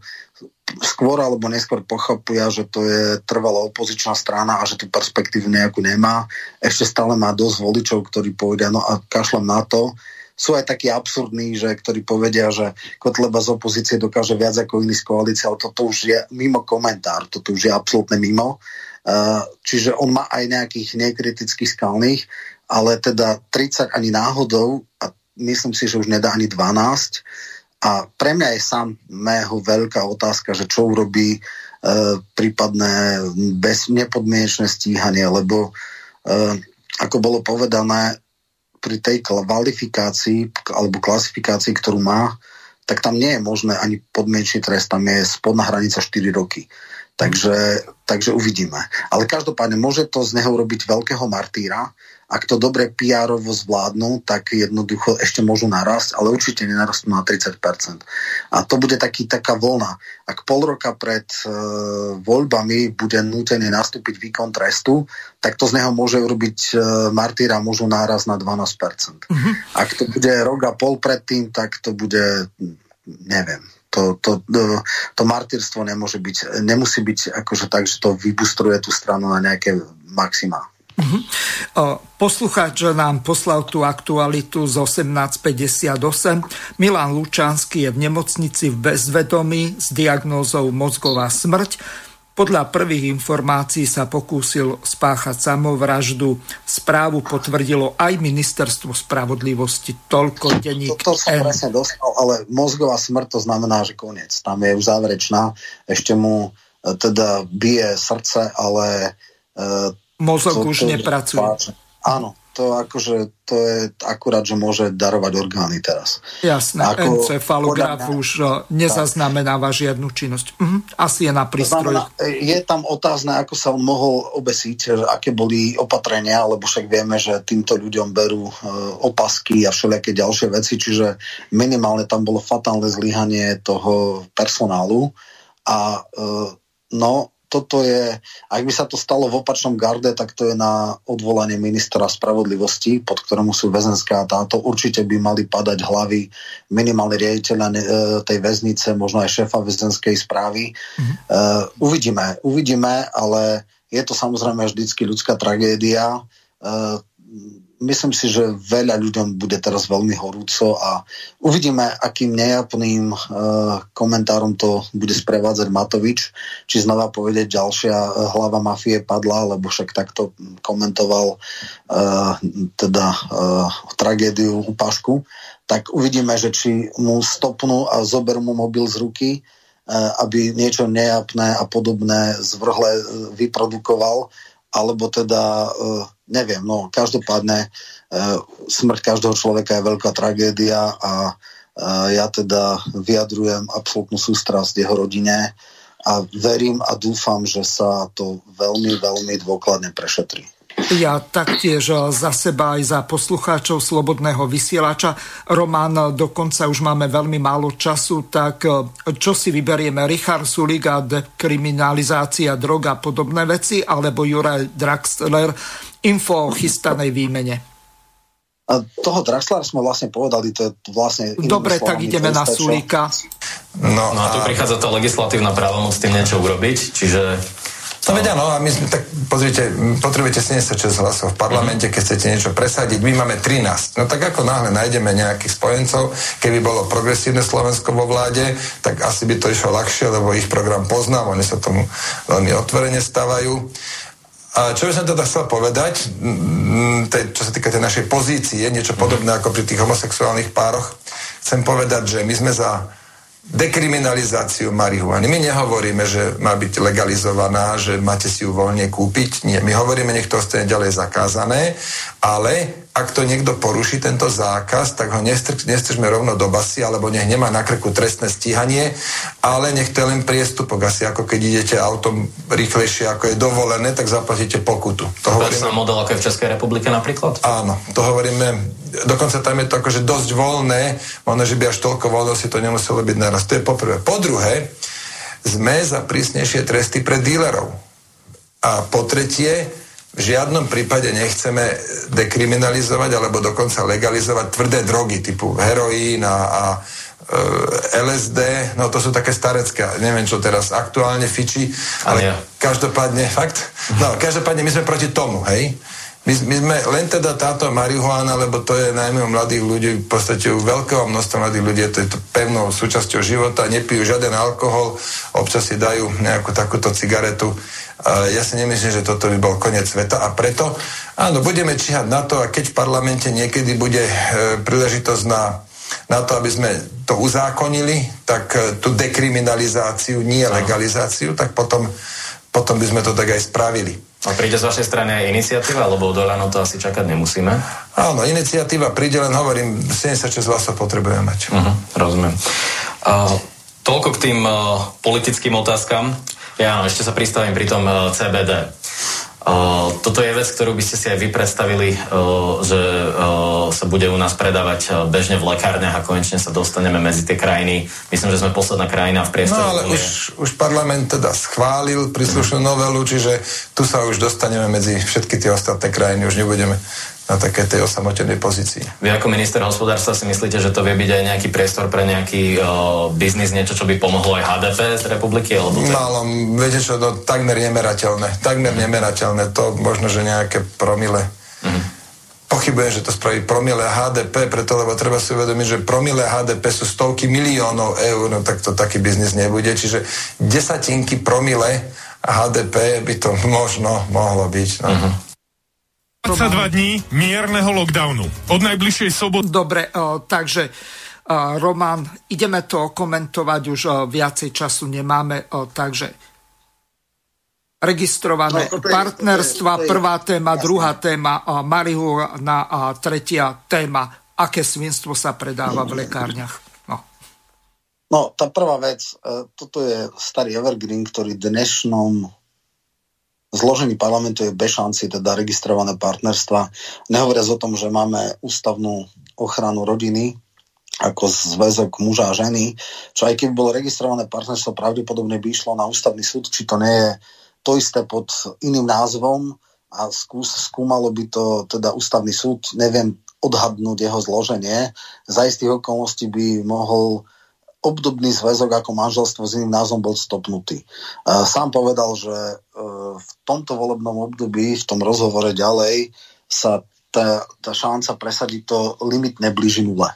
Skôr alebo neskôr pochopia, že to je trvalá opozičná strana a že tú perspektívu nejakú nemá. Ešte stále má dosť voličov, ktorí povedia, no a kašlem na to. Sú aj takí absurdní, že, ktorí povedia, že Kotleba z opozície dokáže viac ako iný z koalície, ale toto už je mimo komentár, toto už je absolútne mimo. Eh, čiže on má aj nejakých nekritických skalných, ale teda 30 ani náhodou a myslím si, že už nedá ani 12. A pre mňa je samého veľká otázka, že čo urobí e, prípadné bez nepodmienečné stíhanie, lebo e, ako bolo povedané, pri tej kvalifikácii alebo klasifikácii, ktorú má, tak tam nie je možné ani podmienečný trest, tam je spodná hranica 4 roky. Takže, takže uvidíme. Ale každopádne môže to z neho urobiť veľkého martýra. Ak to dobre pr zvládnu, tak jednoducho ešte môžu narásť, ale určite nenarastú na 30%. A to bude taký, taká voľna. Ak pol roka pred e, voľbami bude nútený nastúpiť výkon trestu, tak to z neho môže urobiť e, martýra, môžu náraz na 12%. Mm-hmm. Ak to bude rok a pol predtým, tak to bude, neviem, to, to, to, to martyrstvo nemôže byť, nemusí byť akože tak, že to vybustruje tú stranu na nejaké maxima. Uh-huh. Poslucháč nám poslal tú aktualitu z 1858. Milan Lučánsky je v nemocnici v bezvedomí s diagnózou mozgová smrť. Podľa prvých informácií sa pokúsil spáchať samovraždu. Správu potvrdilo aj ministerstvo spravodlivosti. Toľko denník To, to som presne dostal, ale mozgová smrť to znamená, že koniec. Tam je už záverečná. Ešte mu e, teda bije srdce, ale... Uh, Mozog to, už to, nepracuje. Áno, to akože to je akurát, že môže darovať orgány teraz. Jasné, Ako, encefalograf mňa, už e, nezaznamenáva tak. žiadnu činnosť. Mhm, asi je na prístroji. je tam otázne, ako sa on mohol obesiť, že aké boli opatrenia, lebo však vieme, že týmto ľuďom berú opasky a všelijaké ďalšie veci, čiže minimálne tam bolo fatálne zlyhanie toho personálu a no toto je, ak by sa to stalo v opačnom garde, tak to je na odvolanie ministra spravodlivosti, pod ktorému sú väzenská táto. Určite by mali padať hlavy minimálne riaditeľa e, tej väznice, možno aj šéfa väzenskej správy. Mm-hmm. Uh, uvidíme, uvidíme, ale je to samozrejme vždycky ľudská tragédia. Uh, myslím si, že veľa ľuďom bude teraz veľmi horúco a uvidíme, akým nejapným uh, komentárom to bude sprevádzať Matovič, či znova povede ďalšia uh, hlava mafie padla, lebo však takto komentoval uh, teda uh, tragédiu u Pašku, tak uvidíme, že či mu stopnú a zoberú mu mobil z ruky, uh, aby niečo nejapné a podobné zvrhle vyprodukoval, alebo teda uh, neviem, no každopádne e, smrť každého človeka je veľká tragédia a e, ja teda vyjadrujem absolútnu sústrasť jeho rodine a verím a dúfam, že sa to veľmi, veľmi dôkladne prešetrí. Ja taktiež za seba aj za poslucháčov Slobodného vysielača. Roman, dokonca už máme veľmi málo času, tak čo si vyberieme? Richard Sulik a dekriminalizácia drog a podobné veci, alebo Juraj Draxler info o chystanej výmene. A toho Draxlera sme vlastne povedali, to je vlastne... Dobre, tak ideme na Sulíka. No, no a tu prichádza tá legislatívna právomoc s tým niečo urobiť, čiže No veď áno, a my sme, tak pozrite, potrebujete 76 hlasov v parlamente, keď chcete niečo presadiť, my máme 13. No tak ako náhle nájdeme nejakých spojencov, keby bolo progresívne Slovensko vo vláde, tak asi by to išlo ľahšie, lebo ich program poznám, oni sa tomu veľmi otvorene stávajú. A čo by som teda chcel povedať, tej, čo sa týka tej našej pozície, niečo podobné ako pri tých homosexuálnych pároch, chcem povedať, že my sme za dekriminalizáciu marihuany. My nehovoríme, že má byť legalizovaná, že máte si ju voľne kúpiť. Nie, my hovoríme, nech to ostane ďalej zakázané Ale ak to niekto poruší tento zákaz, tak ho nestržme rovno do basy, alebo nech nemá na krku trestné stíhanie, ale nech to je len priestupok. Asi ako keď idete autom rýchlejšie, ako je dovolené, tak zaplatíte pokutu. To hovoríme... sa model ako je v Českej republike napríklad? Áno, to hovoríme, dokonca tam je to akože dosť voľné, možno, že by až toľko voľno si to nemuselo byť naraz. To je poprvé. Po druhé, sme za prísnejšie tresty pre dílerov. A po tretie, v žiadnom prípade nechceme dekriminalizovať alebo dokonca legalizovať tvrdé drogy typu heroín a, a e, LSD, no to sú také starecké, neviem čo teraz aktuálne fiči, ale každopádne, fakt? No, každopádne my sme proti tomu, hej? My, my sme len teda táto marihuana, lebo to je najmä u mladých ľudí, v podstate u veľkého množstva mladých ľudí, to je to pevnou súčasťou života, nepijú žiaden alkohol, občas si dajú nejakú takúto cigaretu ja si nemyslím, že toto by bol koniec sveta a preto, áno, budeme číhať na to a keď v parlamente niekedy bude e, príležitosť na, na to, aby sme to uzákonili, tak e, tú dekriminalizáciu, nie legalizáciu, tak potom, potom by sme to tak aj spravili. A príde z vašej strany aj iniciatíva, lebo do ráno to asi čakať nemusíme? Áno, iniciatíva príde, len hovorím, 76 hlasov potrebujeme mať. Uh-huh, rozumiem. Uh, toľko k tým uh, politickým otázkam. Ja ešte sa pristavím pri tom uh, eh, CBD. Toto je vec, ktorú by ste si aj vy predstavili, že sa bude u nás predávať bežne v lekárniach a konečne sa dostaneme medzi tie krajiny. Myslím, že sme posledná krajina v priestore. No ale už, už parlament teda schválil príslušnú novelu, čiže tu sa už dostaneme medzi všetky tie ostatné krajiny, už nebudeme na také tej osamotenej pozícii. Vy ako minister hospodárstva si myslíte, že to vie byť aj nejaký priestor pre nejaký uh, biznis, niečo, čo by pomohlo aj HDP z republiky? Alebo to... Málo, viete čo, no, takmer nemerateľné. Takmer mm. nemerateľné. To možno, že nejaké promile. Mm. Pochybujem, že to spraví promile HDP, preto lebo treba si uvedomiť, že promile HDP sú stovky miliónov eur, no tak to taký biznis nebude. Čiže desatinky promile HDP by to možno mohlo byť. No. Mm-hmm. 22 dní mierneho lockdownu. Od najbližšej soboty... Dobre, o, takže o, Roman, ideme to komentovať, už o, viacej času nemáme, o, takže registrované no, partnerstva, to je, to je, prvá téma, jasný. druhá téma, marihuana a tretia téma, aké svinstvo sa predáva v lekárniach. No. no, tá prvá vec, e, toto je starý evergreen, ktorý v dnešnom zložení parlamentu je bez šanci teda registrované partnerstva. Nehovoriac o tom, že máme ústavnú ochranu rodiny ako zväzok muža a ženy, čo aj keby bolo registrované partnerstvo, pravdepodobne by išlo na ústavný súd, či to nie je to isté pod iným názvom a skús, skúmalo by to teda ústavný súd, neviem odhadnúť jeho zloženie. Za istých okolností by mohol obdobný zväzok ako manželstvo s iným názvom bol stopnutý. Sám povedal, že e, v tomto volebnom období, v tom rozhovore ďalej, sa tá, tá šanca presadiť to limit neblíži nule.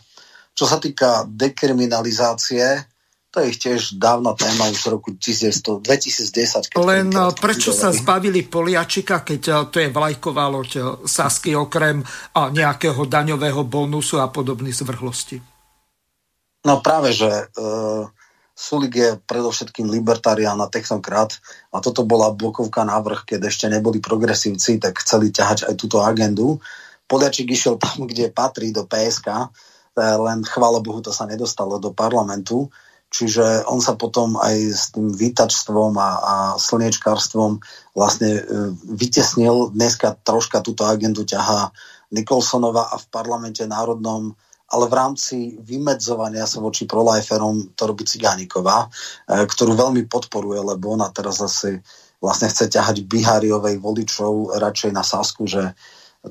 Čo sa týka dekriminalizácie, to je tiež dávna téma už z roku 2010. Len e, prečo sa zbavili Poliačika, keď e, to je vlajková loď Sasky okrem nejakého daňového bonusu a podobných zvrhlosti? No práve, že uh, Sulik je predovšetkým libertarián a technokrat a toto bola blokovka návrh, keď ešte neboli progresívci, tak chceli ťahať aj túto agendu. Poliačik išiel tam, kde patrí do PSK, e, len chvála Bohu to sa nedostalo do parlamentu, čiže on sa potom aj s tým výtačstvom a, a slniečkárstvom vlastne e, vytesnil. Dneska troška túto agendu ťahá Nikolsonova a v parlamente národnom ale v rámci vymedzovania sa voči proliferom to robí Cigániková, e, ktorú veľmi podporuje, lebo ona teraz zase vlastne chce ťahať Biháriovej voličov radšej na Sasku, že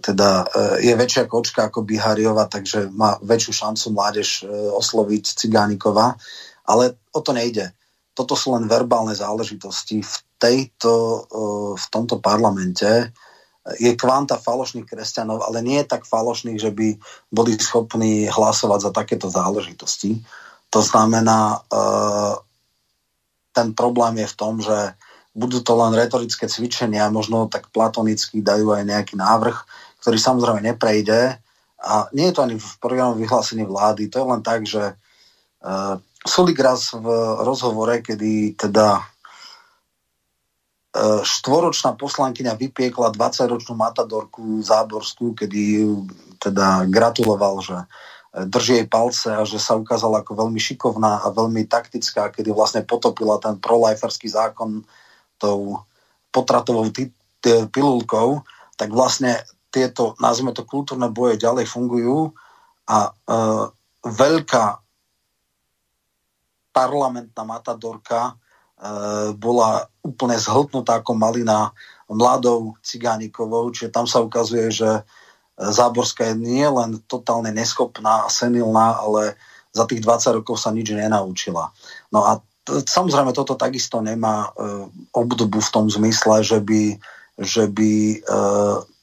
teda e, je väčšia kočka ako Biháriova, takže má väčšiu šancu mládež e, osloviť Cigánikova, ale o to nejde. Toto sú len verbálne záležitosti. V, tejto, v tomto parlamente je kvanta falošných kresťanov, ale nie je tak falošných, že by boli schopní hlasovať za takéto záležitosti. To znamená, e, ten problém je v tom, že budú to len retorické cvičenia, možno tak platonicky dajú aj nejaký návrh, ktorý samozrejme neprejde. A nie je to ani v programu vyhlásení vlády, to je len tak, že uh, Sulik raz v rozhovore, kedy teda štvoročná poslankyňa vypiekla 20-ročnú matadorku záborskú, kedy teda gratuloval, že drží jej palce a že sa ukázala ako veľmi šikovná a veľmi taktická, kedy vlastne potopila ten proliferský zákon tou potratovou pilulkou, tak vlastne tieto, nazvime to, kultúrne boje ďalej fungujú a e, veľká parlamentná matadorka E, bola úplne zhltnutá ako malina mladou cigánikovou, čiže tam sa ukazuje, že Záborská je nie len totálne neschopná a senilná, ale za tých 20 rokov sa nič nenaučila. No a t- samozrejme toto takisto nemá e, obdobu v tom zmysle, že by, že by e,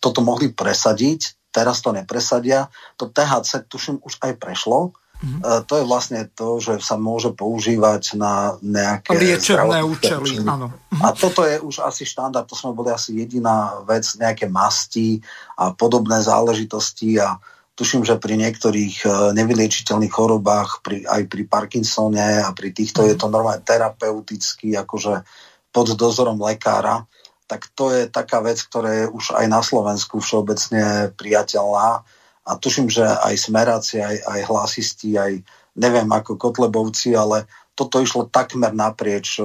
toto mohli presadiť, teraz to nepresadia. To THC tuším už aj prešlo, Mm-hmm. To je vlastne to, že sa môže používať na nejaké... Liečebné účely, áno. Mm-hmm. A toto je už asi štandard, to sme boli asi jediná vec, nejaké masti a podobné záležitosti a tuším, že pri niektorých e, nevyliečiteľných chorobách, pri, aj pri Parkinsone a pri týchto mm-hmm. je to normálne terapeuticky, akože pod dozorom lekára, tak to je taká vec, ktorá je už aj na Slovensku všeobecne priateľná a tuším, že aj smeráci, aj, aj hlasisti, aj neviem ako Kotlebovci, ale toto išlo takmer naprieč e,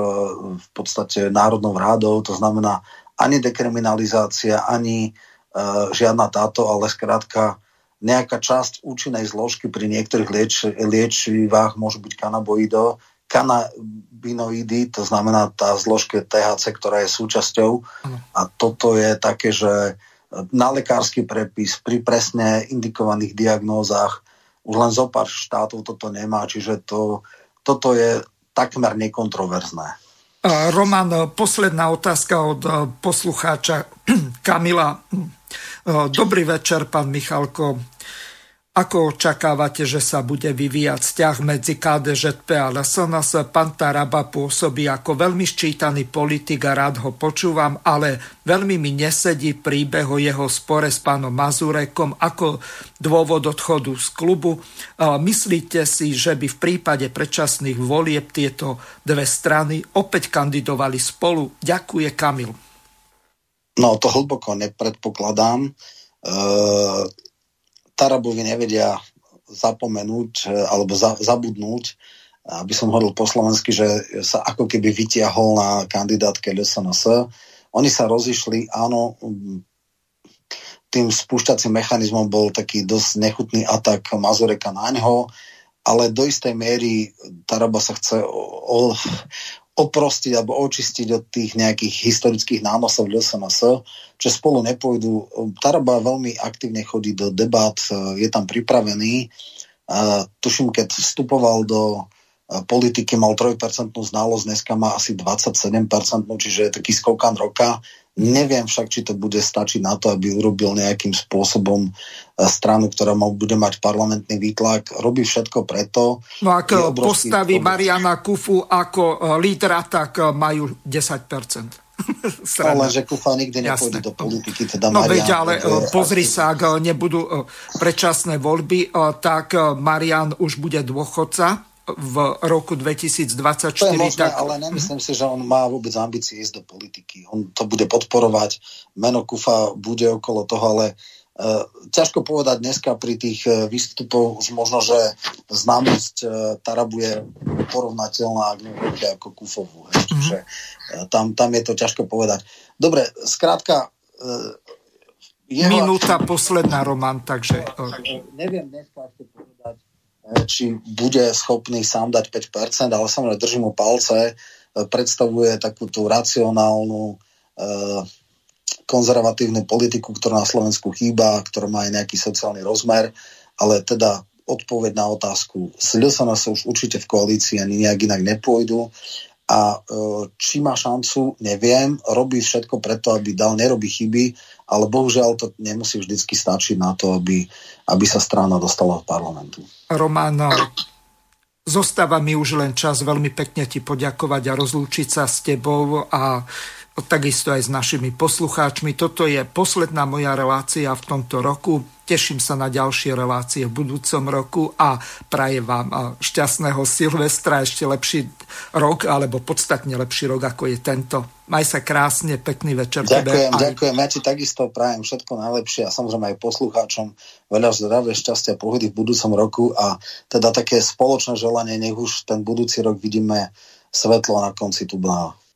v podstate národnou rádou, to znamená ani dekriminalizácia, ani uh, žiadna táto, ale skrátka nejaká časť účinnej zložky pri niektorých lieč, liečivách môže byť kanaboido, kanabinoidy, to znamená tá zložka THC, ktorá je súčasťou. A toto je také, že na lekársky prepis pri presne indikovaných diagnózach. Už len zo pár štátov toto nemá, čiže to, toto je takmer nekontroverzné. Roman, posledná otázka od e, poslucháča Kamila. E, dobrý večer, pán Michalko. Ako očakávate, že sa bude vyvíjať vzťah medzi KDŽP a LSNS? Pán Taraba pôsobí ako veľmi ščítaný politik a rád ho počúvam, ale veľmi mi nesedí príbeh o jeho spore s pánom Mazurekom ako dôvod odchodu z klubu. Myslíte si, že by v prípade predčasných volieb tieto dve strany opäť kandidovali spolu? Ďakuje Kamil. No to hlboko nepredpokladám. Uh Tarabovi nevedia zapomenúť e, alebo za, zabudnúť, aby som hovoril po slovensky, že sa ako keby vytiahol na kandidátke LSNS. Oni sa rozišli, áno, tým spúšťacím mechanizmom bol taký dosť nechutný atak Mazureka na ňo, ale do istej miery Taraba sa chce oprostiť alebo očistiť od tých nejakých historických nánosov LSNS, že spolu nepôjdu. Taraba veľmi aktívne chodí do debát, je tam pripravený. Tuším, keď vstupoval do politiky, mal 3% znalosť, dneska má asi 27%, čiže je taký skokan roka. Neviem však, či to bude stačiť na to, aby urobil nejakým spôsobom e, stranu, ktorá bude mať parlamentný výtlak. Robí všetko preto. No ak postaví obrovský... Mariana Kufu ako e, lídra, tak e, majú 10%. Ale že Kufa nikdy nepôjde do politiky, teda No Marian, veď, ale pozri sa, ak nebudú predčasné voľby, tak Marian už bude dôchodca v roku 2024. To je možné, tak... ale nemyslím si, že on má vôbec ambície ísť do politiky. On to bude podporovať, meno Kufa bude okolo toho, ale uh, ťažko povedať dneska pri tých uh, výstupoch, možno, že známosť uh, Tarabu je porovnateľná, ak nie ako Kufovu. Hej. Mm-hmm. Čiže uh, tam, tam je to ťažko povedať. Dobre, skrátka, uh, jeho... Minúta posledná, Roman, takže... Uh... Neviem dneska ešte či bude schopný sám dať 5%, ale samozrejme držím mu palce, e, predstavuje takú tú racionálnu e, konzervatívnu politiku, ktorá na Slovensku chýba, ktorá má aj nejaký sociálny rozmer, ale teda odpoveď na otázku. sa nás už určite v koalícii ani nejak inak nepôjdu a e, či má šancu, neviem, robí všetko preto, aby dal, nerobí chyby, ale bohužiaľ to nemusí vždycky stačiť na to, aby, aby sa strana dostala v parlamentu. Román, zostáva mi už len čas veľmi pekne ti poďakovať a rozlúčiť sa s tebou a takisto aj s našimi poslucháčmi. Toto je posledná moja relácia v tomto roku. Teším sa na ďalšie relácie v budúcom roku a prajem vám šťastného Silvestra, ešte lepší rok, alebo podstatne lepší rok, ako je tento. Maj sa krásne, pekný večer. Ďakujem, tebe. ďakujem. Ja ti takisto prajem všetko najlepšie a samozrejme aj poslucháčom veľa zdravia, šťastia, pohody v budúcom roku a teda také spoločné želanie, nech už ten budúci rok vidíme svetlo na konci tunela.